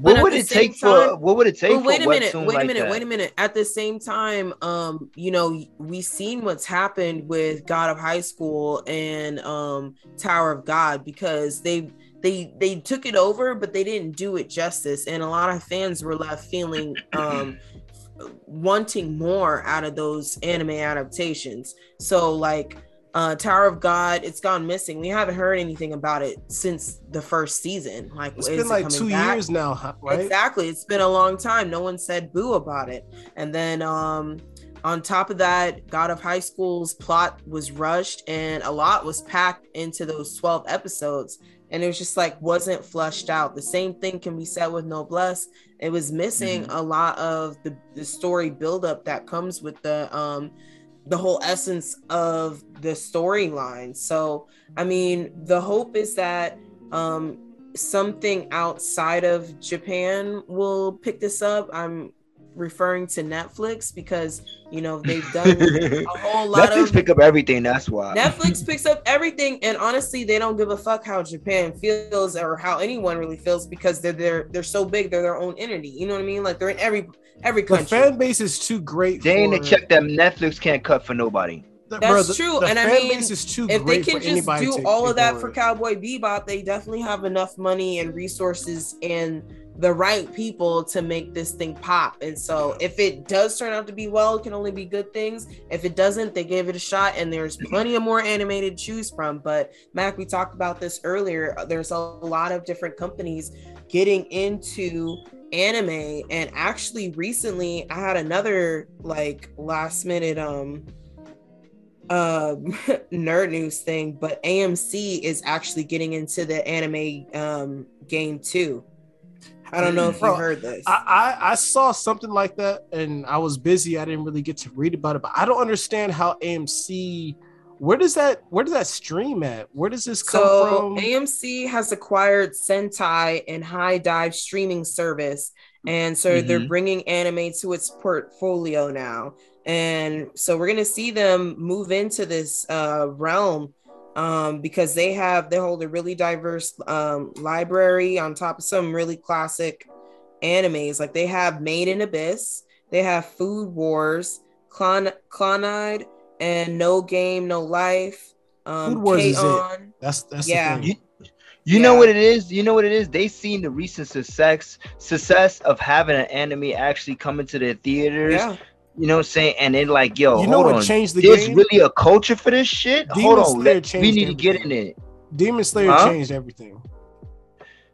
[SPEAKER 4] What would it take time, for? What would it take?
[SPEAKER 3] wait a minute. Wait a minute. Like wait a minute. At the same time, um, you know, we've seen what's happened with God of High School and um Tower of God because they they they took it over, but they didn't do it justice, and a lot of fans were left feeling um wanting more out of those anime adaptations. So like uh, Tower of God, it's gone missing. We haven't heard anything about it since the first season. Like
[SPEAKER 1] it's been like two back? years now, right?
[SPEAKER 3] Exactly. It's been a long time. No one said boo about it. And then um, on top of that, God of High School's plot was rushed, and a lot was packed into those twelve episodes. And it was just like wasn't flushed out. The same thing can be said with Noblesse. It was missing mm-hmm. a lot of the, the story buildup that comes with the um the whole essence of the storyline. So, I mean, the hope is that um, something outside of Japan will pick this up. I'm referring to Netflix because you know they've done (laughs) a whole lot
[SPEAKER 4] Netflix
[SPEAKER 3] of
[SPEAKER 4] pick up everything. That's why
[SPEAKER 3] Netflix (laughs) picks up everything, and honestly, they don't give a fuck how Japan feels or how anyone really feels because they're they're they're so big, they're their own entity. You know what I mean? Like they're in every every country.
[SPEAKER 1] The fan base is too great.
[SPEAKER 4] They ain't to check that Netflix can't cut for nobody.
[SPEAKER 3] That's Bro, the, true, the and I mean, if they can just do all of that for Cowboy Bebop, they definitely have enough money and resources and the right people to make this thing pop. And so, if it does turn out to be well, it can only be good things. If it doesn't, they gave it a shot, and there's plenty of more animated to choose from. But Mac, we talked about this earlier. There's a lot of different companies getting into anime and actually recently i had another like last minute um uh (laughs) nerd news thing but amc is actually getting into the anime um game too. I don't know if Bro, you heard this.
[SPEAKER 1] I, I i saw something like that and i was busy. I didn't really get to read about it but i don't understand how amc where does that where does that stream at? Where does this come so, from?
[SPEAKER 3] AMC has acquired Sentai and HIDIVE streaming service, and so mm-hmm. they're bringing anime to its portfolio now. And so we're gonna see them move into this uh, realm um, because they have they hold a really diverse um, library on top of some really classic animes. Like they have Made in Abyss, they have Food Wars, Clon Clannad and No Game, No Life. Um, Food Wars is it.
[SPEAKER 1] That's that's yeah.
[SPEAKER 4] You, you yeah. know what it is? You know what it is? They seen the recent success success of having an anime actually coming to their theaters. Yeah. You know what I'm saying? And then like, yo, you know what on.
[SPEAKER 1] changed the
[SPEAKER 4] There's
[SPEAKER 1] game?
[SPEAKER 4] really a culture for this shit. Demon hold on, let, we need everything. to get in it.
[SPEAKER 1] Demon Slayer huh? changed everything.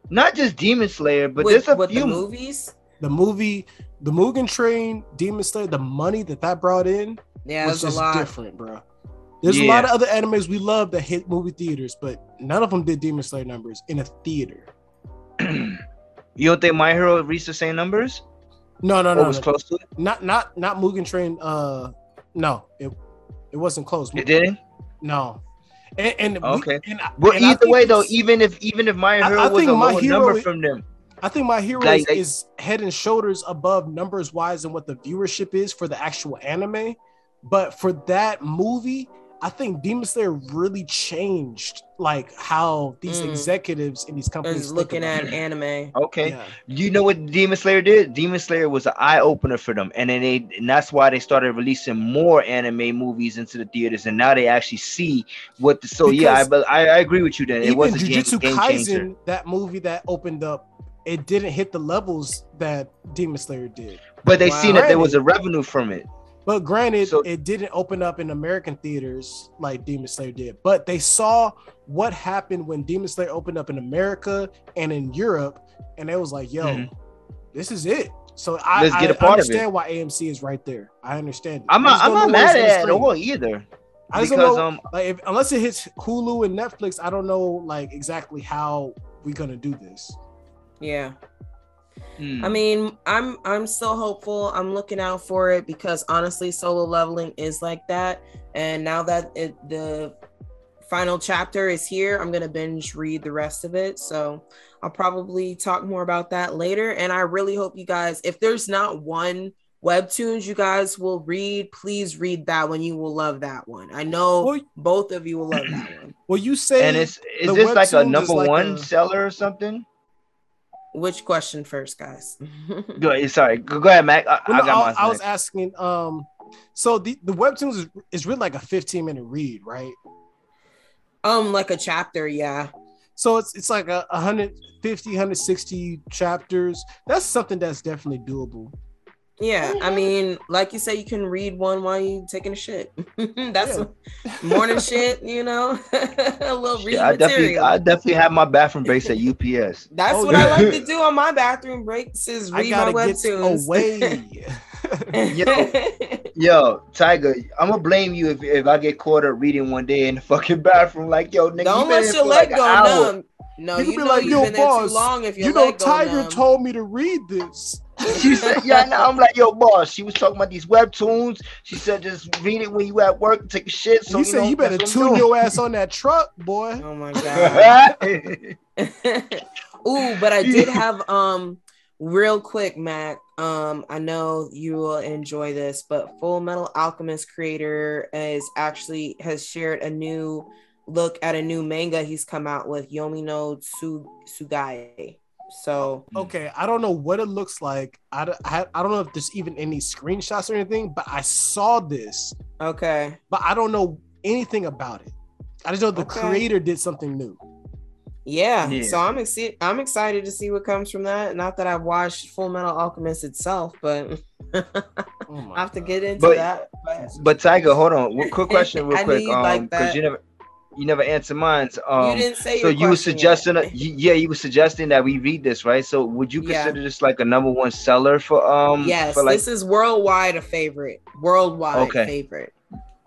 [SPEAKER 4] Not just Demon Slayer, but with, there's a few
[SPEAKER 3] the movies.
[SPEAKER 1] the movie, the Mugen Train, Demon Slayer, the money that that brought in
[SPEAKER 3] Yeah,
[SPEAKER 1] was
[SPEAKER 3] that's a
[SPEAKER 1] just
[SPEAKER 3] lot.
[SPEAKER 1] different, bro. There's a lot of other animes we love that hit movie theaters, but none of them did Demon Slayer numbers in a theater. (clears throat)
[SPEAKER 4] you don't think My Hero reached the same numbers?
[SPEAKER 1] No, no,
[SPEAKER 4] or
[SPEAKER 1] no,
[SPEAKER 4] was
[SPEAKER 1] no.
[SPEAKER 4] close to it?
[SPEAKER 1] not not not Mugen Train. Uh, no, it it wasn't close.
[SPEAKER 4] It didn't.
[SPEAKER 1] No, and, and we-
[SPEAKER 4] Okay.
[SPEAKER 1] and I-
[SPEAKER 4] Well,
[SPEAKER 1] and
[SPEAKER 4] either way though, even if even if My Hero
[SPEAKER 1] I
[SPEAKER 4] was
[SPEAKER 1] think
[SPEAKER 4] a
[SPEAKER 1] My
[SPEAKER 4] lower
[SPEAKER 1] Hero
[SPEAKER 4] number
[SPEAKER 1] is-
[SPEAKER 4] from them,
[SPEAKER 1] I think My Hero
[SPEAKER 4] Like-
[SPEAKER 1] is,
[SPEAKER 4] like-
[SPEAKER 1] is head and shoulders above numbers wise and what the viewership is for the actual anime. But for that movie, I think Demon Slayer really changed like how these
[SPEAKER 3] Mm.
[SPEAKER 1] executives in these companies
[SPEAKER 3] Is
[SPEAKER 1] think
[SPEAKER 3] looking
[SPEAKER 1] about
[SPEAKER 3] at
[SPEAKER 1] it.
[SPEAKER 3] anime.
[SPEAKER 4] okay.
[SPEAKER 1] Yeah.
[SPEAKER 4] You know what Demon Slayer did? Demon Slayer was an eye opener for them, and then they and that's why they started releasing more anime movies into the theaters, and now they actually see what. The, so yeah, I,
[SPEAKER 1] Because
[SPEAKER 4] but I, I agree with you. Then it
[SPEAKER 1] Even
[SPEAKER 4] was a game,
[SPEAKER 1] Jujutsu
[SPEAKER 4] game changer.
[SPEAKER 1] Kaisen, that movie that opened up, it didn't hit the levels that Demon Slayer did.
[SPEAKER 4] But they
[SPEAKER 3] Wow.
[SPEAKER 4] seen that there was a revenue from it.
[SPEAKER 1] But granted,
[SPEAKER 4] So-
[SPEAKER 1] it didn't open up in American theaters like Demon Slayer did. But they saw what happened when Demon Slayer opened up in America and in Europe, and it was like, "Yo,
[SPEAKER 4] Mhm.
[SPEAKER 1] this is it." So I,
[SPEAKER 4] Let's get
[SPEAKER 1] I
[SPEAKER 4] a part of it.
[SPEAKER 1] understand why AMC is right there. I understand. it.
[SPEAKER 4] I'm
[SPEAKER 1] I
[SPEAKER 4] not.
[SPEAKER 1] just
[SPEAKER 4] I'm
[SPEAKER 1] don't know
[SPEAKER 4] mad at it all either.
[SPEAKER 1] I just
[SPEAKER 4] Because
[SPEAKER 1] don't know,
[SPEAKER 4] um,
[SPEAKER 1] like, if, unless it hits Hulu and Netflix, I don't know like exactly how we're gonna do this.
[SPEAKER 3] Yeah.
[SPEAKER 4] Hmm.
[SPEAKER 3] I mean, I'm I'm still hopeful. I'm looking out for it because honestly, solo leveling is like that. And now that it, the final chapter is here, I'm gonna binge read the rest of it. So I'll probably talk more about that later. And I really hope you guys, if there's not one webtoons you guys will read, please read that one. You will love that one. I know
[SPEAKER 1] Well,
[SPEAKER 3] both of you will love that (clears throat) one.
[SPEAKER 1] well, you say
[SPEAKER 4] and it's is
[SPEAKER 1] the
[SPEAKER 4] this like a number
[SPEAKER 1] like
[SPEAKER 4] one
[SPEAKER 1] a-
[SPEAKER 4] seller or something?
[SPEAKER 3] Which question first, guys? (laughs)
[SPEAKER 4] Go ahead, sorry, go, go ahead, Mac. I,
[SPEAKER 1] Well,
[SPEAKER 4] I
[SPEAKER 1] no,
[SPEAKER 4] got
[SPEAKER 1] I. I was asking. Um, so the the webtoons is, is really like a 15 minute read, right?
[SPEAKER 3] um, like a chapter, yeah.
[SPEAKER 1] So it's it's like a 150, 160 chapters. That's something that's definitely doable.
[SPEAKER 3] Yeah, I mm-hmm. mean, like you say, you can read one while you taking a shit. (laughs) That's
[SPEAKER 1] Yeah.
[SPEAKER 3] morning (laughs) shit, you know, (laughs) a little reading
[SPEAKER 4] Yeah, I definitely,
[SPEAKER 3] material.
[SPEAKER 4] I definitely have my bathroom breaks at UPS.
[SPEAKER 3] That's
[SPEAKER 1] Oh,
[SPEAKER 3] what I like to do on my bathroom breaks is
[SPEAKER 1] I
[SPEAKER 3] read
[SPEAKER 1] gotta
[SPEAKER 3] my
[SPEAKER 1] get
[SPEAKER 3] webtoons.
[SPEAKER 1] away.
[SPEAKER 4] Yo, yo, Thaiger, I'm gonna blame you if, if I get caught up reading one day in the fucking bathroom. Like, yo, nigga,
[SPEAKER 3] Don't
[SPEAKER 4] you
[SPEAKER 3] let your leg
[SPEAKER 4] like
[SPEAKER 3] go numb. No,
[SPEAKER 1] You
[SPEAKER 3] you,
[SPEAKER 1] be
[SPEAKER 3] know
[SPEAKER 1] like,
[SPEAKER 3] you've
[SPEAKER 1] "Yo,
[SPEAKER 3] been there
[SPEAKER 1] boss,
[SPEAKER 3] too long if your
[SPEAKER 1] you know, Thaiger
[SPEAKER 3] numb.
[SPEAKER 1] told me to read this.
[SPEAKER 4] She said, (laughs) yeah, no, I'm like, yo, boss. She was talking about these webtoons. She said, just read it when you at work and take a shit. So
[SPEAKER 1] he said
[SPEAKER 4] know,
[SPEAKER 1] you better
[SPEAKER 4] that's
[SPEAKER 1] tune your ass on that truck, boy. (laughs)
[SPEAKER 3] Oh my god. (laughs) Ooh, but I did have um real quick, Mac. Um, I know you will enjoy this, but Full Metal Alchemist creator is actually has shared a new look at a new manga he's come out with, Yomi no Tsu- Tsugai. So
[SPEAKER 1] Okay, I don't know what it looks like. I, I, I don't know if there's even any screenshots or anything, but I saw this,
[SPEAKER 3] okay.
[SPEAKER 1] but I don't know anything about it. I just know the
[SPEAKER 3] Okay.
[SPEAKER 1] creator did something new.
[SPEAKER 3] Yeah,
[SPEAKER 4] Yeah.
[SPEAKER 3] so I'm excited. I'm excited to see what comes from that. Not that I've watched Full Metal Alchemist itself, but (laughs)
[SPEAKER 1] Oh
[SPEAKER 3] I have to get into
[SPEAKER 4] But-
[SPEAKER 3] that. But
[SPEAKER 4] But Thaiger, hold on. Quick (laughs) question, real quick.
[SPEAKER 3] you'd
[SPEAKER 4] Um,
[SPEAKER 3] like
[SPEAKER 4] because
[SPEAKER 3] that.
[SPEAKER 4] you never, you never answered mine. Um,
[SPEAKER 3] you didn't say
[SPEAKER 4] so you were
[SPEAKER 3] question yet.
[SPEAKER 4] suggesting, that, you- yeah, you were suggesting that we read this, right? So would you
[SPEAKER 3] Yeah.
[SPEAKER 4] consider this like a number one seller for um?
[SPEAKER 3] Yes,
[SPEAKER 4] for like
[SPEAKER 3] this is worldwide a favorite. Worldwide
[SPEAKER 4] Okay.
[SPEAKER 3] favorite.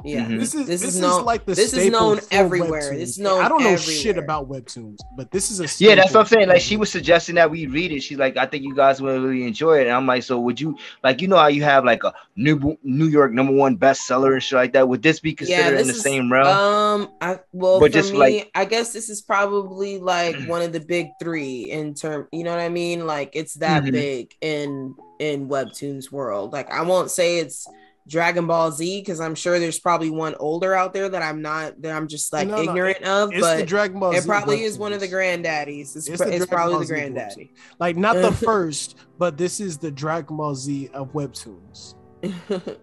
[SPEAKER 3] Yeah.
[SPEAKER 4] Mhm.
[SPEAKER 1] This is
[SPEAKER 3] This
[SPEAKER 1] this,
[SPEAKER 3] is
[SPEAKER 1] is,
[SPEAKER 3] known-
[SPEAKER 1] like the
[SPEAKER 3] this is known everywhere.
[SPEAKER 1] webtoons.
[SPEAKER 3] This is known
[SPEAKER 1] I don't know shit about webtoons, but this is a
[SPEAKER 4] Yeah, that's what I'm saying. Like she was suggesting that we read it. She's like, I think you guys will really enjoy it. And I'm like, so would you like you know how you have like a New New York number one bestseller and shit like that? Would this be considered in the
[SPEAKER 3] is-
[SPEAKER 4] same realm?
[SPEAKER 3] Um, I well
[SPEAKER 4] But
[SPEAKER 3] for
[SPEAKER 4] just
[SPEAKER 3] me,
[SPEAKER 4] like-
[SPEAKER 3] I guess this is probably like (clears throat) one of the big three in term. You know what I mean? Like it's that
[SPEAKER 4] Mhm.
[SPEAKER 3] big in in webtoons world. Like I won't say it's Dragon Ball Z because I'm sure there's probably one older out there that I'm not that I'm just like
[SPEAKER 1] No, no,
[SPEAKER 3] ignorant of.
[SPEAKER 1] It's
[SPEAKER 3] but
[SPEAKER 1] the Dragon Ball
[SPEAKER 3] it
[SPEAKER 1] Z
[SPEAKER 3] probably is one of the granddaddies. It's,
[SPEAKER 1] It's
[SPEAKER 3] pr-
[SPEAKER 1] the
[SPEAKER 3] it's probably
[SPEAKER 1] Ball
[SPEAKER 3] the granddaddy.
[SPEAKER 1] Like not the (laughs) first, but this is the Dragon Ball Z of webtoons. (laughs)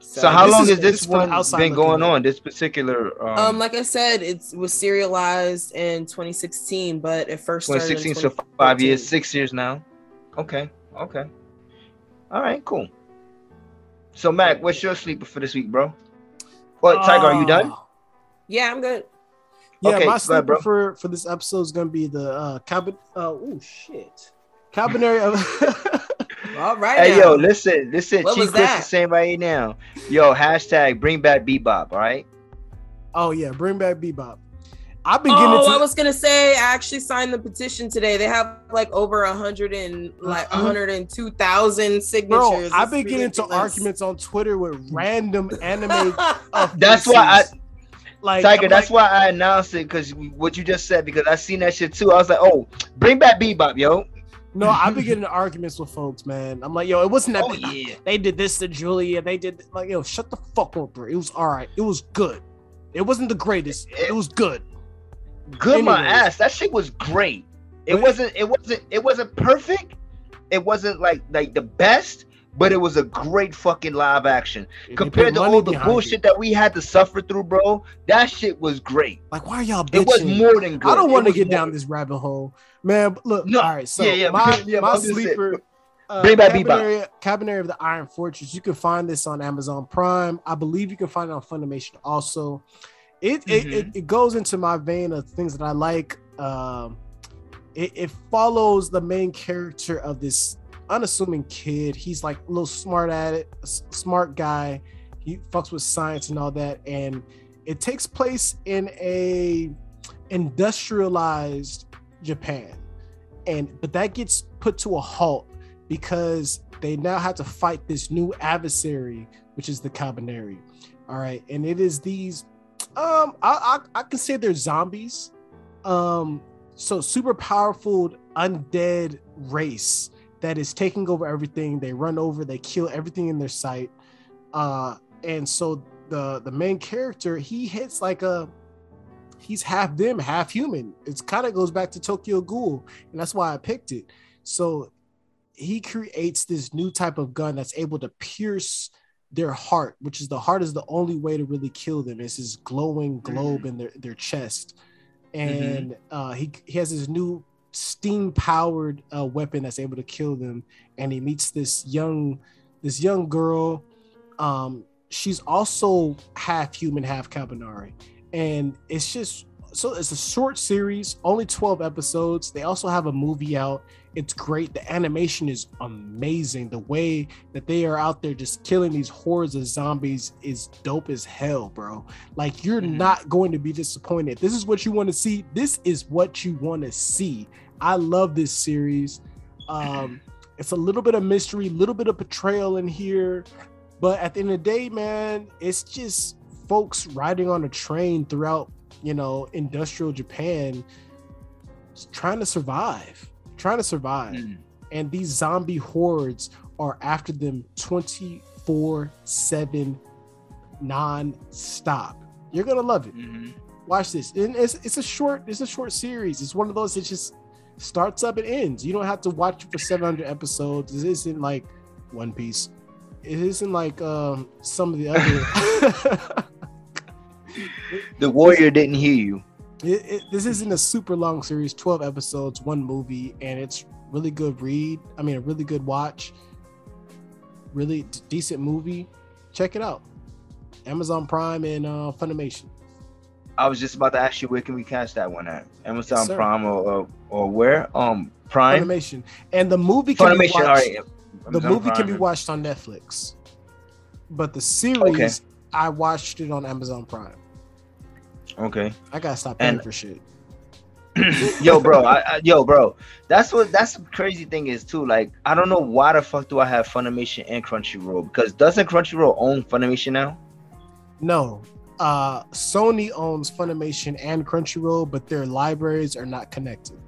[SPEAKER 4] so, how long
[SPEAKER 1] is-
[SPEAKER 4] has
[SPEAKER 1] this
[SPEAKER 4] this
[SPEAKER 1] is from
[SPEAKER 4] one been going on? This particular um,
[SPEAKER 3] Um, like I said, it was serialized in 2016, but it first started in
[SPEAKER 4] 2016, so five years, six years now. Okay, okay. All right, cool. So Mac, what's your sleeper for this week, bro? What Thaiger, are you done?
[SPEAKER 1] Oh.
[SPEAKER 3] Yeah, I'm good.
[SPEAKER 1] Yeah,
[SPEAKER 4] Okay,
[SPEAKER 1] my
[SPEAKER 4] go ahead,
[SPEAKER 1] sleeper
[SPEAKER 4] bro.
[SPEAKER 1] for for this episode is gonna be the uh cabin. Uh, oh shit, cabinet of (laughs)
[SPEAKER 3] All right.
[SPEAKER 4] Hey
[SPEAKER 3] now.
[SPEAKER 4] yo, listen, listen.
[SPEAKER 3] What
[SPEAKER 4] Chief
[SPEAKER 3] was
[SPEAKER 4] Chris
[SPEAKER 3] that?
[SPEAKER 4] is saying right now. Yo, hashtag bring back bebop. All right.
[SPEAKER 1] Oh yeah, bring back Bebop. I've been getting
[SPEAKER 3] Oh,
[SPEAKER 1] into
[SPEAKER 3] I was gonna say I actually signed the petition today. They have like over a hundred and like
[SPEAKER 1] Mhm.
[SPEAKER 3] hundred and two thousand signatures.
[SPEAKER 1] bro. I've
[SPEAKER 3] It's
[SPEAKER 1] been getting into arguments on Twitter with (laughs) random anime.
[SPEAKER 4] That's why I,
[SPEAKER 1] like
[SPEAKER 4] Thaiger.
[SPEAKER 1] I'm
[SPEAKER 4] That's
[SPEAKER 1] like,
[SPEAKER 4] why I announced it because what you just said. Because I seen that shit too. I was like, oh, bring back bebop, yo.
[SPEAKER 1] No, I've been getting into arguments with folks, man. I'm like, yo, it wasn't that.
[SPEAKER 4] Oh
[SPEAKER 1] bad.
[SPEAKER 4] yeah.
[SPEAKER 1] They did this to Julia. They did like, yo, shut the fuck up, bro. It was all right. It was good. It wasn't the greatest. It was good.
[SPEAKER 4] Good my ass. That shit was great. It
[SPEAKER 1] But-
[SPEAKER 4] wasn't. It wasn't. It wasn't perfect. It wasn't like like the best, but it was a great fucking live action compared to all the bullshit
[SPEAKER 1] it.
[SPEAKER 4] that we had to suffer through, bro. That shit was great.
[SPEAKER 1] Like, why are y'all bitching?
[SPEAKER 4] It was more than good.
[SPEAKER 1] I don't want to get
[SPEAKER 4] more-
[SPEAKER 1] down this rabbit hole, man. Look,
[SPEAKER 4] No,
[SPEAKER 1] all right. So
[SPEAKER 4] yeah, yeah,
[SPEAKER 1] my, (laughs)
[SPEAKER 4] yeah,
[SPEAKER 1] my
[SPEAKER 4] I'm just saying,
[SPEAKER 1] sleeper, uh,
[SPEAKER 4] bring back Bebop.
[SPEAKER 1] Cabinet, Cabinet of the Iron Fortress. You can find this on Amazon Prime. I believe you can find it on Funimation also. It it,
[SPEAKER 4] Mhm.
[SPEAKER 1] it, it goes into my vein of things that I like. Um, it, it follows the main character of this unassuming kid. He's like a little smart at it, smart guy. He fucks with science and all that, and it takes place in a industrialized Japan. And but that gets put to a halt because they now have to fight this new adversary, which is the Kabaneri. All right, and it is these. Um, I I, I can say they're zombies. Um, so super powerful undead race that is taking over everything. They run over, they kill everything in their sight. Uh, and so the the main character he hits like a he's half them, half human. It's kind of goes back to Tokyo Ghoul, and that's why I picked it. So he creates this new type of gun that's able to pierce their heart, which is the heart is the only way to really kill them. It's this glowing globe in their, their chest. And uh, he, he has this new steam powered uh, weapon that's able to kill them. And he meets this young this young girl. Um, she's also half human, half Kabaneri. And it's just so it's a short series, only 12 episodes. They also have a movie out. It's great. The animation is amazing. The way that they are out there just killing these hordes of zombies is dope as hell, bro. Like you're
[SPEAKER 4] Mhm.
[SPEAKER 1] not going to be disappointed. This is what you want to see. This is what you want to see. I love this series. Um, (clears throat) it's a little bit of mystery, a little bit of betrayal in here, but at the end of the day, man, it's just folks riding on a train throughout, you know, industrial Japan, trying to survive, trying to survive.
[SPEAKER 4] Mm.
[SPEAKER 1] and these zombie hordes are after them 24 7 non-stop. You're gonna love it.
[SPEAKER 4] Mhm.
[SPEAKER 1] watch this. And it's, it's a short it's a short series. It's one of those that just starts up and ends. You don't have to watch it for 700 episodes. It isn't like one piece. It isn't like um some of the other (laughs) (laughs)
[SPEAKER 4] The warrior didn't hear you.
[SPEAKER 1] it, it, this isn't a super long series 12 episodes one movie and it's really good read i mean a really good watch really d- decent movie check it out amazon prime and uh funimation
[SPEAKER 4] I was just about to ask you where can we catch that one at? Amazon
[SPEAKER 1] sir.
[SPEAKER 4] Prime or, or or where? Um, Prime.
[SPEAKER 1] funimation and the movie can be
[SPEAKER 4] Funimation.
[SPEAKER 1] watched,
[SPEAKER 4] All right.
[SPEAKER 1] the movie can be watched on netflix but the series i watched it on amazon prime
[SPEAKER 4] Okay.
[SPEAKER 1] i gotta stop paying
[SPEAKER 4] And-
[SPEAKER 1] for shit (clears throat)
[SPEAKER 4] yo, bro. I, I, yo, bro. That's what. That's the crazy thing is too. Like, I don't know why the fuck do I have Funimation and Crunchyroll? Because doesn't Crunchyroll own Funimation now?
[SPEAKER 1] no uh sony owns funimation and crunchyroll but their libraries are not connected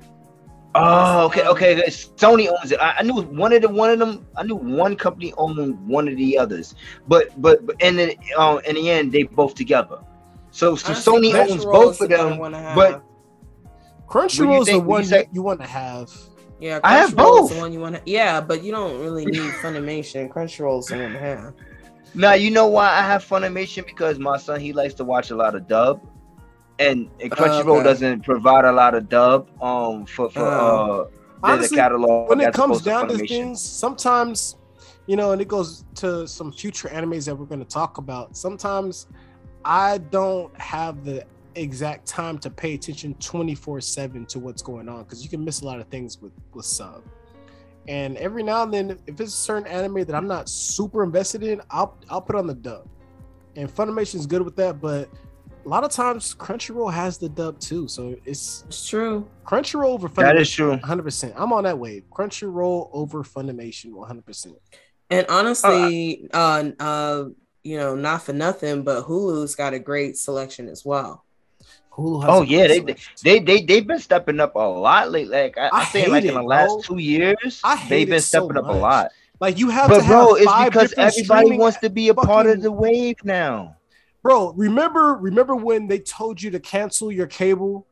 [SPEAKER 4] Oh, okay, okay. Sony owns it. I, I knew one of the one of them. I knew one company owned one of the others, but but but in the um in the end they both together. So so
[SPEAKER 3] Honestly,
[SPEAKER 4] Sony owns both of
[SPEAKER 3] the one I
[SPEAKER 4] them. but-
[SPEAKER 1] Crunchyroll is the one
[SPEAKER 4] you say?
[SPEAKER 1] you, want to have.
[SPEAKER 3] yeah,
[SPEAKER 4] I have
[SPEAKER 3] Crunchyroll is
[SPEAKER 4] both.
[SPEAKER 3] The one you want to, yeah, but you don't really need Funimation. Crunchyroll is the one to have.
[SPEAKER 4] Now you know why I have Funimation because my son he likes to watch a lot of dub, and, and Crunchyroll
[SPEAKER 3] Okay.
[SPEAKER 4] doesn't provide a lot of dub um for for
[SPEAKER 3] Oh.
[SPEAKER 4] uh
[SPEAKER 1] Honestly,
[SPEAKER 4] a catalog
[SPEAKER 1] when it comes down to
[SPEAKER 4] Funimation.
[SPEAKER 1] things, sometimes, you know, and it goes to some future animes that we're going to talk about. Sometimes I don't have the exact time to pay attention 24 7 to what's going on because you can miss a lot of things with, with sub. And every now and then, if it's a certain anime that I'm not super invested in, I'll I'll put on the dub. And Funimation is good with that, but a lot of times Crunchyroll has the dub too. So it's
[SPEAKER 3] It's true.
[SPEAKER 1] Crunchyroll over Funimation.
[SPEAKER 4] That is true.
[SPEAKER 1] 100. percent I'm on that wave. Crunchyroll over Funimation 100. percent
[SPEAKER 3] And honestly, uh, uh, you know, not for nothing, but Hulu's got a great selection as well.
[SPEAKER 1] Hulu has
[SPEAKER 4] Oh yeah,
[SPEAKER 1] great
[SPEAKER 4] they, they they they've been stepping up a lot lately. Like I,
[SPEAKER 1] I
[SPEAKER 4] I think like in the last
[SPEAKER 1] bro.
[SPEAKER 4] two years,
[SPEAKER 1] I
[SPEAKER 4] they've been
[SPEAKER 1] it so
[SPEAKER 4] stepping up a lot.
[SPEAKER 1] like you have
[SPEAKER 4] But
[SPEAKER 1] to
[SPEAKER 4] bro,
[SPEAKER 1] have
[SPEAKER 4] it's because everybody wants to be a part of the wave now.
[SPEAKER 1] bro remember remember when they told you to cancel your cable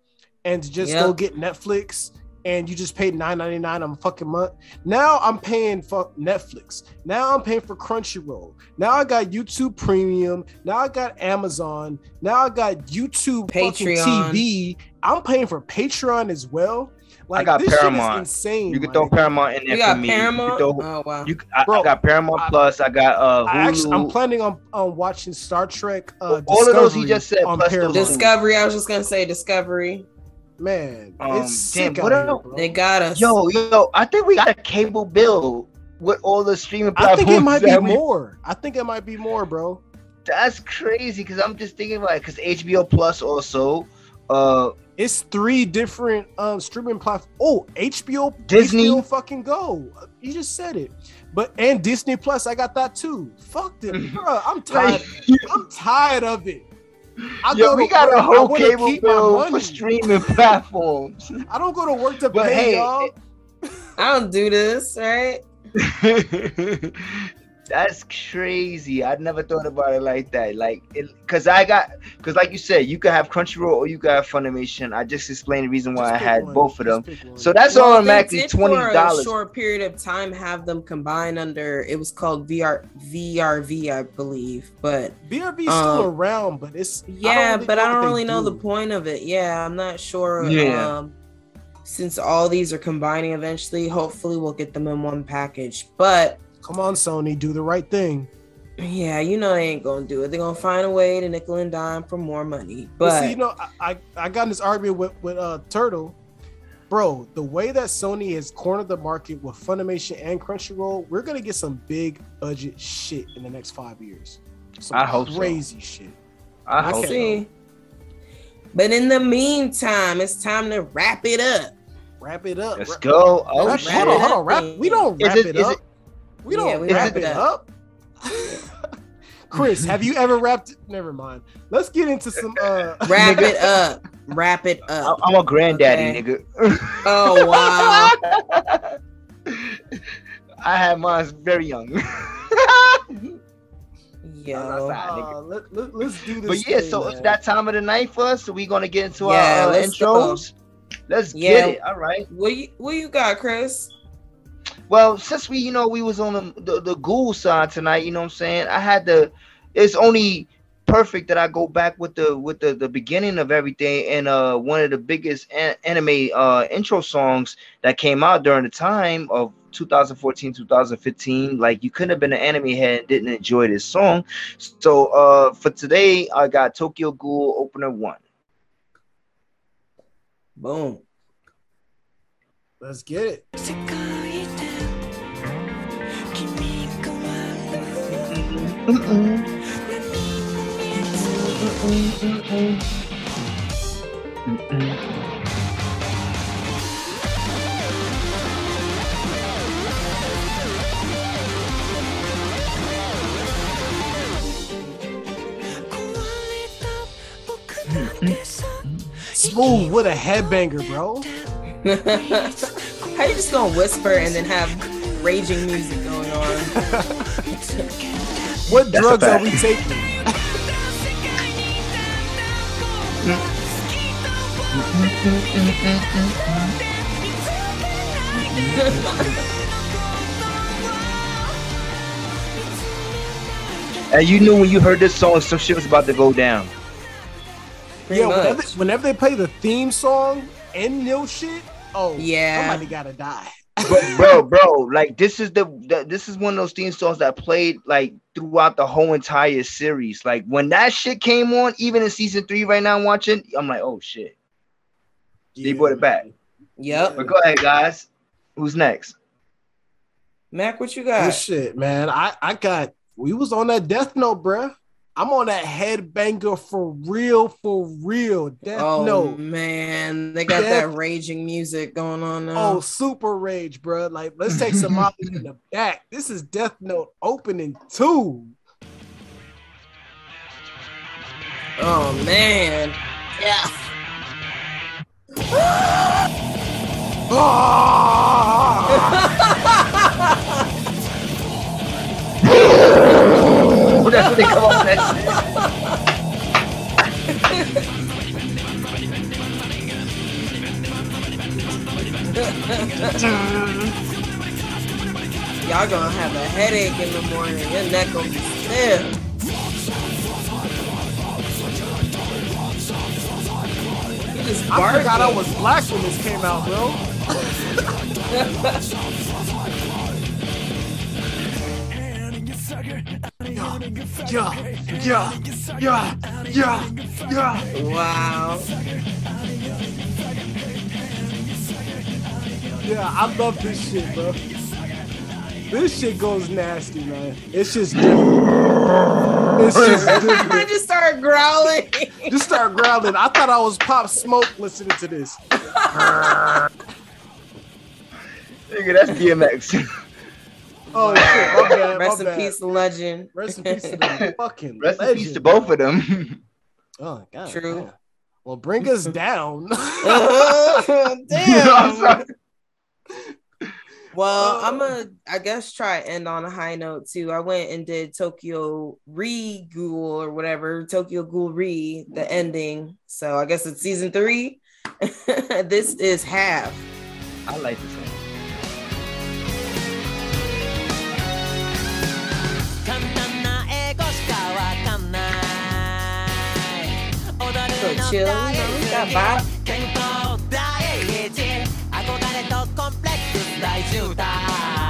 [SPEAKER 1] and to just go get netflix and you just paid 9.99 on a fucking month now i'm paying for netflix now i'm paying for crunchyroll now i got youtube premium now i got amazon now i got youtube fucking
[SPEAKER 3] Patreon.
[SPEAKER 1] tv i'm paying for patreon as well like
[SPEAKER 4] got
[SPEAKER 1] this shit is
[SPEAKER 4] Paramount.
[SPEAKER 1] insane
[SPEAKER 4] You can
[SPEAKER 1] my
[SPEAKER 4] throw. Paramount in there
[SPEAKER 3] You
[SPEAKER 4] for
[SPEAKER 3] got
[SPEAKER 4] me. You can
[SPEAKER 3] Paramount.
[SPEAKER 4] throw-
[SPEAKER 3] Oh wow.
[SPEAKER 4] you, I,
[SPEAKER 1] Bro,
[SPEAKER 4] I got Paramount
[SPEAKER 1] I-
[SPEAKER 4] Plus. I got uh
[SPEAKER 1] I actually, I'm planning on, on watching Star Trek. Uh,
[SPEAKER 4] All of those he just said,
[SPEAKER 1] on
[SPEAKER 4] plus
[SPEAKER 1] Paramount.
[SPEAKER 3] Discovery. I was just gonna say Discovery.
[SPEAKER 1] Man,
[SPEAKER 4] Um,
[SPEAKER 1] it's sick
[SPEAKER 4] damn, what
[SPEAKER 1] out here,
[SPEAKER 4] else?
[SPEAKER 1] bro.
[SPEAKER 3] They got us.
[SPEAKER 4] Yo, yo, I think we got a cable bill with all the streaming
[SPEAKER 1] I
[SPEAKER 4] platforms.
[SPEAKER 1] think it might be
[SPEAKER 4] we-
[SPEAKER 1] more. I think it might be more, bro.
[SPEAKER 4] That's crazy because I'm just thinking about it because HBO Plus also, uh,
[SPEAKER 1] It's three different um streaming platforms. Oh, HBO,
[SPEAKER 4] Disney.
[SPEAKER 1] HBO fucking go. You just said it. But and Disney Plus, I got that too. Fuck them, (laughs) bro. I'm tired. I'm tired of it. I
[SPEAKER 4] Yo,
[SPEAKER 1] go
[SPEAKER 4] we got
[SPEAKER 1] work,
[SPEAKER 4] a
[SPEAKER 1] I
[SPEAKER 4] whole cable bill for streaming (laughs) platforms.
[SPEAKER 1] I don't go to work to
[SPEAKER 4] But
[SPEAKER 1] pay
[SPEAKER 4] hey,
[SPEAKER 1] y'all.
[SPEAKER 3] I don't do this, right? (laughs)
[SPEAKER 4] That's crazy. I'd never thought about it like that. Like, because I got, because like you said, you could have Crunchyroll or you could have Funimation. I just explained the reason why
[SPEAKER 1] Just
[SPEAKER 4] I had
[SPEAKER 1] one.
[SPEAKER 4] both of them. So that's
[SPEAKER 3] Well,
[SPEAKER 4] automatically
[SPEAKER 3] they did
[SPEAKER 4] twenty
[SPEAKER 3] For a
[SPEAKER 4] dollars.
[SPEAKER 3] short period of time, have them combined under. It was called VR VRV, I believe. But
[SPEAKER 1] VRV is still
[SPEAKER 3] um,
[SPEAKER 1] around, but it's
[SPEAKER 3] yeah,
[SPEAKER 1] really
[SPEAKER 3] but
[SPEAKER 1] know
[SPEAKER 3] I
[SPEAKER 1] what
[SPEAKER 3] don't really know the point of it. Yeah, I'm not sure.
[SPEAKER 4] Yeah.
[SPEAKER 3] Um, since all these are combining eventually, hopefully we'll get them in one package. But
[SPEAKER 1] Come on, Sony, do the right thing.
[SPEAKER 3] yeah, you know they ain't gonna do it. They're gonna find a way to nickel and dime for more money.
[SPEAKER 1] But
[SPEAKER 3] But
[SPEAKER 1] see, you know, I, I I got in this argument with with uh Turtle, bro. The way that Sony has cornered the market with Funimation and Crunchyroll, we're gonna get some big budget shit in the next five years. Some
[SPEAKER 4] I hope so.
[SPEAKER 1] crazy shit.
[SPEAKER 4] I
[SPEAKER 1] I
[SPEAKER 4] hope
[SPEAKER 3] we'll
[SPEAKER 1] can't-
[SPEAKER 4] so.
[SPEAKER 3] see. But in the meantime, it's time to wrap it up.
[SPEAKER 1] Wrap it up.
[SPEAKER 4] Let's go. Oh
[SPEAKER 1] wrap-
[SPEAKER 4] shit.
[SPEAKER 1] hold on, hold on. Wrap. We don't
[SPEAKER 4] Is
[SPEAKER 1] wrap
[SPEAKER 4] it-
[SPEAKER 1] it,
[SPEAKER 4] is
[SPEAKER 1] up.
[SPEAKER 4] it-
[SPEAKER 1] we don't
[SPEAKER 3] we
[SPEAKER 1] wrap
[SPEAKER 4] wrap
[SPEAKER 1] it
[SPEAKER 3] it
[SPEAKER 1] up. (laughs) Chris, have you ever wrapped? It? Never mind. Let's get into some. uh (laughs)
[SPEAKER 3] Wrap it up. Wrap it up.
[SPEAKER 4] I'm a granddaddy,
[SPEAKER 3] Okay.
[SPEAKER 4] nigga.
[SPEAKER 3] Oh (laughs) wow.
[SPEAKER 4] I had mine very young.
[SPEAKER 3] Yo.
[SPEAKER 1] uh, let, let, let's do this.
[SPEAKER 4] but yeah,
[SPEAKER 1] thing,
[SPEAKER 4] so
[SPEAKER 1] man.
[SPEAKER 4] it's that time of the night for us. So we're gonna get into
[SPEAKER 3] Yeah,
[SPEAKER 4] our uh,
[SPEAKER 3] let's go.
[SPEAKER 4] intros. Let's
[SPEAKER 3] Yeah.
[SPEAKER 4] get it. All right.
[SPEAKER 3] What you what you got, Chris?
[SPEAKER 4] Well, since we, you know, we was on the, the the ghoul side tonight, you know what I'm saying? I had to it's only perfect that I go back with the with the, the beginning of everything and uh one of the biggest an- anime uh intro songs that came out during the time of 2014 2015 like you couldn't have been an anime head and didn't enjoy this song so uh for today i got tokyo ghoul opener one
[SPEAKER 3] Boom.
[SPEAKER 1] let's get it. Smooth what a headbanger, bro. (laughs)
[SPEAKER 3] How you just gonna whisper and then have raging music going on? (laughs)
[SPEAKER 1] What
[SPEAKER 4] That's
[SPEAKER 1] drugs are we taking? (laughs)
[SPEAKER 4] and you knew when you heard this song some shit was about to go down
[SPEAKER 3] Pretty
[SPEAKER 1] yeah, whenever,
[SPEAKER 3] much.
[SPEAKER 1] whenever they play the theme song and no shit, oh
[SPEAKER 3] Yeah.
[SPEAKER 1] somebody gotta die.
[SPEAKER 4] Bro, bro, bro, like this is the, the this is one of those theme songs that played like throughout the whole entire series. Like when that shit came on, even in season three, right now I'm watching, I'm like, oh shit, they brought it back.
[SPEAKER 3] Yep.
[SPEAKER 4] But go ahead, guys. Who's next?
[SPEAKER 3] Mac, what you
[SPEAKER 1] Good
[SPEAKER 3] got?
[SPEAKER 1] shit, man. I I got. We was on that Death Note, bruh. I'm on that headbanger for real, for real. Death
[SPEAKER 3] Oh
[SPEAKER 1] Note.
[SPEAKER 3] man, they got
[SPEAKER 1] Death-
[SPEAKER 3] that raging music going on now.
[SPEAKER 1] Oh, super rage, bruh. Like, let's take some Molly in the (laughs) back. This is Death Note opening two.
[SPEAKER 3] Oh man. Yeah.
[SPEAKER 1] Ah! (laughs)
[SPEAKER 4] That's what they come up with that shit.
[SPEAKER 3] Y'all gonna have a headache in the morning. Your neck gonna be stiff. You just
[SPEAKER 1] I forgot I was black when this came out, bro. (laughs) Yeah, yeah, yeah, yeah, yeah.
[SPEAKER 3] Wow.
[SPEAKER 1] Yeah, I love this shit, bro. This shit goes nasty, man. It's just different. It's just
[SPEAKER 3] I just started growling.
[SPEAKER 1] Just start growling. I thought I was Pop Smoke listening to this.
[SPEAKER 4] Nigga, that's DMX.
[SPEAKER 1] Oh shit, my (laughs) bad.
[SPEAKER 3] Rest
[SPEAKER 1] my
[SPEAKER 3] in
[SPEAKER 1] bad.
[SPEAKER 3] peace, the legend.
[SPEAKER 1] Rest in (laughs) peace to the fucking
[SPEAKER 4] Rest in peace to both of them. (laughs)
[SPEAKER 1] Oh god.
[SPEAKER 3] True.
[SPEAKER 1] damn. Well, bring us down.
[SPEAKER 4] I'm
[SPEAKER 3] Damn. Well, uh,
[SPEAKER 1] Oh.
[SPEAKER 3] I'm gonna, I guess, try to end on a high note too. I went and did Tokyo Re Ghoul or whatever, Tokyo Ghoul Re, the ending. So I guess it's season three. this is half.
[SPEAKER 4] I like this
[SPEAKER 5] 憧れとコンプレックス大渋滞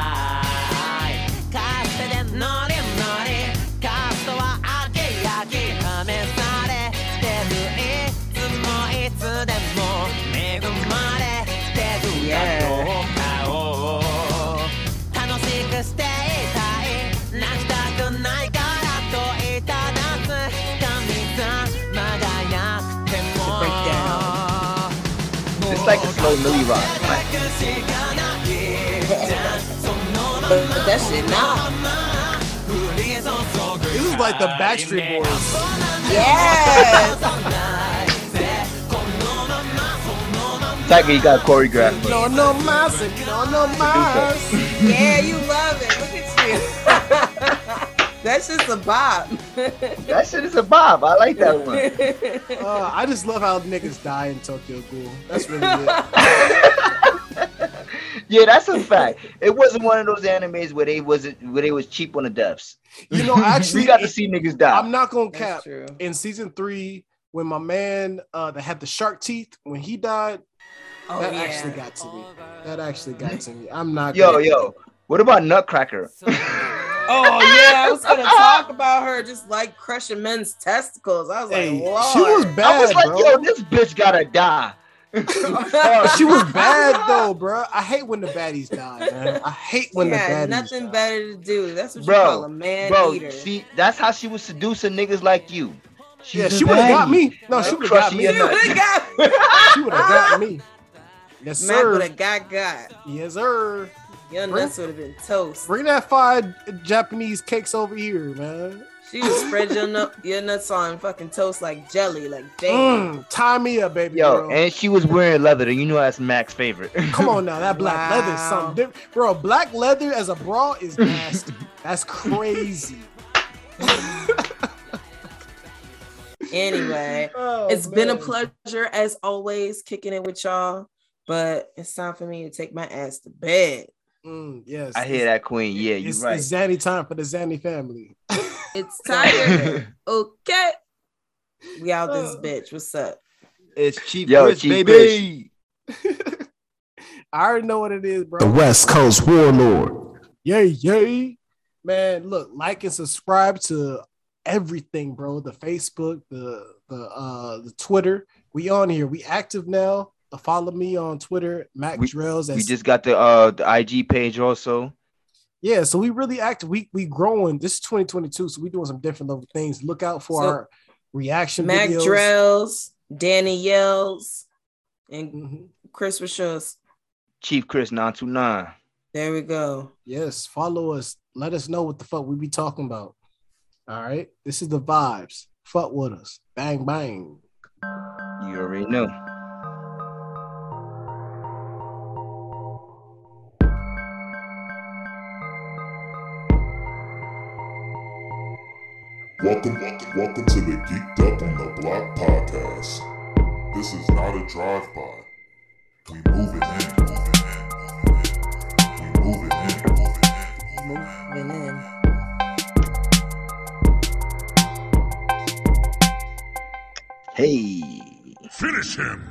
[SPEAKER 4] like a slow Millie rock. Like,
[SPEAKER 3] But that shit nah.
[SPEAKER 1] this is like the Backstreet Boys.
[SPEAKER 3] Yes.
[SPEAKER 4] Thaiger, you got choreographed.
[SPEAKER 1] No, no mas, no, no mas.
[SPEAKER 3] yeah, you love it. Look at you. (laughs) That's just a bop. (laughs)
[SPEAKER 4] That shit is a bob. I like that one. (laughs)
[SPEAKER 1] Uh, I just love how niggas die in Tokyo Ghoul. That's really good. (laughs)
[SPEAKER 4] Yeah, that's a fact. It wasn't one of those animes where they was where they was cheap on the deaths.
[SPEAKER 1] You know, actually,
[SPEAKER 4] we got to see niggas die.
[SPEAKER 1] I'm not gonna cap.
[SPEAKER 3] That's true.
[SPEAKER 1] In season three, when my man uh that had the shark teeth, when he died,
[SPEAKER 3] Oh,
[SPEAKER 1] that
[SPEAKER 3] yeah.
[SPEAKER 1] actually got to me. That actually got to me. I'm not.
[SPEAKER 4] yo,
[SPEAKER 1] gonna-
[SPEAKER 4] yo. What about Nutcracker?
[SPEAKER 3] Oh yeah, I was gonna talk (laughs) about her just like crushing men's testicles. I was
[SPEAKER 1] Hey,
[SPEAKER 3] like, Lord.
[SPEAKER 1] she was
[SPEAKER 4] I
[SPEAKER 1] bad,
[SPEAKER 4] was like,
[SPEAKER 1] bro.
[SPEAKER 4] yo, this bitch gotta die. (laughs)
[SPEAKER 1] Oh, she was bad though, bro. I hate when the baddies die, man. I hate when
[SPEAKER 3] She
[SPEAKER 1] the baddies
[SPEAKER 3] nothing
[SPEAKER 1] die.
[SPEAKER 3] better to do. That's what you call a man
[SPEAKER 4] Bro,
[SPEAKER 3] eater.
[SPEAKER 4] see, that's how she was seducing niggas like you. She's
[SPEAKER 1] Yeah, she would have got me. No, she would have got me.
[SPEAKER 4] your
[SPEAKER 3] would've got
[SPEAKER 1] She would have got me. (laughs) Yes,
[SPEAKER 3] Mac would
[SPEAKER 1] sir.
[SPEAKER 3] have got got.
[SPEAKER 1] Yes, sir.
[SPEAKER 3] Your
[SPEAKER 1] Bring-
[SPEAKER 3] nuts would have been toast.
[SPEAKER 1] Bring that five Japanese cakes over here, man.
[SPEAKER 3] She would spread your nut, (laughs) your nuts on fucking toast like jelly, like damn.
[SPEAKER 1] Mm, tie me up, baby.
[SPEAKER 4] Yo,
[SPEAKER 1] girl.
[SPEAKER 4] and she was wearing leather, and you know that's Mac's favorite.
[SPEAKER 1] Come on now, that black (laughs) leather is something different, bro. Black leather as a bra is (laughs) nasty. That's crazy.
[SPEAKER 3] Anyway,
[SPEAKER 1] Oh,
[SPEAKER 3] it's been a pleasure as always kicking it with y'all, but it's time for me to take my ass to bed.
[SPEAKER 1] Mm, yes,
[SPEAKER 4] I hear that, Queen. Yeah, you're right.
[SPEAKER 1] it's Zanny time for the Zanny family. (laughs)
[SPEAKER 3] It's (laughs) tired. okay. We out this
[SPEAKER 1] Oh.
[SPEAKER 3] bitch. What's up?
[SPEAKER 6] It's cheap
[SPEAKER 4] Yo,
[SPEAKER 6] Chris,
[SPEAKER 4] Chief
[SPEAKER 6] baby. (laughs)
[SPEAKER 1] I already know what it is, bro.
[SPEAKER 7] The West Coast Warlord.
[SPEAKER 1] Yay, yay. Man, look, like and subscribe to everything, bro. The Facebook, the the uh the Twitter. We on here. We active now. Follow me on Twitter, Mac
[SPEAKER 4] We-
[SPEAKER 1] Drells.
[SPEAKER 4] we just got the uh the IG page also.
[SPEAKER 1] Yeah, so we really act. We we growing. This is 2022, so we doing some different level things. Look out for
[SPEAKER 3] So-
[SPEAKER 1] our reaction
[SPEAKER 3] Mac
[SPEAKER 1] videos.
[SPEAKER 3] Drells, Danny Yells, and
[SPEAKER 1] Mhm.
[SPEAKER 3] Chris Rashus.
[SPEAKER 4] Chief Chris 929.
[SPEAKER 3] There we go.
[SPEAKER 1] Yes, follow us. Let us know what the fuck we be talking about. All right, this is the vibes. Fuck with us. Bang bang.
[SPEAKER 4] You already know.
[SPEAKER 2] Welcome, welcome, welcome to the Geeked Up on the Block podcast. This is not a drive-by. We moving in, moving in, we moving in, moving in.
[SPEAKER 3] Moving in.
[SPEAKER 4] Hey.
[SPEAKER 2] Finish him.